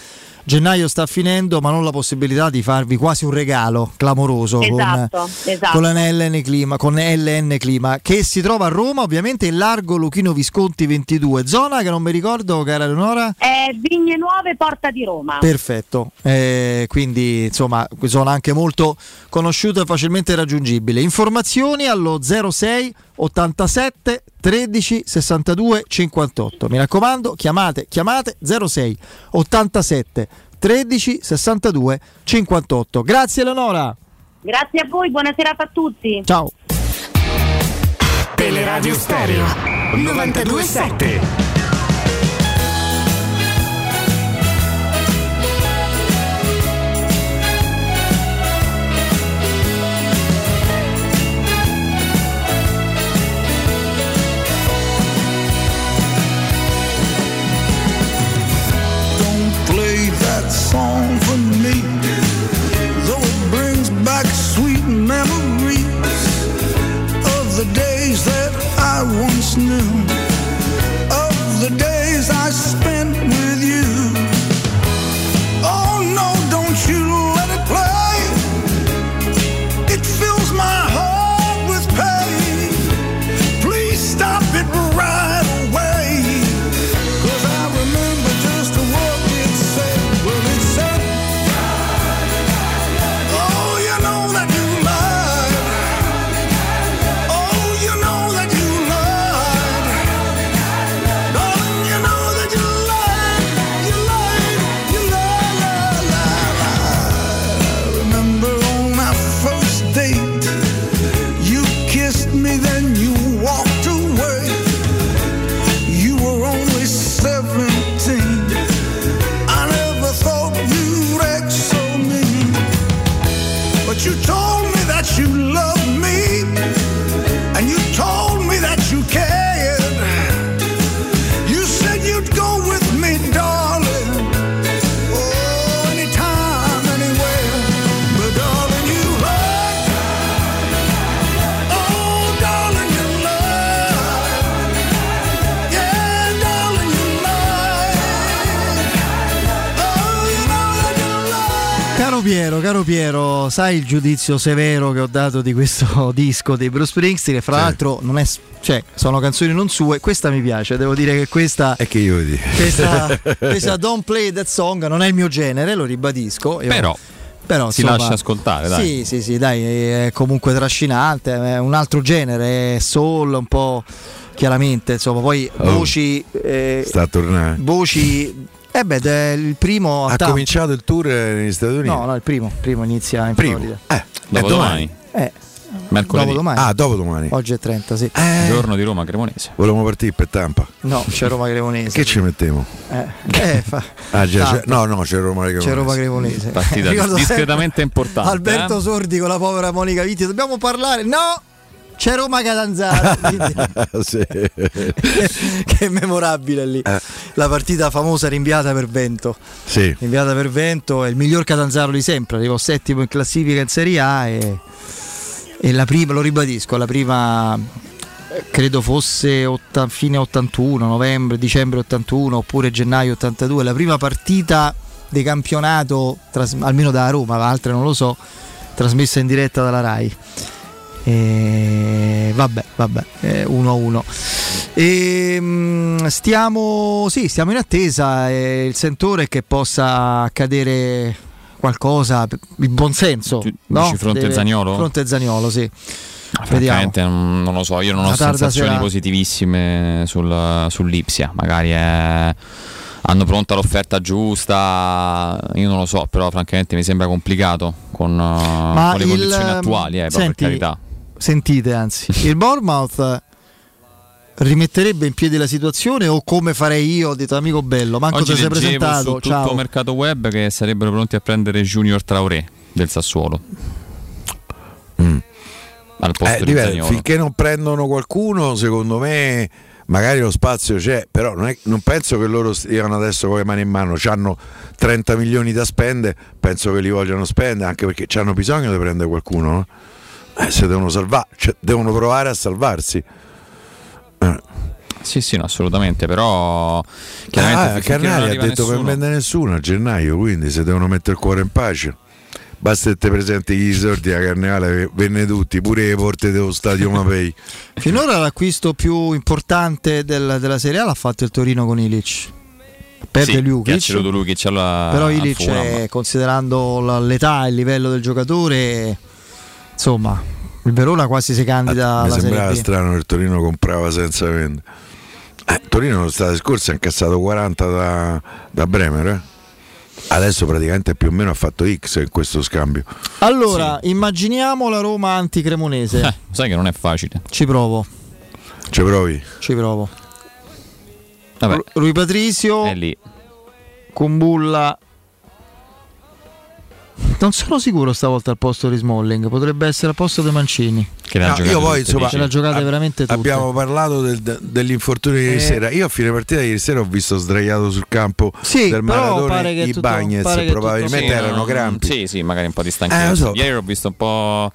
gennaio sta finendo, ma non la possibilità di farvi quasi un regalo clamoroso Esatto, con, esatto. con la LN Clima, con LN Clima, che si trova a Roma, ovviamente in largo Luchino Visconti 22, zona che non mi ricordo, cara Eleonora. È Vigne Nuove, Porta di Roma. Perfetto, Eh, quindi insomma zona anche molto conosciuta e facilmente raggiungibile. Informazioni allo 06 87 13 62 58. Mi raccomando, chiamate, chiamate 06 87 13 62 58. Grazie Eleonora. Grazie a voi, buona serata a tutti. Ciao. Teleradio Stereo 927. snow Piero, caro Piero, sai il giudizio severo che ho dato di questo disco di Bruce Springsteen, che fra l'altro non è, cioè, sono canzoni non sue, questa mi piace, devo dire che questa, E che io vedi. questa, questa Don't Play That Song non è il mio genere, lo ribadisco. Io- Però, però, si insomma, lascia ascoltare, dai. Sì, sì, sì, dai, è comunque trascinante, è un altro genere, è soul, un po' chiaramente, insomma, poi Oh. voci... eh, Sta a tornare. voci... Eh beh, è il primo Ha Tampa. cominciato il tour negli Stati Uniti. No, no, il primo, il primo inizia in Primo. Florida. Eh, Dopo è domani. Eh, Mercoledì. dopodomani. Ah, dopo domani. Oggi è 30, sì. Giorno di Roma Cremonese. Volevamo partire per Tampa. No, c'è Roma Cremonese. Che ci mettiamo? Eh, eh, fa- Ah, già, c'è- tanto. no, no, c'è Roma Cremonese. C'è Roma Cremonese. Partita discretamente importante. Alberto eh? Sordi con la povera Monica Vitti. Dobbiamo parlare. No! C'è Roma Catanzaro. Sì. che è memorabile lì. Eh. La partita famosa rinviata per vento. Sì. Rinviata per vento, è il miglior Catanzaro di sempre. Arrivò settimo in classifica in Serie A e, e la prima, lo ribadisco, la prima credo fosse otta- fine 81, novembre, dicembre 81 oppure gennaio 82, la prima partita di campionato, almeno da Roma, altre non lo so, trasmessa in diretta dalla RAI. E vabbè, vabbè, 1-1. E, mm, stiamo, sì, stiamo in attesa. e il sentore che possa accadere qualcosa, il buon senso. Tu no? dici fronte Deve- Zaniolo? Fronte Zaniolo, sì. Vediamo. Francamente non, non lo so, io non ho sensazioni sera. positivissime sul, sull'Ipsia, magari è- hanno pronta l'offerta giusta, io non lo so, però francamente mi sembra complicato con, con le il, condizioni ehm, attuali, eh, senti, per carità. Sentite, anzi, il Bournemouth rimetterebbe in piedi la situazione o come farei io, ho detto amico bello, manco Oggi ti sei presentato, su tutto ciao. mercato web che sarebbero pronti a prendere Junior Traoré del Sassuolo. Al posto Eh, Zaniolo. finché non prendono qualcuno, secondo me magari lo spazio c'è, però non, è- non penso che loro stiano adesso con le mani in mano, hanno 30 milioni da spendere, penso che li vogliano spendere, anche perché hanno bisogno di prendere qualcuno, no? Eh, se devono salvare, cioè, devono provare a salvarsi. Sì, sì, no, assolutamente, però chiaramente Ah, Carnali ha detto che non vende nessuno a gennaio, quindi se devono mettere il cuore in pace. Basta che te presenti gli sordi a Carnevale, venne tutti, pure le porte dello stadio Mapei. Finora l'acquisto più importante del- della Serie A l'ha fatto il Torino con Ilic. Perde sì, Lukic, Lukic alla, però Ilic, è, considerando l'età e il livello del giocatore, insomma, il Verona quasi si candida Mi alla sembrava B. strano che il Torino comprava senza vendere. Eh, Torino l'estate scorsa ha incassato 40 da, da Bremer. eh. Adesso praticamente più o meno ha fatto X in questo scambio. Allora, immaginiamo la Roma anticremonese. Eh, sai che non è facile. Ci provo, Ci provi? ci provo. Vabbè, Ru- Rui Patricio, è lì. Kumbulla. Non sono sicuro stavolta al posto di Smalling, potrebbe essere al posto dei Mancini. Che No, io poi, insomma, Ce l'ha giocate ab- veramente tutte. Abbiamo parlato del- de- dell'infortunio di ieri Eh. sera. Io a fine partita ieri sera ho visto sdraiato sul campo Sì, del però pare Maradona che i tutto- Bagnets probabilmente tutto- erano no, crampi. Sì, sì, magari un po' di stanchezza. Eh, so. Ieri ho visto un po'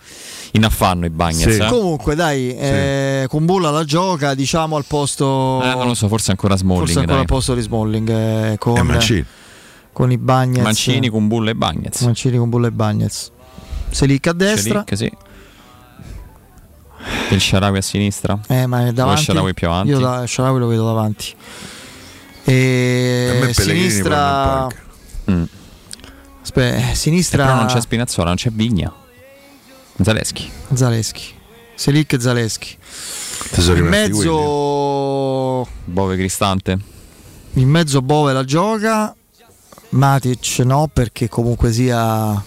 in affanno i Bagnets. Sì. eh. Comunque, dai, eh, Kumbulla la gioca, diciamo al posto. Eh, non lo so, forse ancora Smalling. forse ancora dai. al posto di Smalling eh, con, E Mancini. Con i Bagnets. Mancini, Kumbulla e Bagnets. Mancini, Kumbulla e Bagnets. Selic a destra. Selic, sì. Il Sharawi a sinistra. Eh, ma è davanti. Sharawi più avanti. Io da Sharawi lo vedo davanti. A E me Pellegrini sinistra. Mm. Aspetta, eh, Eh, sinistra. Però non c'è Spinazzola, non c'è Vigna. Zaleschi. Zaleschi. Selic e Zaleschi. In mezzo. Bove Cristante. In mezzo Bove la gioca. Matic no, perché comunque sia.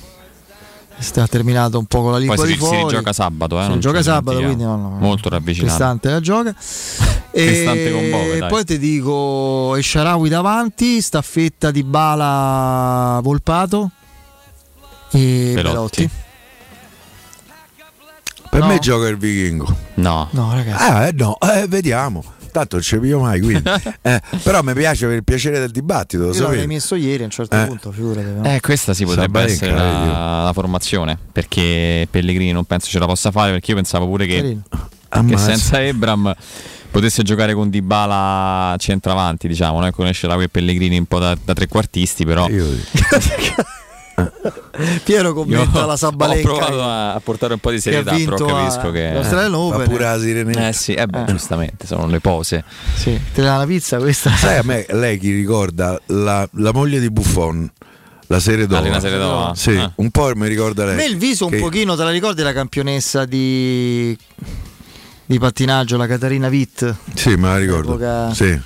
Sta terminato un po' con la lingua Poi si, di si fuori. gioca sabato. Eh, Si non gioca sabato, quindi no, no. Molto ravvicinato. Cristante la gioca. Cristante con Bove, poi ti dico Esciarawi davanti, staffetta di Bala Volpato e Pelotti. Per No. me gioca il vichingo. No. No, ragazzi. Ah, eh, no, eh, vediamo. Tanto non ci piglio mai, quindi. Eh, però mi piace per il piacere del dibattito, lo Io messo ieri a un certo Eh. punto, figurati. no? Eh, questa sì potrebbe Sabalenka, essere la, la formazione. Perché Pellegrini non penso ce la possa fare. Perché io pensavo pure che, Carino. che senza Ebram potesse giocare con Dybala centravanti, diciamo. Noi conoscerà quei Pellegrini un po' da, da trequartisti, però. Io- Piero io commenta la ho Sabalenka. provato a, a portare un po' di serietà, però capisco a- che. l'Australian Open. pure la sirenetta. Eh sì, eh beh, giustamente, sono le pose. Sì, te la pizza questa. Sai a me lei chi ricorda la, la moglie di Buffon, la Seredova. Elena Seredova? Sì, Ah. un po' mi ricorda A lei. me il viso un Che- pochino, te la ricordi la campionessa di, di pattinaggio, la Catarina Witt? Sì, me la ricordo. Sì.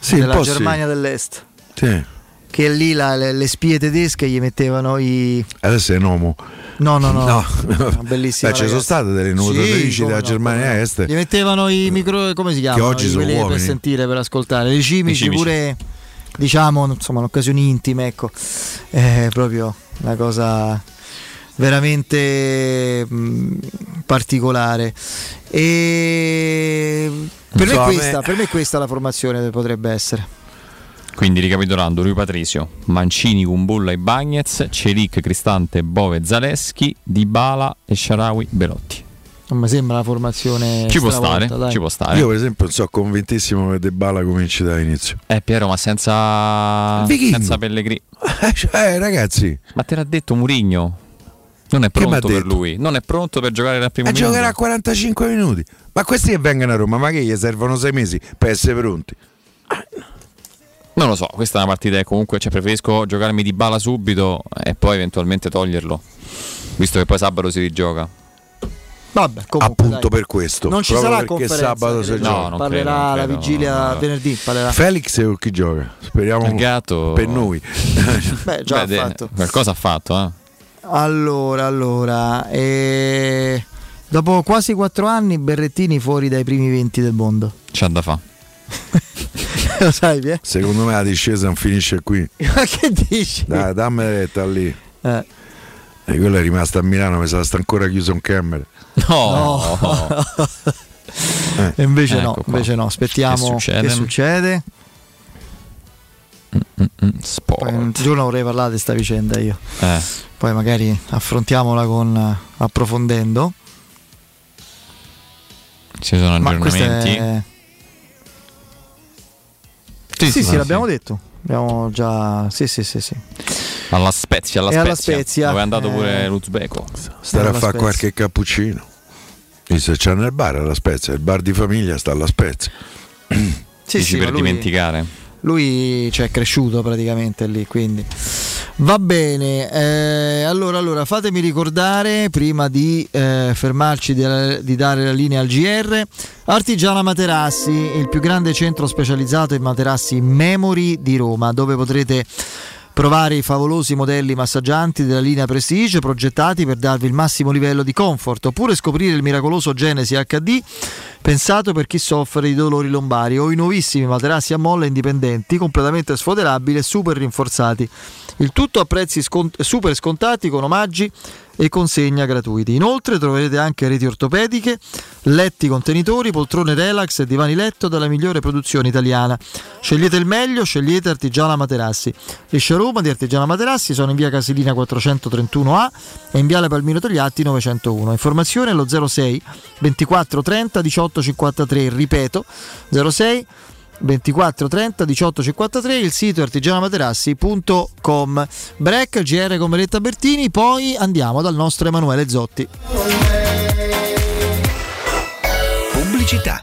Sì, un della po' sì. Germania dell'Est. Sì. Che lì la- le, le spie tedesche gli mettevano i... Adesso è un uomo. No, no, no. No. Una bellissima Beh, ci sono state delle nuotatrici Sì, della no, Germania no. Est. Gli mettevano i micro... come si chiamano? oggi I sono quelli per uomini. sentire, per ascoltare. Le cimici, cimici. pure, diciamo, insomma, in occasioni intime, ecco. È proprio una cosa veramente mh, particolare. E per me, So, me- questa, per me questa la formazione che potrebbe essere. Quindi ricapitolando, Rui Patricio, Mancini, Kumbulla e Bagnez, Celic, Cristante, Bove, Zaleschi, Dybala e Sharawi, Belotti. Non mi sembra la formazione. Ci può stare, dai. ci può stare. Io per esempio sono convintissimo che De Bala cominci dall'inizio. Eh Piero, ma senza, Vichingo. senza Pellegrini. Eh, cioè, ragazzi, Ma te l'ha detto Murigno. Non è pronto per detto? lui, non è pronto per giocare dal primo a minuto. giocare a 45 minuti. Ma questi che vengono a Roma, ma che gli servono sei mesi per essere pronti? Non lo so, questa è una partita che comunque cioè, preferisco giocarmi di bala subito e poi eventualmente toglierlo. Visto che poi sabato si rigioca. Vabbè, comunque, Appunto dai. per questo. Non ci sarà perché conferenza. sabato gioca. No, non parlerà credo, non la credo, vigilia no. venerdì. Parlerà. Felix o chi gioca? Speriamo Il gatto per noi. Beh, già Beh, ha fatto. Qualcosa ha fatto, eh. Allora, allora, eh, dopo quasi quattro anni Berrettini fuori dai primi 20 del mondo. C'ha da fa. Lo sai, Pie? Secondo me la discesa non finisce qui. Ma che dici? Dai, dammi retta lì. Eh, E quello è rimasto a Milano, mi sa sta ancora chiuso in camera. No, Eh. E invece no, Ecco qua. invece no, aspettiamo Che succede? che succede. Poi Sport. un giorno vorrei parlare di questa vicenda io. Eh, Poi magari affrontiamola con eh, approfondendo. ci sono aggiornamenti. Sì, Sì, sì, sì, l'abbiamo detto. Abbiamo già. Sì, sì, sì, sì. Alla Spezia, alla alla Spezia, Spezia, dove è andato eh. pure l'Uzbeko. Stare a fare qualche cappuccino. Che c'è nel bar alla Spezia, il bar di famiglia sta alla Spezia. Sì, Dici sì, per lui- dimenticare. Lui ci è cresciuto praticamente lì, quindi va bene. eh, allora, allora, fatemi ricordare prima di eh, fermarci di, di dare la linea al GR. Artigiana Materassi, il più grande centro specializzato in materassi Memory di Roma, dove potrete provare i favolosi modelli massaggianti della linea Prestige progettati per darvi il massimo livello di comfort, oppure scoprire il miracoloso Genesi HD pensato per chi soffre di dolori lombari o i nuovissimi materassi a molla indipendenti completamente sfoderabili e super rinforzati. Il tutto a prezzi scont- super scontati con omaggi e consegna gratuiti. Inoltre troverete anche reti ortopediche, letti contenitori, poltrone relax e divani letto dalla migliore produzione italiana. Scegliete il meglio, scegliete Artigiana Materassi. Le showroom di Artigiana Materassi sono in via Casilina 431A e in viale Palmiro Togliatti 901. Informazioni allo 06 24 30 18 53, ripeto 06 24 30 18 53 il sito artigianamaterassi.com break GR con Beretta Bertini poi andiamo dal nostro Emanuele Zotti Pubblicità.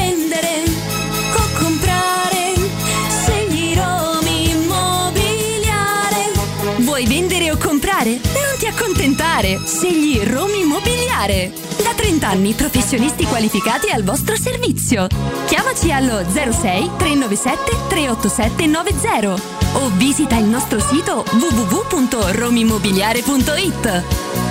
Accontentare. Segli Romi Immobiliare. Da 30 anni, professionisti qualificati al vostro servizio. Chiamaci allo 06 397 387 90 o visita il nostro sito www.romimmobiliare.it.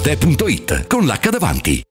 Arte.it con l'H davanti.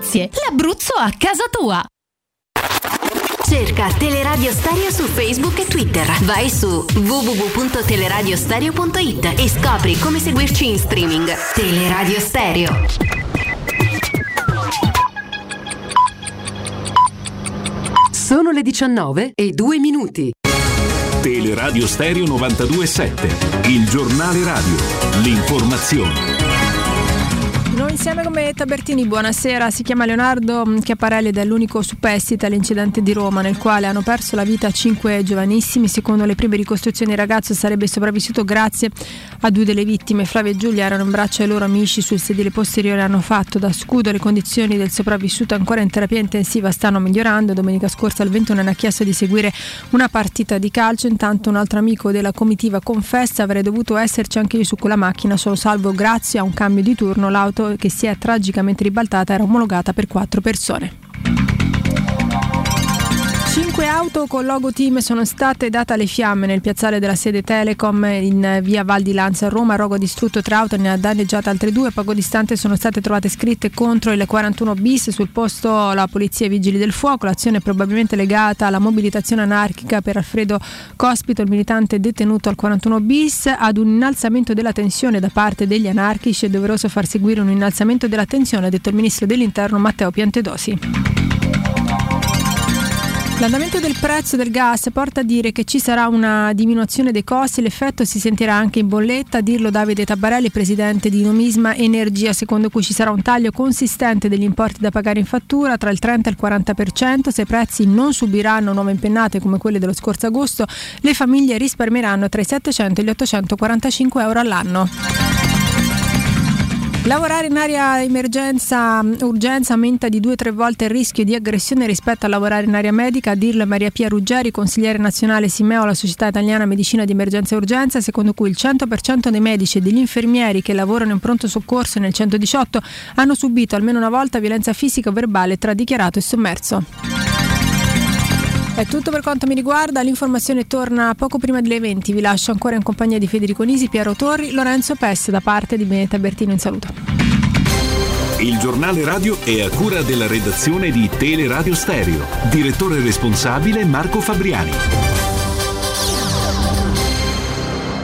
L'Abruzzo a casa tua. Cerca Teleradio Stereo su Facebook e Twitter. Vai su www.teleradiostereo.it e scopri come seguirci in streaming. Teleradio Stereo. Sono le 19 e 2 minuti. Teleradio Stereo 927, il giornale radio, l'informazione. Insieme come Tabertini, buonasera. Si chiama Leonardo Chiapparelli ed è l'unico superstite all'incidente di Roma nel quale hanno perso la vita cinque giovanissimi. Secondo le prime ricostruzioni il ragazzo sarebbe sopravvissuto grazie a due delle vittime. Flavia e Giulia erano in braccio ai loro amici sul sedile posteriore hanno fatto da scudo. Le condizioni del sopravvissuto ancora in terapia intensiva stanno migliorando. Domenica scorsa il 21 ha chiesto di seguire una partita di calcio. Intanto un altro amico della comitiva confessa avrei dovuto esserci anche io su quella macchina, solo salvo grazie a un cambio di turno l'auto che si è tragicamente ribaltata era omologata per quattro persone. Auto con logo team sono state date alle fiamme nel piazzale della sede Telecom in via Val di Lanza a Roma. Rogo ha distrutto tre auto ne ha danneggiate altre due. Poco distante sono state trovate scritte contro il 41 bis. Sul posto la polizia e i vigili del fuoco. L'azione è probabilmente legata alla mobilitazione anarchica per Alfredo Cospito, il militante detenuto al 41 bis. Ad un innalzamento della tensione da parte degli anarchici è doveroso far seguire un innalzamento della tensione, ha detto il ministro dell'interno Matteo Piantedosi. L'andamento del prezzo del gas porta a dire che ci sarà una diminuzione dei costi, l'effetto si sentirà anche in bolletta, a dirlo Davide Tabarelli, presidente di Nomisma Energia, secondo cui ci sarà un taglio consistente degli importi da pagare in fattura tra il 30 e il 40%, se i prezzi non subiranno nuove impennate come quelle dello scorso agosto, le famiglie risparmieranno tra i 700 e gli 845 euro all'anno. Lavorare in area emergenza urgenza aumenta di 2-3 volte il rischio di aggressione rispetto a lavorare in area medica, a dirlo Maria Pia Ruggeri, consigliere nazionale Simeo alla Società Italiana Medicina di Emergenza e Urgenza, secondo cui il 100% dei medici e degli infermieri che lavorano in pronto soccorso nel 118 hanno subito almeno una volta violenza fisica o verbale tra dichiarato e sommerso. È tutto per quanto mi riguarda, l'informazione torna poco prima delle 20. Vi lascio ancora in compagnia di Federico Nisi, Piero Torri, Lorenzo Pesse da parte di Benetta Bertino in saluto. Il giornale radio è a cura della redazione di Teleradio Stereo. Direttore responsabile Marco Fabriani.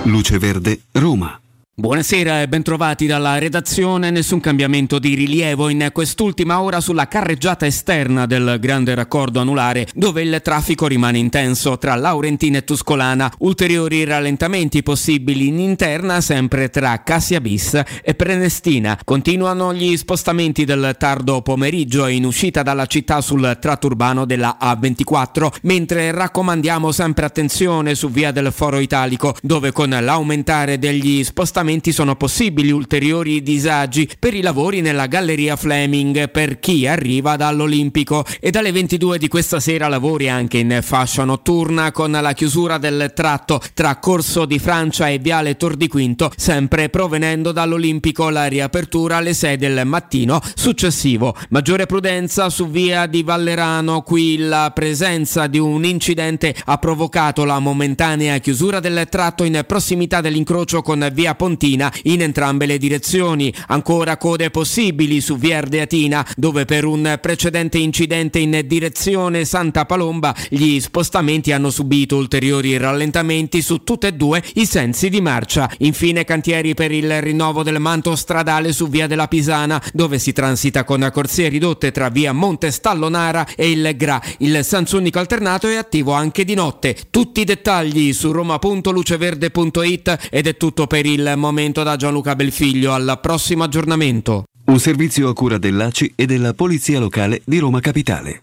Luce Verde, Roma. Buonasera e bentrovati dalla redazione. Nessun cambiamento di rilievo in quest'ultima ora sulla carreggiata esterna del grande raccordo anulare, dove il traffico rimane intenso tra Laurentina e Tuscolana. Ulteriori rallentamenti possibili in interna, sempre tra Cassia Bis e Prenestina. Continuano gli spostamenti del tardo pomeriggio in uscita dalla città sul tratto urbano della A24, mentre raccomandiamo sempre attenzione su via del Foro Italico, dove con l'aumentare degli spostamenti sono possibili ulteriori disagi per i lavori nella Galleria Fleming per chi arriva dall'Olimpico. E dalle 22 di questa sera lavori anche in fascia notturna con la chiusura del tratto tra Corso di Francia e Viale Tor di Quinto, sempre provenendo dall'Olimpico. La riapertura alle 6 del mattino successivo. Maggiore prudenza su via di Vallerano, qui la presenza di un incidente ha provocato la momentanea chiusura del tratto in prossimità dell'incrocio con via Pontina in entrambe le direzioni. Ancora code possibili su via Ardeatina, dove per un precedente incidente in direzione Santa Palomba gli spostamenti hanno subito ulteriori rallentamenti su tutte e due i sensi di marcia. Infine cantieri per il rinnovo del manto stradale su via della Pisana, dove si transita con corsie ridotte tra via Monte Stallonara e il Gra. Il Sansunico alternato è attivo anche di notte. Tutti i dettagli su roma.luceverde.it ed è tutto per il momento da Gianluca Belfiglio. Al prossimo aggiornamento. Un servizio a cura dell'ACI e della Polizia Locale di Roma Capitale.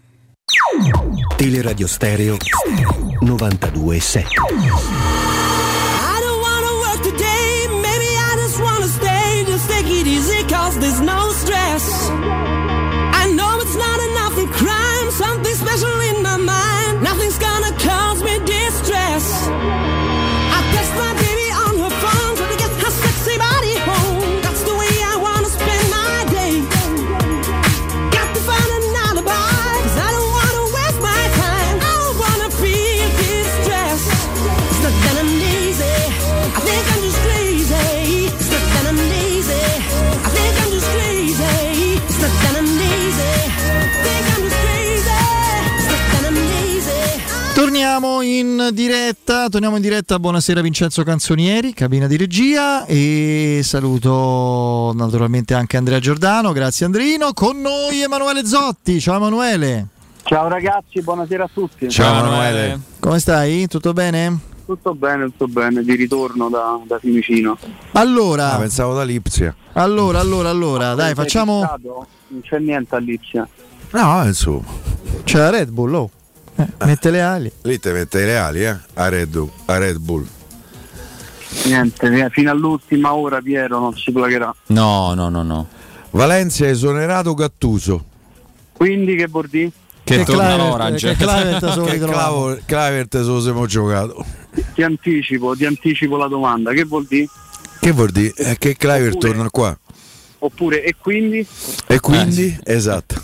Teleradio Stereo 92.7 Torniamo in diretta, torniamo in diretta. Buonasera Vincenzo Canzonieri, cabina di regia e saluto naturalmente anche Andrea Giordano, grazie Andrino. Con noi Emanuele Zotti, ciao Emanuele. Ciao ragazzi, buonasera a tutti. Come stai? Tutto bene? Tutto bene, tutto bene, di ritorno da, da Fiumicino. Allora, Ah, pensavo da Lipsia. allora, allora, allora, dai, Sei facciamo... Non c'è niente a Lipsia. No, insomma. C'è la Red Bull, oh. Eh, mette le ali. Lì te mette le ali, eh? A Red, Bull- a Red Bull. Niente, fino all'ultima ora Piero non si placcherà. No, no, no, no. Valencia ha esonerato Gattuso. Quindi che vuol dire? Che, Che torna l'Orange. che. Clavo- Kluivert se lo siamo giocato. Ti anticipo, ti anticipo la domanda, che vuol dire? Che vuol dire? Eh, che Kluivert torna qua. Oppure e quindi? E quindi? Esatto.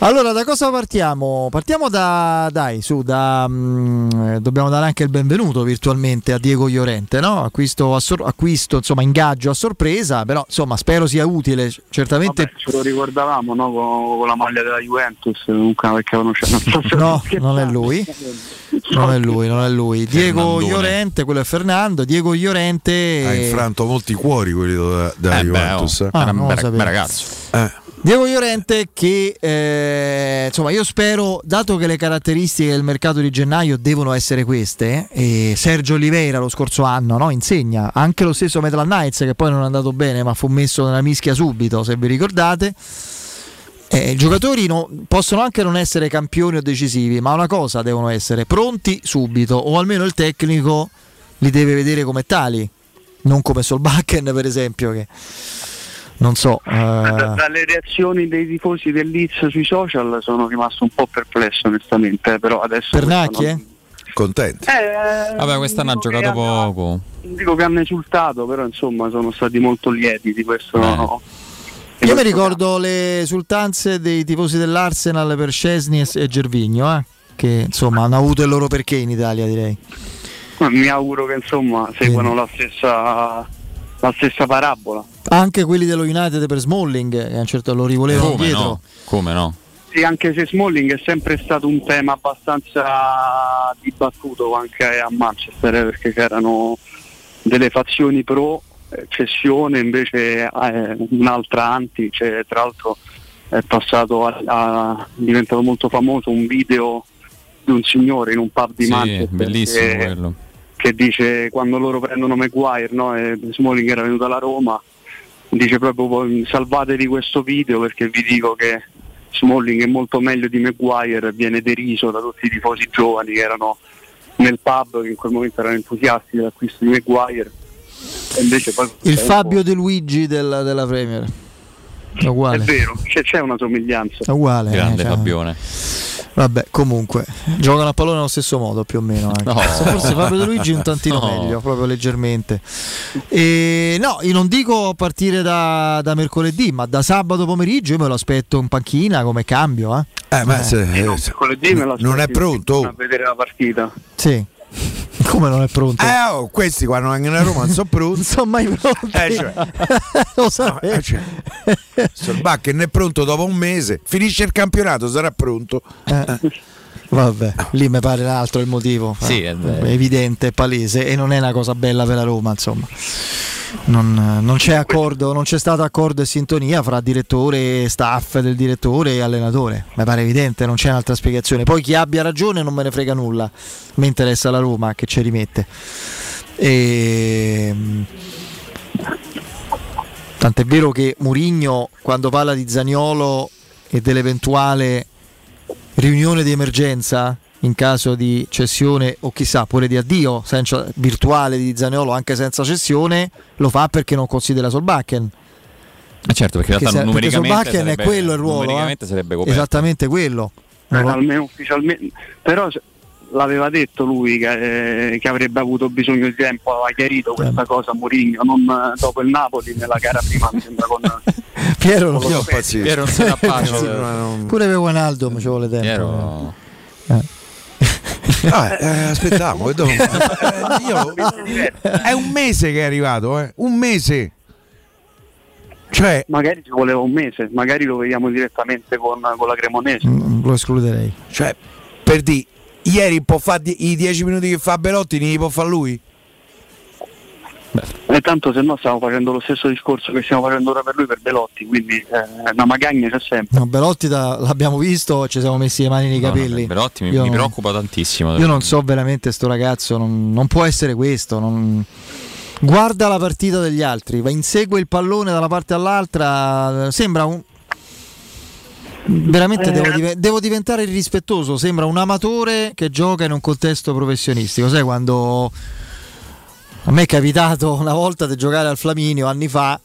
Allora, da cosa partiamo? Partiamo da, dai, su, da, mm, eh, dobbiamo dare anche il benvenuto virtualmente a Diego Iorente, no? Acquisto, a sor- acquisto, insomma, ingaggio a sorpresa, però insomma, spero sia utile, certamente... Vabbè, ce lo ricordavamo no? con, con la maglia della Juventus, comunque perché. Non so se No, non è lui. Non è lui, non è lui. Diego. Iorente, quello è Fernando. Diego Iorente. Ha infranto molti cuori quelli della, della Eh beh, Juventus. oh. eh. Ah, non lo sapevo. Eh. Diego Llorente che eh, insomma io spero, dato che le caratteristiche del mercato di gennaio devono essere queste, e Sergio Oliveira lo scorso anno no, insegna, anche lo stesso Metal Knights che poi non è andato bene ma fu messo nella mischia subito se vi ricordate, eh, i giocatori no- possono anche non essere campioni o decisivi, ma una cosa devono essere pronti subito o almeno il tecnico li deve vedere come tali, non come Solbakken per esempio che non so. eh, Da- dalle reazioni dei tifosi del Leeds sui social sono rimasto un po' perplesso onestamente, eh, però adesso... Pernacchi, eh? Contenti. Eh, Vabbè, quest'anno ha giocato poco. non dico che hanno esultato, però insomma sono stati molto lieti di questo. no? Io mi ricordo le esultanze dei tifosi dell'Arsenal per Scesni e- Gervigno, eh, che insomma hanno avuto il loro perché in Italia direi. Ma Mi auguro che insomma seguano la stessa, la stessa parabola. Anche quelli dello United per Smalling, che a un certo lo rivolevano Come dietro. no? Come no? Sì, anche se Smalling è sempre stato un tema abbastanza dibattuto anche a Manchester, eh, perché c'erano delle fazioni pro eh, cessione, invece eh, un'altra anti, cioè, tra l'altro è passato a, a- è diventato molto famoso un video di un signore in un pub di Sì, Manchester bellissimo che, quello. Che dice quando loro prendono Maguire no, e Smalling era venuto alla Roma dice proprio "Voi salvatevi questo video perché vi dico che Smalling è molto meglio di Maguire viene deriso da tutti i tifosi giovani che erano nel pub che in quel momento erano entusiasti dell'acquisto di Maguire e invece poi Il Fabio De Luigi della, della Premier. È uguale. è vero c'è, c'è una somiglianza È uguale. Grande eh, cioè- Fabione. Vabbè, comunque, giocano a pallone allo stesso modo più o meno. anche. No. Forse Fabio De Luigi un tantino No. meglio, proprio leggermente. E, no, io non dico a partire da, da mercoledì, ma da sabato pomeriggio io me lo aspetto in panchina come cambio. Eh, Eh, ma se- eh, se- mercoledì me lo non è pronto? a vedere la partita Sì. Come non è pronto? Eh, oh, questi quando vengono a Roma non sono pronti. non sono mai pronti. Eh, cioè, lo sapevo. eh, cioè, Solbakken è pronto dopo un mese, finisce il campionato, sarà pronto. Eh, Vabbè, lì mi pare un altro il motivo. Sì, eh, è vero. evidente, palese e non è una cosa bella per la Roma, insomma. Non, non c'è accordo, non c'è stato accordo e sintonia fra direttore, staff del direttore e allenatore. Mi pare evidente, non c'è un'altra spiegazione. Poi chi abbia ragione non me ne frega nulla. Mi interessa la Roma che ci rimette. E... Tant'è vero che Murigno, quando parla di Zaniolo e dell'eventuale riunione di emergenza in caso di cessione o chissà pure di addio senza, virtuale di Zaniolo anche senza cessione, lo fa perché non considera Solbakken. Eh certo, perché in realtà se- perché numericamente Solbakken è sarebbe- quello il ruolo. eh. Esattamente quello. Eh, almeno ufficialmente però se- l'aveva detto lui che, eh, che avrebbe avuto bisogno di tempo aveva chiarito questa cosa Mourinho non eh, dopo il Napoli nella gara prima mi sembra con Piero non con lo so. Spezia. Piero non se ne appaccia. Pure per Wijnaldum ci vuole tempo. Piero- Ah, eh, aspettiamo, dopo- eh, io- è un mese che è arrivato, eh, un mese. Cioè, magari ci voleva un mese magari lo vediamo direttamente con, con la Cremonese Mm, Lo escluderei. cioè, per di ieri può fare i 10 minuti che fa Belotti, li può fare lui? E tanto se no stiamo facendo lo stesso discorso che stiamo facendo ora per lui per Belotti quindi eh, una magagna c'è sempre No, Belotti da- l'abbiamo visto ci siamo messi le mani nei No, no, capelli. Belotti mi, mi preoccupa tantissimo. Io non so veramente sto ragazzo, non, non può essere questo. non- Guarda la partita degli altri, va insegue il pallone da una parte all'altra, sembra un... Veramente Eh. devo, dive- devo diventare irrispettoso, sembra un amatore che gioca in un contesto professionistico. Sai quando a me è capitato una volta di giocare al Flaminio anni fa,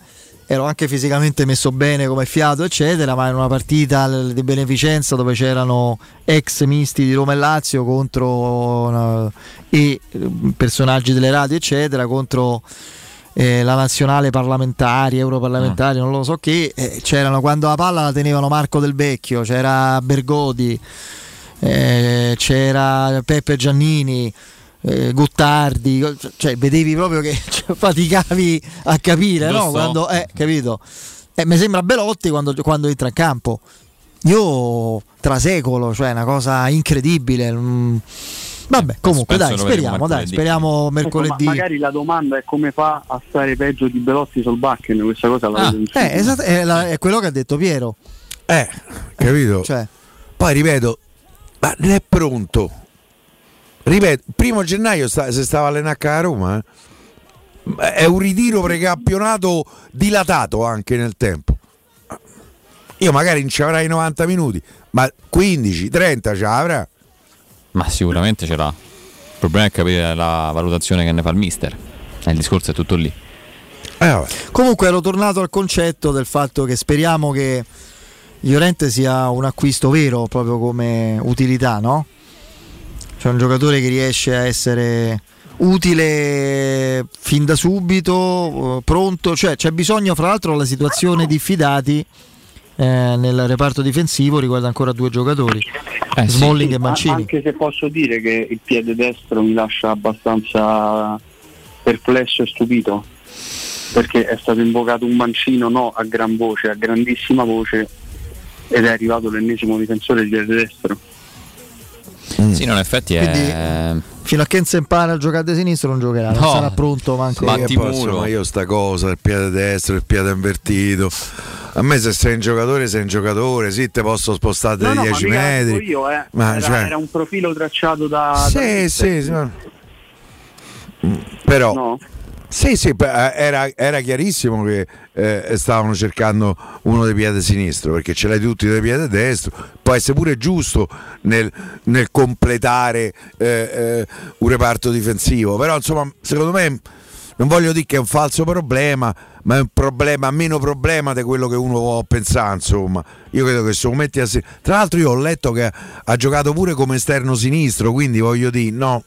ero anche fisicamente messo bene come fiato, eccetera, ma in una partita di beneficenza dove c'erano ex misti di Roma e Lazio contro una- e personaggi delle radio, eccetera, contro eh, la nazionale parlamentari, europarlamentari, non lo so che, eh, c'erano quando la palla la tenevano Marco Del Vecchio, c'era Bergodi, eh, c'era Peppe Giannini, eh, Gottardi, cioè vedevi proprio che cioè, faticavi a capire, no? Giusto. Quando, eh, capito? Eh, mi sembra Belotti quando, quando entra in campo. Io trasecolo, cioè una cosa incredibile. mm, Vabbè, comunque penso dai, lo speriamo, dai, speriamo mercoledì. Ecco, ma magari la domanda è come fa a stare peggio di Belotti sul Bakken, questa cosa la in Eh, esatto, è, la- è quello che ha detto Piero. Eh, capito? Cioè. Poi ripeto, ma non è pronto. Ripeto, primo gennaio sta, se stava allenando a Roma, eh, è un ritiro precampionato dilatato anche nel tempo. Io magari non ci avrai 90 minuti, ma 15, 30 ce l'avrà. Ma sicuramente ce l'ha. Il problema è capire la valutazione che ne fa il mister. Eh, il discorso è tutto lì. Comunque ero tornato al concetto del fatto che speriamo che Llorente sia un acquisto vero proprio come utilità, no? C'è un giocatore che riesce a essere utile fin da subito, eh, pronto, cioè c'è bisogno fra l'altro la situazione di Fidati eh, nel reparto difensivo riguarda ancora due giocatori, Smalling e Ma Mancini. Anche se posso dire che il piede destro mi lascia abbastanza perplesso e stupito, perché è stato invocato un mancino no a gran voce, a grandissima voce, ed è arrivato l'ennesimo difensore di piede destro. Sì, no, in effetti è. Fino a che non si impara a giocare di sinistro non giocherà, non No. sarà pronto manco. Sì, poi, insomma, io sta cosa, il piede destro, il piede invertito. A me se sei un giocatore, sei un giocatore, sì, te posso spostare No, dei no, ma 10 mica metri. io, eh. Ma, era, cioè- era un profilo tracciato da... Sì, da- sì, sì. Però sì, sì, eh, era, era chiarissimo che eh, stavano cercando uno dei piedi sinistro perché ce l'hai tutti dei piedi destro. Può essere pure giusto nel, nel completare eh, eh, un reparto difensivo, però insomma, secondo me non voglio dire che è un falso problema, ma è un problema meno problema di quello che uno può pensare. Insomma, io credo che se lo metti a Tra l'altro, io ho letto che ha giocato pure come esterno sinistro, quindi voglio dire, no.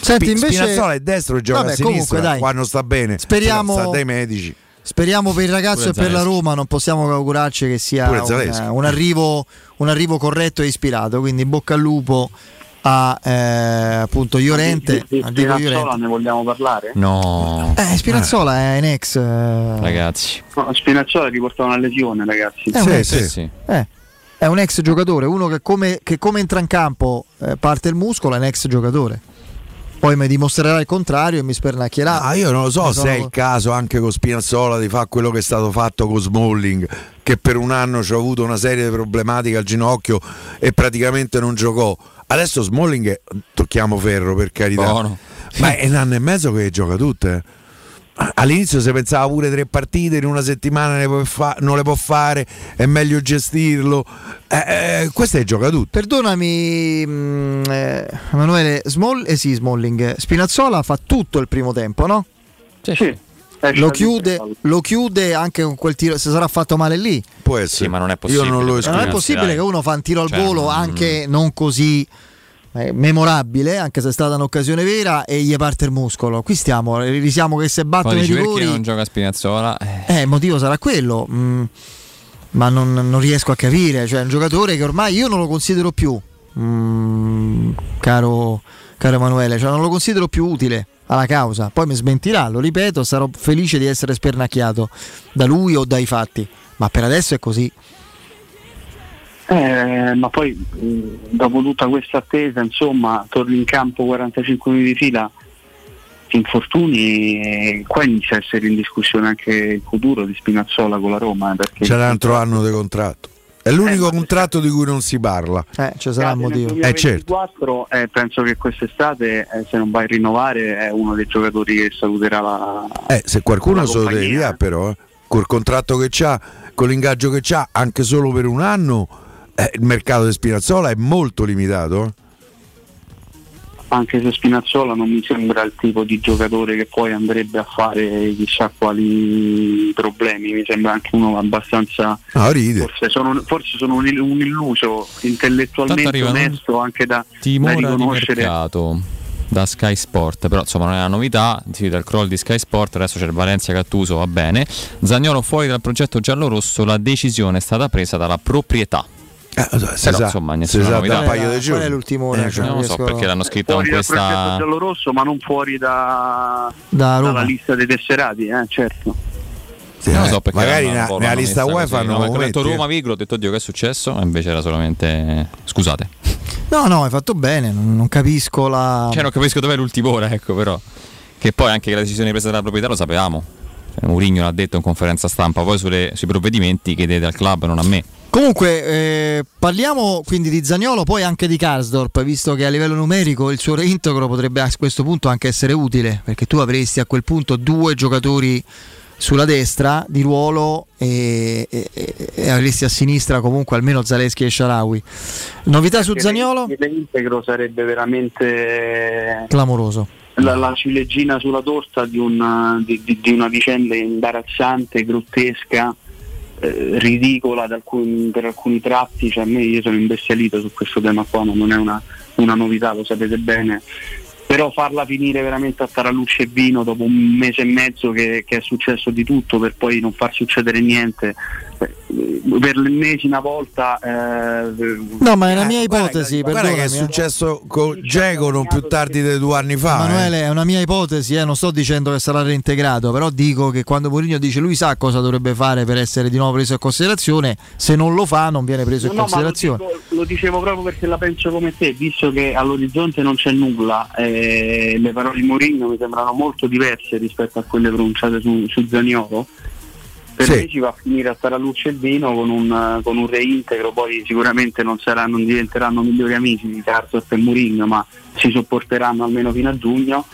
Senti, Spi- invece- Spinazzola è destro e gioca Vabbè, a sinistra comunque, dai. quando sta bene. Speriamo- Sta dai medici. Speriamo per il ragazzo Pure e per la Zaleschi. Roma, non possiamo augurarci che sia un, Zaleschi. un arrivo, un arrivo corretto e ispirato. Quindi bocca al lupo a eh, appunto Llorente. Di, di Diego Spinazzola ne vogliamo parlare? No. Eh, Spinazzola è in ex. eh, Ragazzi. No, Spinazzola riporta una lesione, ragazzi. È un ex. eh, è un ex giocatore, uno che come, che come entra in campo eh, parte il muscolo, è un ex giocatore. Poi mi dimostrerà il contrario e mi spernacchierà. Ah, io non lo so Mi se sono- è il caso anche con Spinazzola di fare quello che è stato fatto con Smalling, che per un anno ci ha avuto una serie di problematiche al ginocchio e praticamente non giocò. Adesso Smalling, è- tocchiamo ferro per carità, Buono. ma è un anno e mezzo che gioca tutte. All'inizio si pensava pure tre partite in una settimana ne può fa- non le può fare, è meglio gestirlo. Eh, eh, questo è gioca tutto. Perdonami, mm, eh, Emanuele, Small, eh sì, Smalling. Spinazzola fa tutto il primo tempo, no? Sì. Lo chiude, lo chiude anche con quel tiro. Se sarà fatto male lì, Può essere. Sì, ma non è Io possibile. non lo non è possibile che uno fa un tiro al Cioè, volo anche non così eh, memorabile, anche se è stata un'occasione vera, e gli parte il muscolo. Qui stiamo, risiamo che se Poi battono i dici perché rigori. non gioca Spinazzola? Eh, Eh, il motivo sarà quello. mm, ma non, non riesco a capire. Cioè, è un giocatore che ormai io non lo considero più, mm, caro, caro Emanuele, cioè non lo considero più utile alla causa. Poi mi smentirà, lo ripeto, sarò felice di essere spernacchiato da lui o dai fatti. Ma per adesso è così. Eh, ma poi mh, dopo tutta questa attesa, insomma, torni in campo 45 minuti di fila, ti infortuni e qua inizia a essere in discussione anche il futuro di Spinazzola con la Roma. eh, Perché C'è un altro anno di contratto. È l'unico contratto di cui non si parla. Eh, ci sarà un Nel motivo. Eh, certo. 2024 eh, penso che quest'estate, eh, se non vai a rinnovare, è uno dei giocatori che saluterà la. Eh, se qualcuno se lo deve via, però, eh, col contratto che c'ha, con l'ingaggio che c'ha, anche solo per un anno, eh, il mercato di Spinazzola è molto limitato. Anche se Spinazzola non mi sembra il tipo di giocatore che poi andrebbe a fare chissà quali problemi, mi sembra anche uno abbastanza. Ride. Forse sono, forse sono un, un illuso, intellettualmente onesto anche da, da riconoscere. mercato da Sky Sport, però insomma non è una novità, sì, dal crawl di Sky Sport, adesso c'è il Valencia Cattuso, va bene. Zagnolo fuori dal progetto giallorosso, la decisione è stata presa dalla proprietà. Eh, si Però sa, insomma nessuna sa da novità. un paio di Qual è giorni. l'ultimo ora? Eh, Cioè, non lo so perché l'hanno scritta Fuori progetto questa... giallorosso, ma non fuori da, Da Roma. dalla lista dei tesserati, eh, certo. Sì, non lo eh, so perché magari l'hanno un na- po' nella lista UEFA no, ho detto eh. Roma Vigro, ho detto oddio che è successo, e invece era solamente scusate. No, no, hai fatto bene, non, non capisco la... Cioè, non capisco dov'è l'ultima ora, ecco, però. Che poi anche la decisione presa dalla proprietà lo sapevamo. Cioè, Mourinho l'ha detto in conferenza stampa, poi sulle- sui provvedimenti chiedete al club, non a me. Comunque, eh, parliamo quindi di Zagnolo, poi anche di Karsdorp, visto che a livello numerico il suo reintegro potrebbe a questo punto anche essere utile, perché tu avresti a quel punto due giocatori sulla destra di ruolo e, e- e- e avresti a sinistra comunque almeno Zaleschi e Sharawi. Novità su Zagnolo? Il reintegro sarebbe veramente Clamoroso. La, la ciliegina sulla torta di una, di, di- di una vicenda imbarazzante, grottesca, eh, ridicola alcuni- per alcuni tratti. Cioè, a me io sono imbestialito su questo tema qua, ma non è una, una novità, lo sapete bene. Però farla finire veramente a Taraluce e Vino dopo un mese e mezzo che, che è successo di tutto per poi non far succedere niente, eh, per l'ennesima volta... eh, No, ma è una mia ipotesi, Guarda che è eh. successo con Geco non più tardi di due anni fa. Emanuele, eh. è una mia ipotesi, eh, non sto dicendo che sarà reintegrato, però dico che quando Mourinho dice lui sa cosa dovrebbe fare per essere di nuovo preso in considerazione, se non lo fa non viene preso in No, no, ma lo, considerazione. dico- lo dicevo proprio perché la penso come te, visto che all'orizzonte non c'è nulla, eh, le parole di Mourinho mi sembrano molto diverse rispetto a quelle pronunciate su, su Zaniolo. Per Sì. me ci va a finire a Taraluce e Vino con un, con un reintegro, poi sicuramente non, saranno, non diventeranno migliori amici di Carzot e Mourinho, ma si sopporteranno almeno fino a giugno.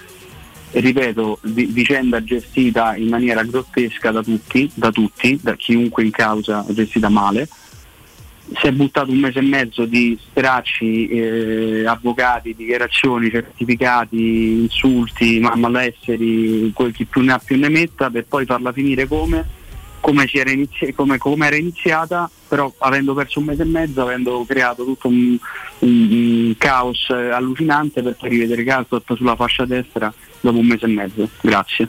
E ripeto, vi- vicenda gestita in maniera grottesca da tutti, da tutti, da chiunque in causa, gestita male si è buttato un mese e mezzo di stracci, eh, avvocati, dichiarazioni, certificati, insulti, ma- malesseri, quel chi più ne ha più ne metta, per poi farla finire come, come, si era inizi- come- come era iniziata, però avendo perso un mese e mezzo, avendo creato tutto un, un- un caos eh, allucinante per poi rivedere Calzot sulla fascia destra dopo un mese e mezzo. Grazie.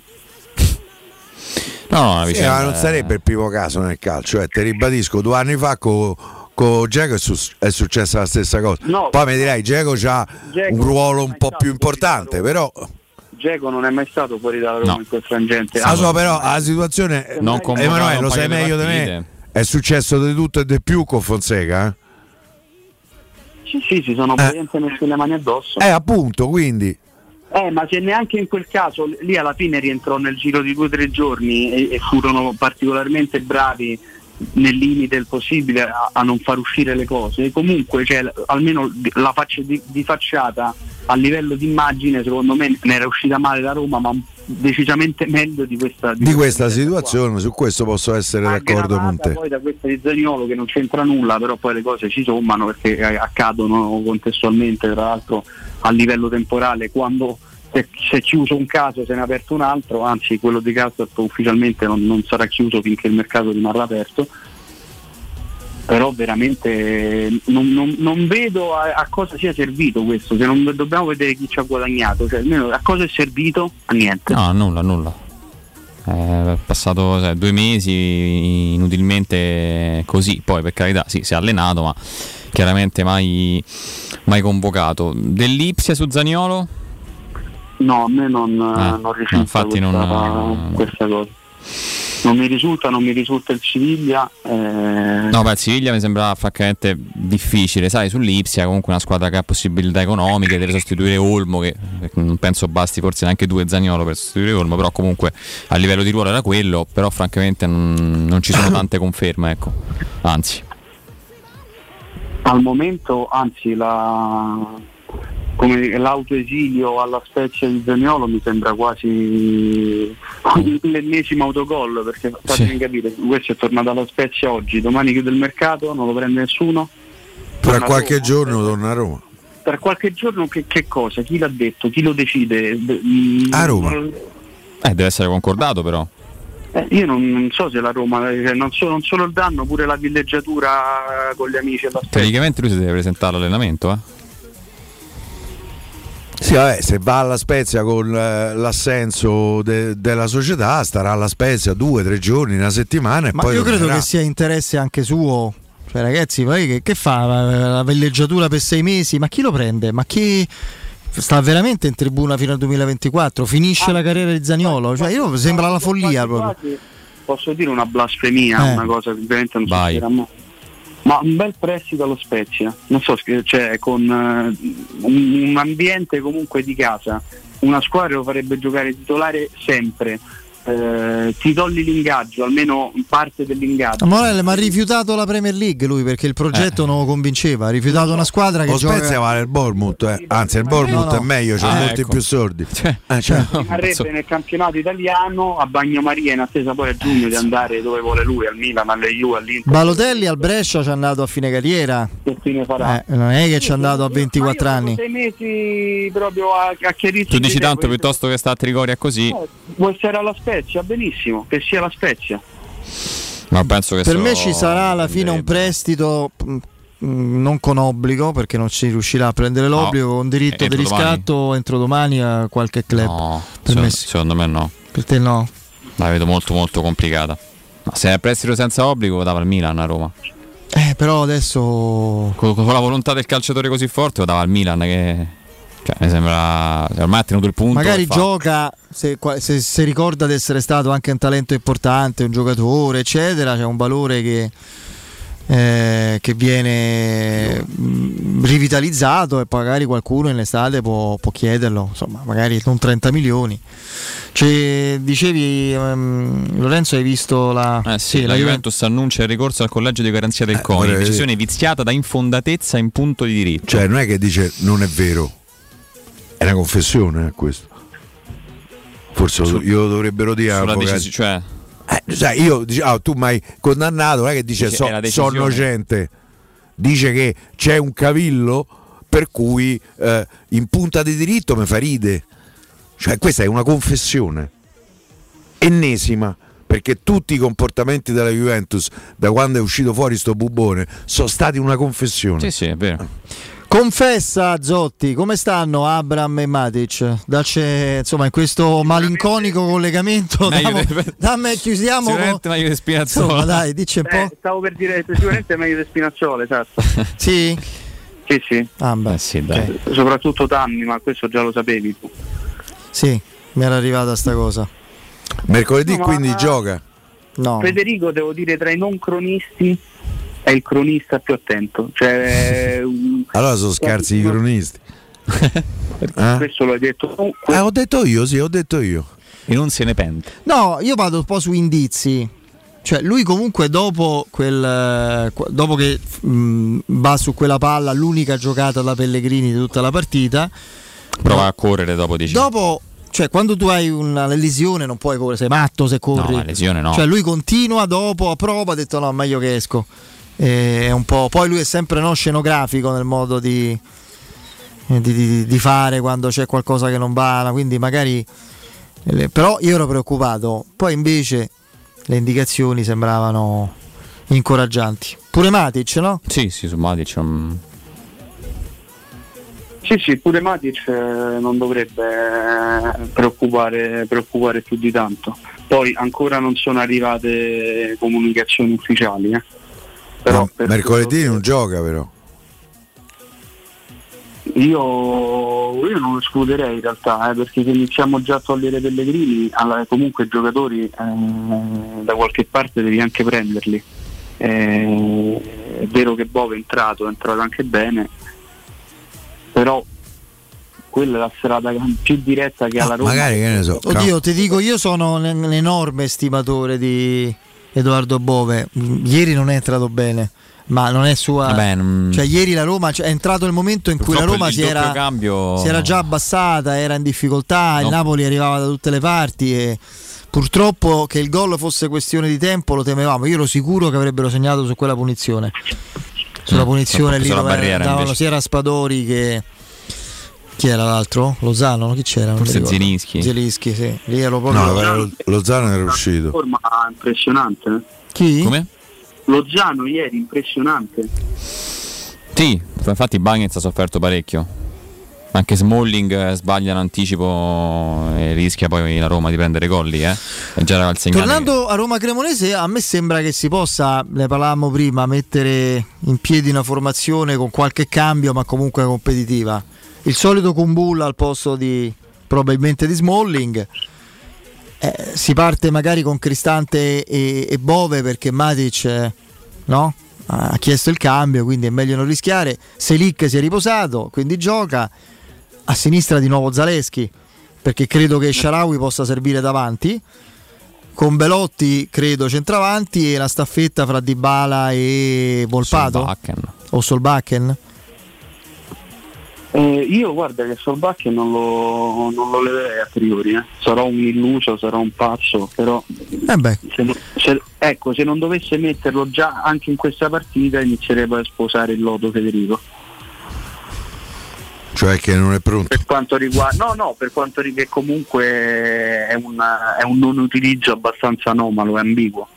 No, Sì, ma non sarebbe il primo caso nel calcio, eh, ti ribadisco, due anni fa con con Geco è, su- è successa la stessa cosa. No. Poi mi dirai, Geco ha un ruolo un po' più importante, però... Geco non è mai stato fuori dalla Roma No. in quel frangente. Ah, so, però la situazione, Non convocato Emanuele, lo sai meglio di me, è successo di tutto e di più con Fonseca. Sì, sì, si sono praticamente messi le mani addosso. Eh, eh appunto, quindi... Eh, ma se neanche in quel caso lì alla fine rientrò nel giro di due o tre giorni e, e furono particolarmente bravi nel limite del possibile a, a non far uscire le cose. Comunque, cioè, almeno di- la faccia di, di facciata a livello di immagine, secondo me ne era uscita male la Roma, ma decisamente meglio di questa Di questa situazione, su questo posso essere d'accordo con te. poi da questa di Zaniolo che non c'entra nulla, però poi le cose ci sommano perché eh, accadono contestualmente, tra l'altro a livello temporale, quando se- si è chiuso un caso se ne è aperto un altro, anzi quello di Castro ufficialmente non, non sarà chiuso finché il mercato rimarrà aperto. Però veramente non, non- non vedo a, a cosa sia servito questo, se non dobbiamo vedere chi ci ha guadagnato, cioè, a cosa è servito? A niente. No, nulla, nulla. È passato sai, due mesi inutilmente così, poi per carità sì, si è allenato, ma chiaramente mai, mai convocato. Dell'Ipsia su Zaniolo? No, a me non, Ah, non risulta infatti questa, non- questa cosa. Non mi risulta, non mi risulta il Siviglia. eh, No, beh, il Siviglia mi sembra francamente difficile, sai, sull'Ipsia comunque una squadra che ha possibilità economiche, deve sostituire Olmo, che che non penso basti forse neanche due Zagnolo per sostituire Olmo, però comunque a livello di ruolo era quello, però francamente non, non ci sono tante conferme, ecco, anzi. Al momento, anzi, la, come l'autoesilio alla specie di Zaniolo mi sembra quasi l'ennesimo autogol perché fatemi capire, questo è tornato alla spezia oggi, domani chiude il mercato, non lo prende nessuno. Tra qualche Roma. giorno torna a Roma. Per qualche giorno che, che cosa? Chi l'ha detto? Chi lo decide? Mm, A Roma. Eh, deve essere concordato però. Eh, io non, non so se la Roma, cioè, non, so- non solo il danno, pure la villeggiatura con gli amici alla spezia. Teoricamente lui si deve presentare all'allenamento, eh. Sì, vabbè, se va alla Spezia con eh, l'assenso de- della società, starà alla Spezia due, tre giorni, una settimana e Ma poi io credo tornerà. che sia interesse anche suo. Cioè, ragazzi, poi che, che fa la villeggiatura per sei mesi? Ma chi lo prende? Ma chi sta veramente in tribuna fino al 2024? Finisce la carriera di Zaniolo? Cioè, io sembra la follia proprio. Quasi, Posso dire una blasfemia, Eh. una cosa che ovviamente non Vai. succederà mai. Ma un bel prestito allo Spezia, non so, cioè con eh, un, un ambiente comunque di casa, una squadra lo farebbe giocare titolare sempre. Eh, ti togli l'ingaggio, almeno parte dell'ingaggio. Morelli ma ha rifiutato la Premier League lui perché il progetto non lo convinceva. Ha rifiutato una squadra che Lo gioca. Spezia vale il Bournemouth, eh. anzi il Bournemouth no, no. è meglio, c'è Ah, molti ecco. più sordi. Eh, cioè, rimarrebbe nel campionato italiano a bagnomaria in attesa poi a giugno di andare dove vuole lui, al Milan, alle Juve, all'Inter. Balotelli al Brescia ci è andato a fine carriera. Che fine farà? Eh, non è che ci è andato a 24 anni. sei mesi proprio a, a Tu dici tanto piuttosto che sta a Trigoria così, Eh, Vuoi stare alla Spezia? Benissimo, che sia la Spezia. ma penso che Per me ci sarà alla fine un prestito mm, non con obbligo perché non si riuscirà a prendere l'obbligo con diritto entro di riscatto entro domani a qualche club. No, per secondo, me sì. secondo me no. Per te no. La vedo molto molto complicata. Ma se è prestito senza obbligo dava al Milan a Roma. Eh, però adesso Con, con la volontà del calciatore così forte lo dava al Milan che cioè, mi sembra ormai ha tenuto il punto. magari fa- gioca se, se- se ricorda di essere stato anche un talento importante, un giocatore, eccetera, c'è un valore che, eh, che viene mm, rivitalizzato e poi magari qualcuno in estate può, può chiederlo, insomma, magari non 30 milioni. Cioè, dicevi ehm, Lorenzo hai visto la, Eh sì, sì, la, Juve- Juventus annuncia il ricorso al collegio di garanzia del CONI, vorrei decisione viziata da infondatezza in punto di diritto. cioè, non è che dice non è vero, è una confessione eh, questo. Forse lo- glielo dovrebbero dire Sulla decisione, cioè, Eh, sai, io dice, ah, tu mi hai condannato, non è che dice so, sono innocente, dice che c'è un cavillo per cui eh, in punta di diritto mi fa ride. Cioè, questa è una confessione ennesima. Perché tutti i comportamenti della Juventus, da quando è uscito fuori sto bubone, sono stati una confessione. sì, sì, è vero. Confessa Zotti, come stanno Abram e Matic? Dacci, insomma, in questo malinconico collegamento, del- dammi, chiudiamo con... Sicuramente meglio di Spinazzola. Insomma, dai, dici un Eh, po'. stavo per dire sicuramente è meglio di Spinazzola, esatto. Sì? Sì, sì. Ah, beh, Eh sì, dai. Soprattutto Tanni, ma questo già lo sapevi tu. Sì, mi era arrivata sta cosa. Mercoledì No, ma- quindi gioca. No. Federico, devo dire, tra i non cronisti è il cronista più attento. Cioè, Allora sono scarsi i cronisti. Eh? questo l'hai detto tu. Eh, ho detto io, sì, ho detto io. E non se ne pente. No, io vado un po' su indizi. Cioè, lui comunque dopo, quel, eh, dopo che mh, va su quella palla, l'unica giocata da Pellegrini di tutta la partita, Prova a correre dopo 10 dopo, cioè quando tu hai una lesione non puoi correre, sei matto se corri. No, la lesione no. Cioè lui continua dopo, a prova, ha detto no, meglio che esco. E è un po', poi lui è sempre no, scenografico nel modo di, di- di- di fare quando c'è qualcosa che non va, quindi magari... eh, Però io ero preoccupato, poi invece le indicazioni sembravano incoraggianti. Pure Matic, no? Sì, sì, su Matic. mm, Sì, sì, pure Matic eh, non dovrebbe eh, preoccupare, preoccupare più di tanto. Poi ancora non sono arrivate comunicazioni ufficiali. eh. Però No, per mercoledì non gioca però. Io, io non lo escluderei in realtà, eh, perché se iniziamo già a togliere Pellegrini, alla- comunque i giocatori eh, da qualche parte devi anche prenderli. Eh, è vero che Bove è entrato, è entrato anche bene, però quella è la strada più diretta che ha la Roma. Magari che ne so. Oddio, ti dico, io sono un, enorme estimatore di Edoardo Bove. Mm, Ieri non è entrato bene, ma non è sua. Vabbè, non- Cioè, ieri la Roma cioè, è entrato nel momento in cui la Roma il si era, cambio- si era già abbassata, era in difficoltà, il No. Napoli arrivava da tutte le parti e purtroppo che il gol fosse questione di tempo lo temevamo. Io ero sicuro che avrebbero segnato su quella punizione. Sulla Mm, punizione troppo lì dove barriera, davano invece. sia Raspadori che. Chi era l'altro? Lozano? Chi c'era? Forse ricordo. Zielinski. Zielinski, sì. Lì ero proprio. No, però lo- Lozano era uscito. forma impressionante. eh. Chi? Come? Lozano ieri impressionante. Sì, infatti Bagnez ha sofferto parecchio. Anche Smalling eh, sbaglia in anticipo e rischia poi la Roma di prendere gol lì, eh. Già era il segnale. Tornando a Roma Cremonese, a me sembra che si possa, ne parlavamo prima, mettere in piedi una formazione con qualche cambio, ma comunque competitiva. Il solito Kumbulla al posto di probabilmente di Smalling. Eh, si parte magari con Cristante e, e Bove perché Matic eh, no? ha chiesto il cambio, quindi è meglio non rischiare. Selic si è riposato, quindi gioca. A sinistra di nuovo Zaleschi, perché credo che Sharawi possa servire davanti. Con Belotti credo centravanti e la staffetta fra Dybala e Volpato Solbakken. o Solbakken. Eh, io guarda che Solbacchia non lo, non lo leverei a priori, eh. sarò un illuso, sarò un pazzo, però Eh se, se- ecco, se non dovesse metterlo già anche in questa partita inizierebbe a sposare il lodo Federico. Cioè che non è pronto. Per quanto riguarda, no, no, per quanto riguarda comunque è, una- è un non utilizzo abbastanza anomalo, è ambiguo.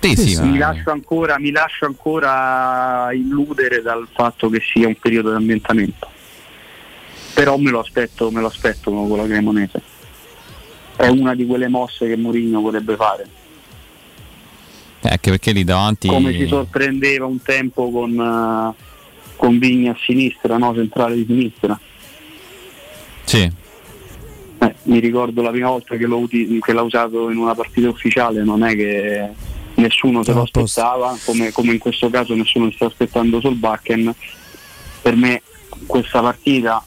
Sì, mi, lascio ancora, mi lascio ancora illudere dal fatto che sia un periodo di ambientamento. Però me lo aspetto, me lo aspetto con la Cremonese. È una di quelle mosse che Mourinho vorrebbe fare. Eh, anche perché lì davanti. Come si sorprendeva un tempo con, eh, con Vigni a sinistra, no? centrale di sinistra. Sì. Eh, mi ricordo la prima volta che, l'ho uti- che l'ha usato in una partita ufficiale, non è che nessuno se lo aspettava, come, come in questo caso nessuno si sta aspettando sul Bakken. Per me questa partita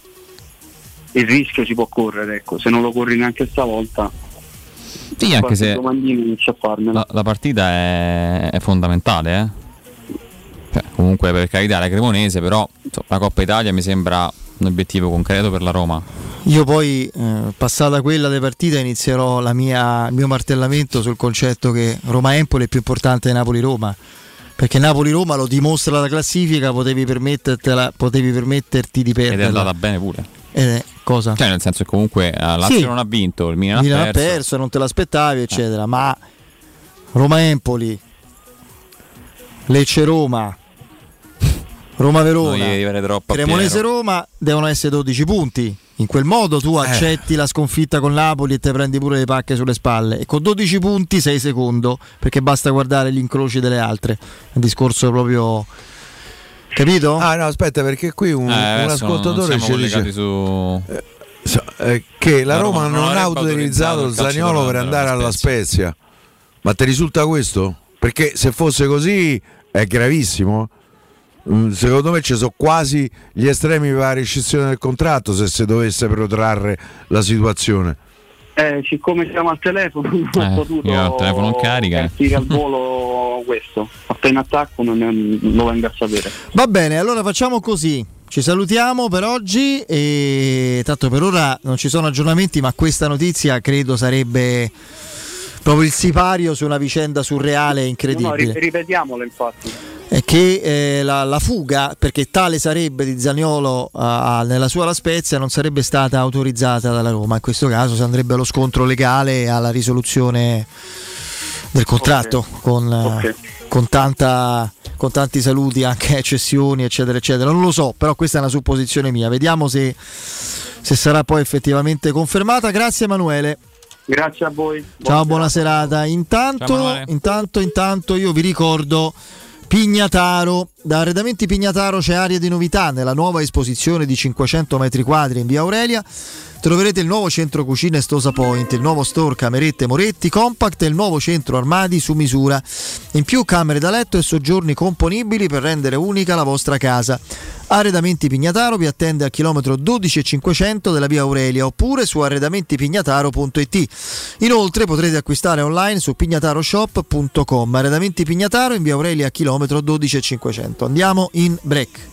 il rischio si può correre, ecco. se non lo corri neanche stavolta, Sì, anche se la, la partita è, è fondamentale, eh. Cioè, comunque per carità la Cremonese, però insomma, la Coppa Italia mi sembra un obiettivo concreto per la Roma. Io poi, eh, passata quella delle partite, inizierò la mia- il mio martellamento sul concetto che Roma-Empoli è più importante di Napoli-Roma. Perché Napoli-Roma lo dimostra la classifica, potevi, permettertela- potevi permetterti di Ed è andata bene pure. È cosa? Cioè, nel senso che comunque eh, Lazio Sì. non ha vinto, il Milan, Milan ha perso. non te l'aspettavi, eccetera. Ma Roma-Empoli, Lecce-Roma, Roma-Verona. Cremonese-Roma devono essere 12 punti. In quel modo tu accetti la sconfitta con Napoli e te prendi pure le pacche sulle spalle. E con 12 punti sei secondo, perché basta guardare gli incroci delle altre. È un discorso proprio. Capito? Ah no, aspetta, perché qui un, Eh, un ascoltatore ci dice su... so- eh, che la, La Roma, Roma non non ha autorizzato Zagnolo per andare alla alla Spezia. Ma ti risulta questo? Perché se fosse così è gravissimo. Mm, Secondo me ci sono quasi gli estremi per la rescissione del contratto se si dovesse protrarre la situazione. Eh, siccome siamo al telefono non ho Eh, potuto io ho il telefono in carica, partire al volo questo. Appena attacco non lo vengo a sapere. Va bene, allora facciamo così. Ci salutiamo per oggi e tanto per ora non ci sono aggiornamenti, ma questa notizia credo sarebbe proprio il sipario su una vicenda surreale e No, no, incredibile. ri- ripetiamolo infatti. È che eh, la, la fuga, perché tale sarebbe di Zaniolo ah, nella sua La Spezia, non sarebbe stata autorizzata dalla Roma. In questo caso si andrebbe allo scontro legale alla risoluzione del contratto con, eh, con tanta- con tanti saluti, anche cessioni, eccetera, eccetera. Non lo so, però questa è una supposizione mia. Vediamo se, se sarà poi effettivamente confermata. Grazie Emanuele. Grazie a voi. Ciao, buona serata. Ciao, Intanto, Emanuele. intanto, intanto io vi ricordo Pignataro. Da Arredamenti Pignataro c'è aria di novità nella nuova esposizione di 500 metri quadri in via Aurelia. Troverete il nuovo centro cucina Stosa Point, il nuovo store Camerette Moretti Compact e il nuovo centro armadi su misura. In più camere da letto e soggiorni componibili per rendere unica la vostra casa. Arredamenti Pignataro vi attende al chilometro 12500 della via Aurelia oppure su arredamentipignataro.it. Inoltre potrete acquistare online su pignataroshop.com. Arredamenti Pignataro in via Aurelia chilometro 12500. Andiamo in break.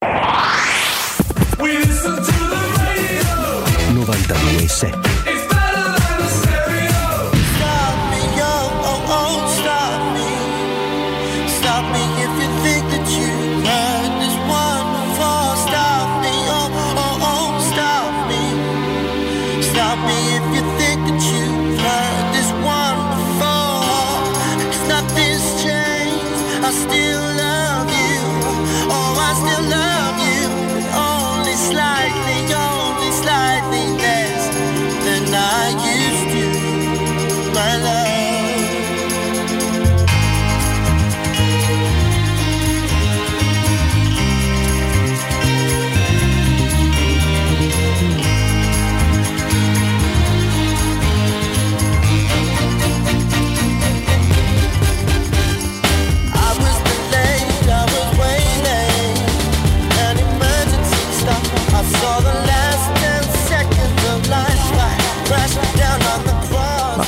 92.7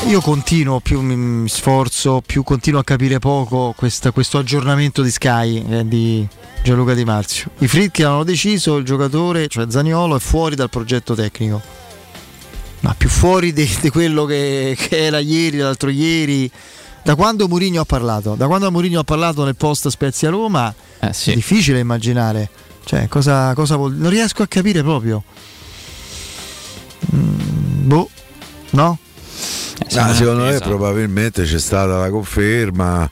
io continuo, più mi, sforzo, più continuo a capire poco questa- questo aggiornamento di Sky eh, di Gianluca Di Marzio. I Fritchi hanno deciso il giocatore, cioè Zaniolo, è fuori dal progetto tecnico. ma più fuori di, di quello che, che era ieri, l'altro ieri. Da quando Mourinho ha parlato? Da quando Mourinho ha parlato nel post Spezia Roma? Eh, sì. È difficile immaginare. Cioè, cosa, cosa vuol Non riesco a capire proprio. Mm, boh, no? Ah, secondo me probabilmente c'è stata la conferma.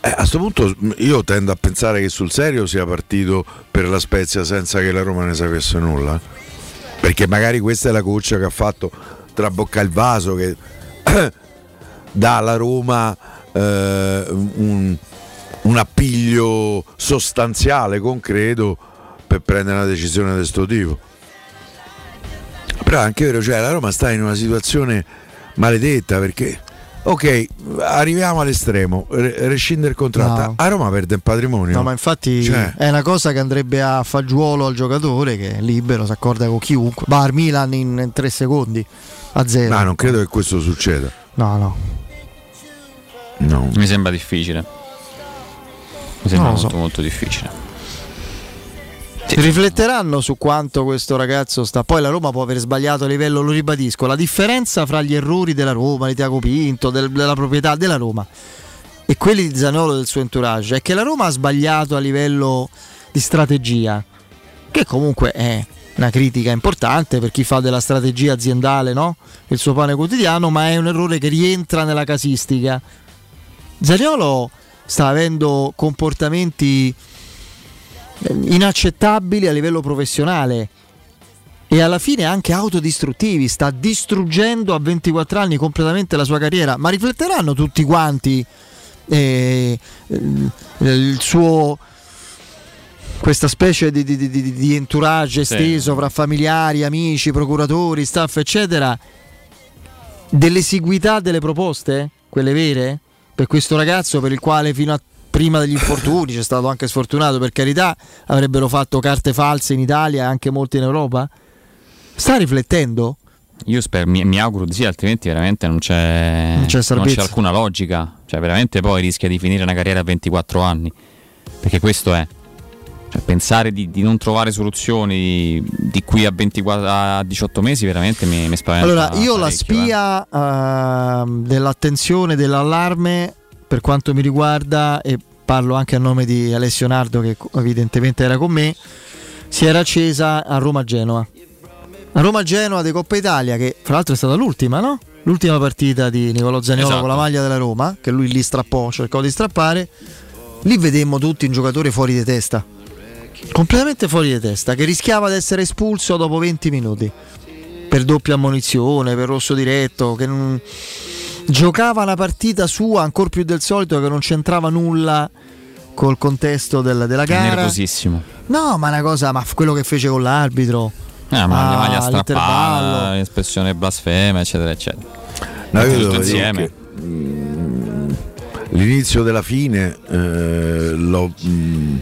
Eh, a questo punto io tendo a pensare che sul serio sia partito per la Spezia senza che la Roma ne sapesse nulla. Perché magari questa è la cuccia che ha fatto trabocca il vaso che dà alla Roma eh, un, un appiglio sostanziale, concreto per prendere una decisione di questo tipo. Però è anche vero, cioè la Roma sta in una situazione maledetta perché ok, arriviamo all'estremo, re- rescinde il contratto. No. A Roma perde il patrimonio. No, ma infatti Cioè. è una cosa che andrebbe a fagiolo al giocatore che è libero, si accorda con chiunque. Va al Milan in, in tre secondi a zero. Ma non credo che questo succeda. No, no. No. Mi sembra difficile. Mi sembra Non lo so. molto, molto difficile. Rifletteranno su quanto questo ragazzo sta. Poi la Roma può aver sbagliato a livello, lo ribadisco. La differenza fra gli errori della Roma, di Tiago Pinto, del- della proprietà della Roma e quelli di Zanolo e del suo entourage è che la Roma ha sbagliato a livello di strategia, che comunque è una critica importante per chi fa della strategia aziendale no? il suo pane quotidiano, ma è un errore che rientra nella casistica. Zaniolo sta avendo comportamenti inaccettabili a livello professionale e alla fine anche autodistruttivi, sta distruggendo a 24 anni completamente la sua carriera, ma rifletteranno tutti quanti eh, eh, il suo questa specie di, di- di- di- entourage Sì. esteso fra familiari, amici, procuratori, staff, eccetera, dell'esiguità delle proposte, quelle vere, per questo ragazzo per il quale fino a prima degli infortuni c'è stato anche sfortunato, per carità, avrebbero fatto carte false in Italia e anche molti in Europa? Sta riflettendo? Io spero, mi, mi auguro di sì, altrimenti veramente non c'è, Non c'è salvezza. alcuna logica. Cioè, veramente poi rischia di finire una carriera a 24 anni. Perché questo è. Cioè, pensare di, di non trovare soluzioni di qui a, 24, a 18 mesi veramente mi, mi spaventa. Allora, io la eh. spia ehm, dell'attenzione, dell'allarme, per quanto mi riguarda, e parlo anche a nome di Alessio Nardo, che evidentemente era con me, si era accesa a Roma-Genova. A Roma-Genova di Coppa Italia, che fra l'altro è stata l'ultima, no? L'ultima partita di Nicolò Zaniolo Esatto. con la maglia della Roma, che lui lì strappò, cercò di strappare. Lì vedemmo tutti un giocatore fuori di testa. Completamente fuori di testa, che rischiava di essere espulso dopo 20 minuti per doppia ammonizione, per rosso diretto, che non... giocava una partita sua ancora più del solito che non c'entrava nulla col contesto del- della È gara. nervosissimo. No, ma una cosa, ma quello che fece con l'arbitro. Ah, ma la maglia Ah, strappata, l'espressione blasfema, eccetera, eccetera. No, io Tutto insieme. che, mm, l'inizio della fine eh, l'ho, mm,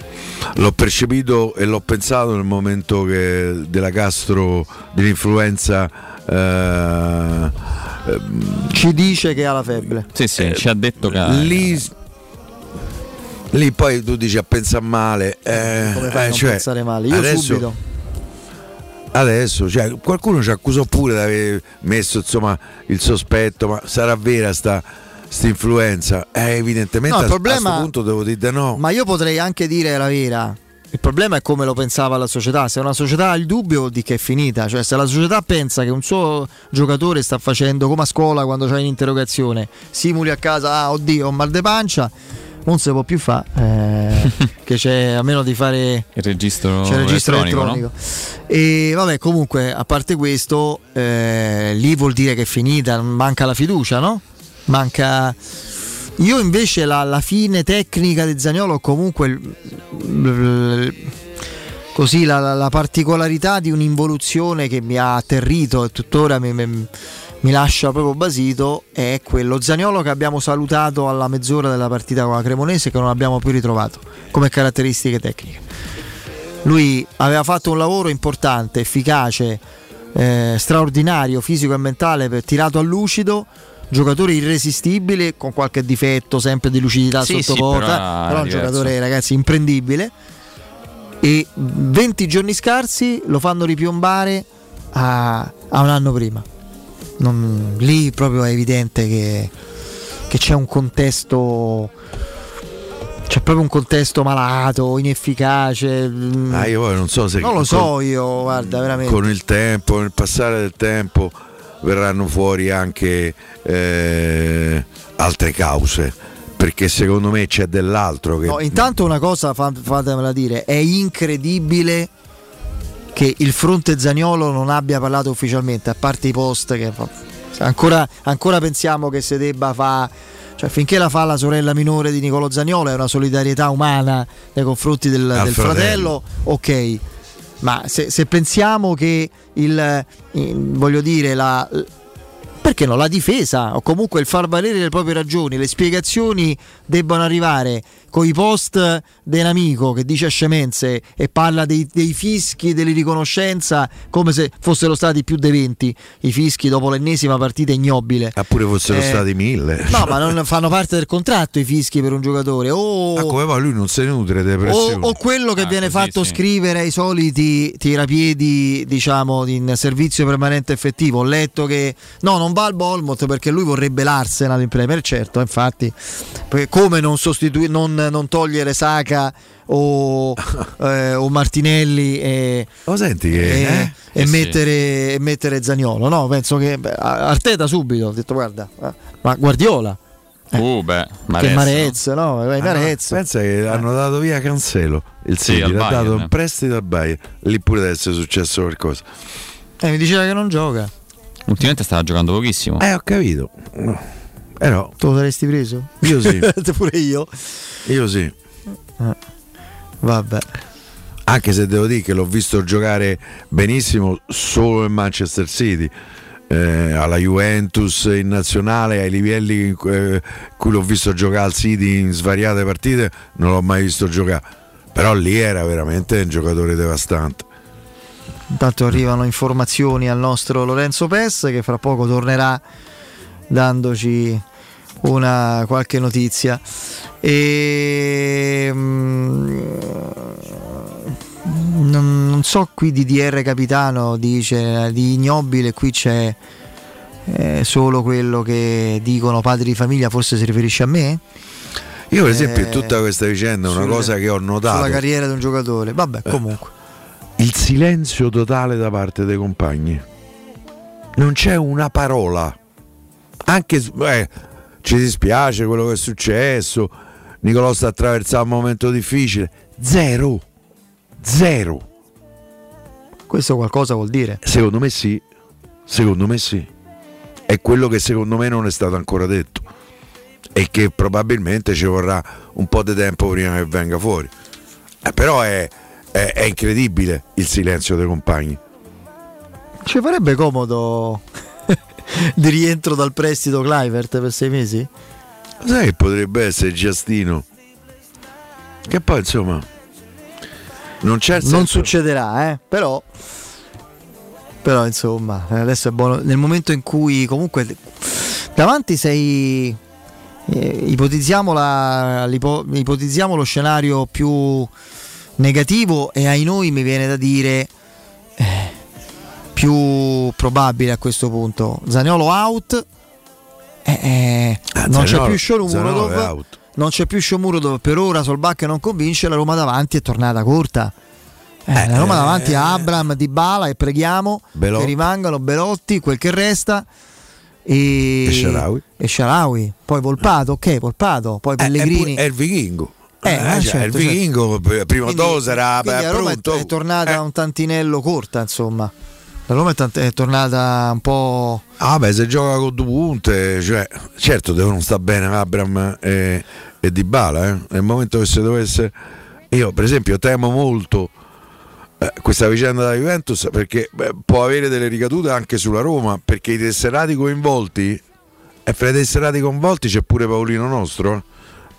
l'ho percepito e l'ho pensato nel momento che della Castro dell'influenza eh, Ci dice che ha la febbre. Sì, sì, ci ha detto che. lì, lì poi tu dici a pensare male eh, Come fai a eh, cioè, pensare male? Io adesso, subito. Adesso, cioè, qualcuno ci accusò pure di aver messo insomma, il sospetto, ma sarà vera sta, sta influenza? Eh, evidentemente No, a- a problema- questo punto devo dire di no. Ma io potrei anche dire la vera. Il problema è come lo pensava la società. Se una società ha il dubbio, vuol dire che è finita. Cioè, se la società pensa che un suo giocatore sta facendo come a scuola quando c'è un'interrogazione, simuli a casa, ah, oddio, ho mal de pancia, non si può più fare. eh, che c'è a meno di fare Il registro, il registro elettronico, elettronico. E vabbè, comunque, a parte questo, eh, lì vuol dire che è finita, manca la fiducia, no? Manca. Io invece la, la fine tecnica di Zagnolo, comunque il- il- così la, la- la particolarità di un'involuzione che mi ha atterrito e tuttora mi, mi- mi lascia proprio basito è quello Zagnolo che abbiamo salutato alla mezz'ora della partita con la Cremonese che non abbiamo più ritrovato come caratteristiche tecniche. Lui aveva fatto un lavoro importante, efficace, eh, straordinario, fisico e mentale, per, tirato a lucido, giocatore irresistibile, con qualche difetto sempre di lucidità Sì, sotto sì, porta, però però un giocatore ragazzi imprendibile. E 20 giorni scarsi lo fanno ripiombare a, a un anno prima. Non- lì proprio è evidente che, che c'è un contesto. C'è proprio un contesto malato, inefficace. mm, Ah, io non so se non lo so io, guarda, veramente. con il tempo, con il passare del tempo verranno fuori anche eh, altre cause perché secondo me c'è dell'altro che No, intanto una cosa fa- fatemela dire, è incredibile che il fronte Zaniolo non abbia parlato ufficialmente, a parte i post che ancora, ancora pensiamo che si debba fare cioè finché la fa la sorella minore di Nicolo Zaniolo è una solidarietà umana nei confronti del, del fratello, ok. Ma se, se pensiamo che il eh, voglio dire la perché no? La difesa o comunque il far valere le proprie ragioni, le spiegazioni debbano arrivare con i post dell'amico che dice scemenze e parla dei, dei fischi, delle riconoscenza come se fossero stati più dei 20 i fischi dopo l'ennesima partita ignobile. Eppure fossero Eh, stati mille. No, ma non fanno parte del contratto i fischi per un giocatore. O, Ma come va lui non se ne nutre di o, pressione. o quello che Ah, viene fatto sì. scrivere ai soliti tirapiedi, diciamo, in servizio permanente effettivo. Ho letto che no, non va al Bournemouth perché lui vorrebbe l'Arsenal in Premier, certo, infatti. Come non, sostitui- non, non togliere Saka o, eh, o Martinelli e, Lo senti che e, eh? e Eh sì. mettere, e mettere Zaniolo? No, penso che beh, Arteta subito ha detto guarda, eh, ma Guardiola. Uh, beh, che Marez, Marez, no? Ah, no, Marez. pensa che hanno dato via Cancelo il Sì, City, l'ha dato in prestito al Bayern lì pure deve essere successo qualcosa Eh, mi diceva che non gioca. Ultimamente stava giocando pochissimo. eh ho capito No. eh Tu lo saresti preso? io sì Pure io. io sì Eh, Vabbè. anche se devo dire che l'ho visto giocare benissimo solo in Manchester City eh, alla Juventus in nazionale ai livelli in cui, eh, cui l'ho visto giocare al City in svariate partite non l'ho mai visto giocare però lì era veramente un giocatore devastante Intanto arrivano informazioni al nostro Lorenzo Pes che fra poco tornerà dandoci una qualche notizia. E mm, non, non so qui di DR Capitano dice di ignobile, qui c'è eh, solo quello che dicono padri di famiglia, forse si riferisce a me? io per esempio Eh, in tutta questa vicenda una sulle- cosa che ho notato Sulla carriera di un giocatore. Vabbè, Eh. comunque. il silenzio totale da parte dei compagni. Non c'è una parola. Anche beh, ci dispiace quello che è successo. Nicolò sta attraversando un momento difficile. Zero. Zero. Questo qualcosa vuol dire. Secondo me sì. Secondo me sì. È quello che secondo me non è stato ancora detto. E che probabilmente ci vorrà un po' di tempo prima che venga fuori. Eh, però è, è- è incredibile il silenzio dei compagni. Ci farebbe comodo di rientro dal prestito Clivert per sei mesi? Sai che potrebbe essere Giastino? Che poi insomma non c'è il Non senso- succederà, eh? Però, però insomma, adesso è buono. Nel momento in cui comunque davanti sei. eh, ipotizziamo, la- ipotizziamo lo scenario più negativo e ai noi mi viene da dire eh, più probabile a questo punto. Zaniolo out. eh, eh, non c'è Zaniolo- più Zaniolo è Shomurodov. out. Non c'è più Shomurodov. Per ora Solbacca non convince. La Roma davanti è tornata corta. Eh, la Roma davanti a Abram, Di Bala e preghiamo Belò- che rimangano Belotti, quel che resta. E, E e Shaarawy. Poi Volpato, ok, Volpato. Poi Eh, è, Pellegrini. pure- è il vichingo. Eh, Eh, eh, cioè, è il certo, vichingo, pr- prima Quindi- dose era quindi Roma è, pronto. è tornata un tantinello corta, insomma. La Roma è, tant- è tornata un po'. Ah, beh, se gioca con due punte, cioè, certo devono stare bene Abram e, e Dybala, eh. Nel momento che se dovesse io, per esempio, temo molto eh, questa vicenda della Juventus perché beh, può avere delle ricadute anche sulla Roma, perché i tesserati coinvolti e fra i tesserati coinvolti c'è pure Paolino nostro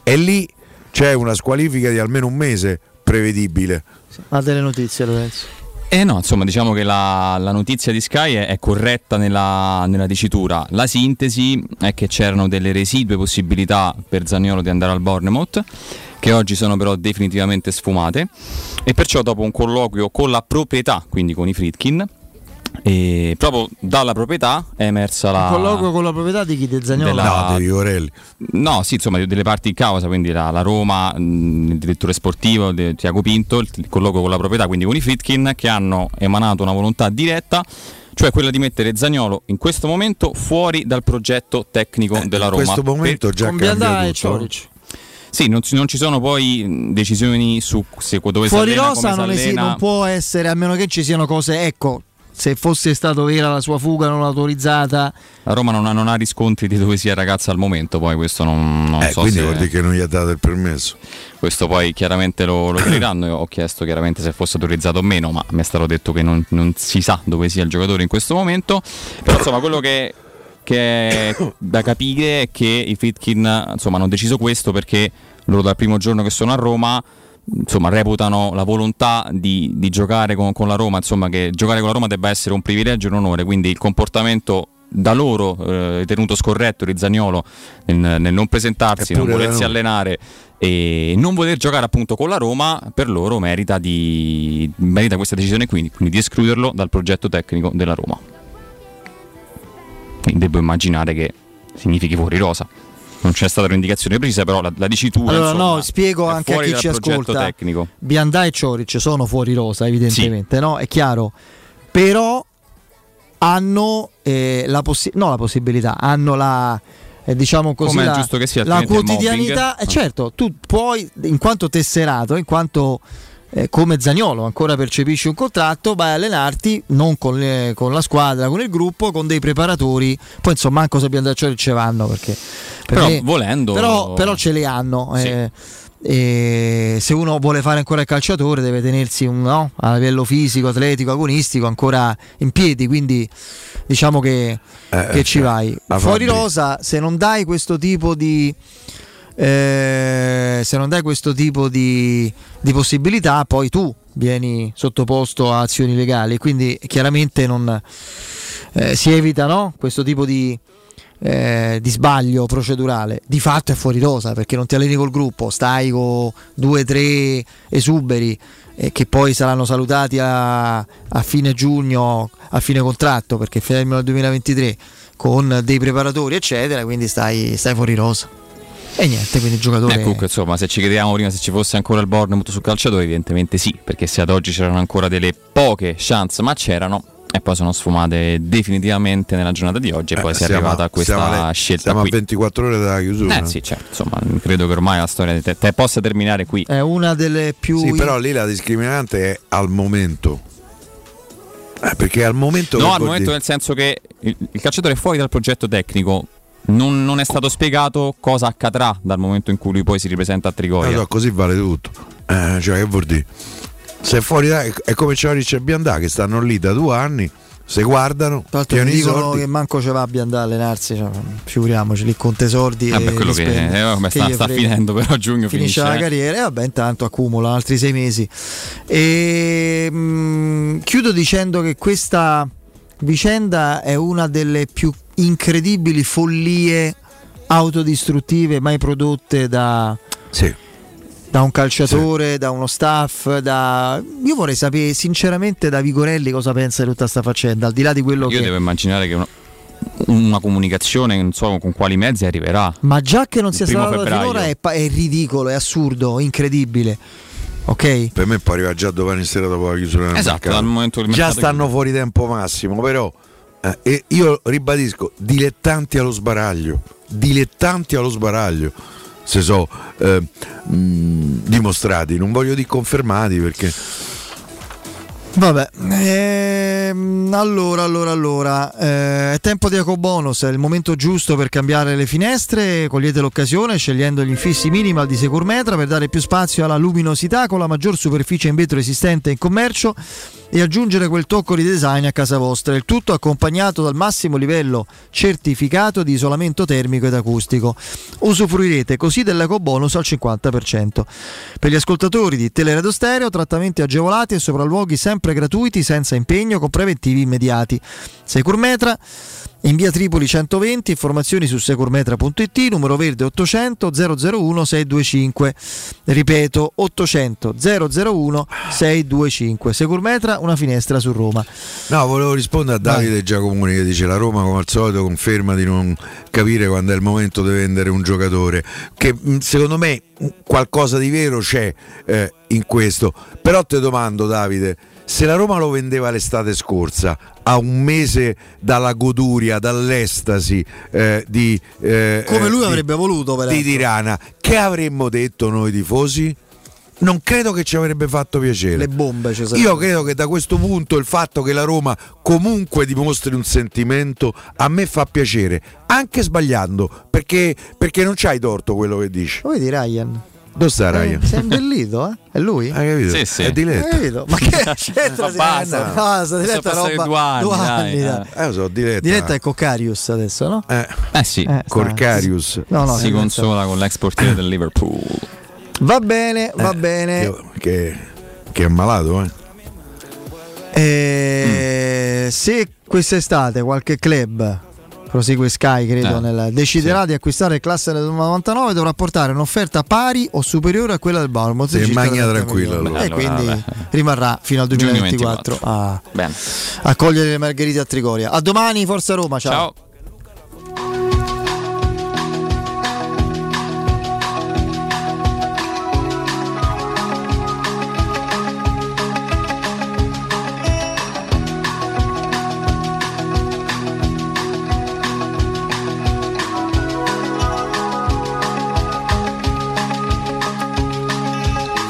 eh. e lì c'è una squalifica di almeno un mese prevedibile. Ha delle notizie, Lorenzo. Eh no, insomma, diciamo che la, la notizia di Sky è, è corretta nella, nella dicitura. La sintesi è che c'erano delle residue possibilità per Zaniolo di andare al Bournemouth, che oggi sono però definitivamente sfumate. E perciò, dopo un colloquio con la proprietà, quindi con i Fritkin, E proprio dalla proprietà è emersa la. Un colloquio con la proprietà di chi del Zagnolo? della- No, di Orelli. No, sì, insomma, delle parti in causa, quindi la, la Roma, mh, il direttore sportivo de- Tiago Pinto, il, colloquio con la proprietà, quindi con i Fritkin, che hanno emanato una volontà diretta, cioè quella di mettere Zagnolo in questo momento fuori dal progetto tecnico della in Roma. questo momento già cambia e tutto. Cioric. Sì, non, ci- non ci sono poi mh, decisioni su se, dove si Fuori allena, rosa come si non, esi- allena. non può essere, a meno che ci siano cose, ecco, se fosse stato vera la sua fuga non autorizzata, La Roma non ha, non ha riscontri di dove sia il ragazzo al momento, poi questo non, non Eh, so quindi se... vuol dire che non gli ha dato il permesso. Questo poi chiaramente lo, lo. Io ho chiesto chiaramente se fosse autorizzato o meno, ma mi è stato detto che non, non si sa dove sia il giocatore in questo momento. Però insomma, quello che, che è da capire è che i Fitkin insomma, hanno deciso questo perché loro dal primo giorno che sono a Roma insomma, reputano la volontà di, di giocare con, con la Roma, insomma, che giocare con la Roma debba essere un privilegio e un onore, quindi il comportamento da loro eh, ritenuto scorretto di Zagnolo nel, nel non presentarsi, non volersi allenare e non voler giocare appunto con la Roma per loro merita, di, merita questa decisione quindi, quindi di escluderlo dal progetto tecnico della Roma. Quindi devo immaginare che significhi fuori rosa. Non c'è stata un'indicazione precisa, però la, la dicitura Allora, insomma, no, spiego anche a chi ci ascolta. tecnico. Biandà e Cioric sono fuori rosa, evidentemente, no? È chiaro. Però hanno eh, la, possi- no, la possibilità, hanno la eh, diciamo così Come è la, giusto che sia, la quotidianità. Eh, certo, tu puoi, in quanto tesserato, in quanto eh, come Zagnolo ancora percepisci un contratto, vai a allenarti non con, le- con la squadra, con il gruppo, con dei preparatori. Poi insomma, manco se Biandà e Cioric ce vanno perché per Però volendo- però, però ce le hanno. eh, e se uno vuole fare ancora il calciatore deve tenersi un, no, a livello fisico, atletico, agonistico ancora in piedi, quindi diciamo che, Eh, che eh, ci vai. la Fuori rosa, se non dai questo tipo di... eh, se non dai questo tipo di, di possibilità, poi tu vieni sottoposto a azioni legali. Quindi chiaramente non, eh, si evita no? questo tipo di, eh, di sbaglio procedurale. Di fatto è fuori rosa perché non ti alleni col gruppo, stai con due o tre esuberi eh, che poi saranno salutati a, a fine giugno, a fine contratto perché fermano il 2023 con dei preparatori, eccetera. Quindi stai, stai fuori rosa. E niente, quindi il giocatore. Eh, comunque, insomma, se ci chiedevamo prima se ci fosse ancora il Bournemouth sul calciatore, evidentemente sì, perché se ad oggi c'erano ancora delle poche chance, ma c'erano, e poi sono sfumate definitivamente nella giornata di oggi, e poi Eh, si è arrivata a questa siamo alle- scelta Siamo qui. a 24 ore dalla chiusura. Eh sì, certo, insomma, credo che ormai la storia di te, te possa terminare qui. È una delle più. Sì, però lì la discriminante è al momento. Eh, perché al momento. No, al momento dire? nel senso che il, il calciatore è fuori dal progetto tecnico. Non, non è stato spiegato cosa accadrà dal momento in cui lui poi si ripresenta a Trigoria. no, così vale tutto. Eh, cioè, che vuol dire? Se è fuori da, è come Cioric e Biandà che stanno lì da due anni, se guardano, Tra l'altro mi piano i dicono soldi. che manco ce va a Biandà a allenarsi, cioè, figuriamoci lì con tesordi. Eh, per quello che spende. eh, vabbè, Che sta, sta finendo, però a giugno Finisce finisce. la eh. carriera e vabbè, intanto accumula altri sei mesi. E, mh, chiudo dicendo che questa vicenda è una delle più incredibili follie autodistruttive mai prodotte da, Sì. da un calciatore, da uno staff. Da... Io vorrei sapere sinceramente da Vigorelli cosa pensa di tutta questa faccenda, al di là di quello Io che... devo immaginare che una, una comunicazione, non so con quali mezzi arriverà. Ma già che non sia stato finora è, è ridicolo, è assurdo, incredibile. Ok? Per me può arrivare già domani sera dopo la chiusura del Esatto, mercato. dal momento del Già stanno fuori tempo massimo, però eh, e io ribadisco, dilettanti allo sbaraglio, dilettanti allo sbaraglio. Se so eh, mh, dimostrati, non voglio dire confermati perché Vabbè, ehm, allora, allora, allora, eh, è tempo di ecobonus, è il momento giusto per cambiare le finestre, cogliete l'occasione scegliendo gli infissi minimal di Securmetra per dare più spazio alla luminosità con la maggior superficie in vetro esistente in commercio e aggiungere quel tocco di design a casa vostra, il tutto accompagnato dal massimo livello certificato di isolamento termico ed acustico. Usufruirete così dell'ecobonus al 50%. Per gli ascoltatori di Teleradio Stereo, trattamenti agevolati e sopralluoghi sempre gratuiti senza impegno con preventivi immediati. Securmetra in via Tripoli 120, informazioni su securmetra.it, numero verde 800 001 625. Ripeto, 800 001 625. Securmetra, una finestra su Roma. No, volevo rispondere a Davide Giacomuni che dice la Roma come al solito conferma di non capire quando è il momento di vendere un giocatore, che secondo me qualcosa di vero c'è eh, in questo. Però ti domando Davide, se la Roma lo vendeva l'estate scorsa, a un mese dalla goduria, dall'estasi eh, di... eh, Come eh, lui di- avrebbe voluto, di peraltro. Tirana, che avremmo detto noi tifosi? Non credo che ci avrebbe fatto piacere. Le bombe ci sarebbero. Io credo che da questo punto il fatto che la Roma comunque dimostri un sentimento a me fa piacere, anche sbagliando, perché, perché non c'hai torto quello che dici. Lo vedi Ryan? Dove sta Ryan? Eh, sei imbellito, eh? È lui? Hai capito? Sì, sì. È di capito? Ma che c'entra? Basta. No, basta, di letta Sono passati roba. due anni, dai, dai. Eh, lo so, di letta. Diretta è Coccarius adesso, no? Eh, Eh sì, Eh, sta- Corcarius. No, no, si consola con l'ex portiere del Liverpool. Va bene, va Eh, bene. Che, che, che è malato, eh? Eh, Se quest'estate qualche club prosegue Sky credo Eh, nel- deciderà di acquistare il classe del 99 dovrà portare un'offerta pari o superiore a quella del Bournemouth Sì, magna 30 tranquillo, milioni. allora. e quindi vabbè. rimarrà fino al Giugno 2024 a, a cogliere le margherite a Trigoria a domani Forza Roma ciao. Ciao.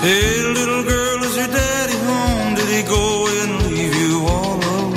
Hey,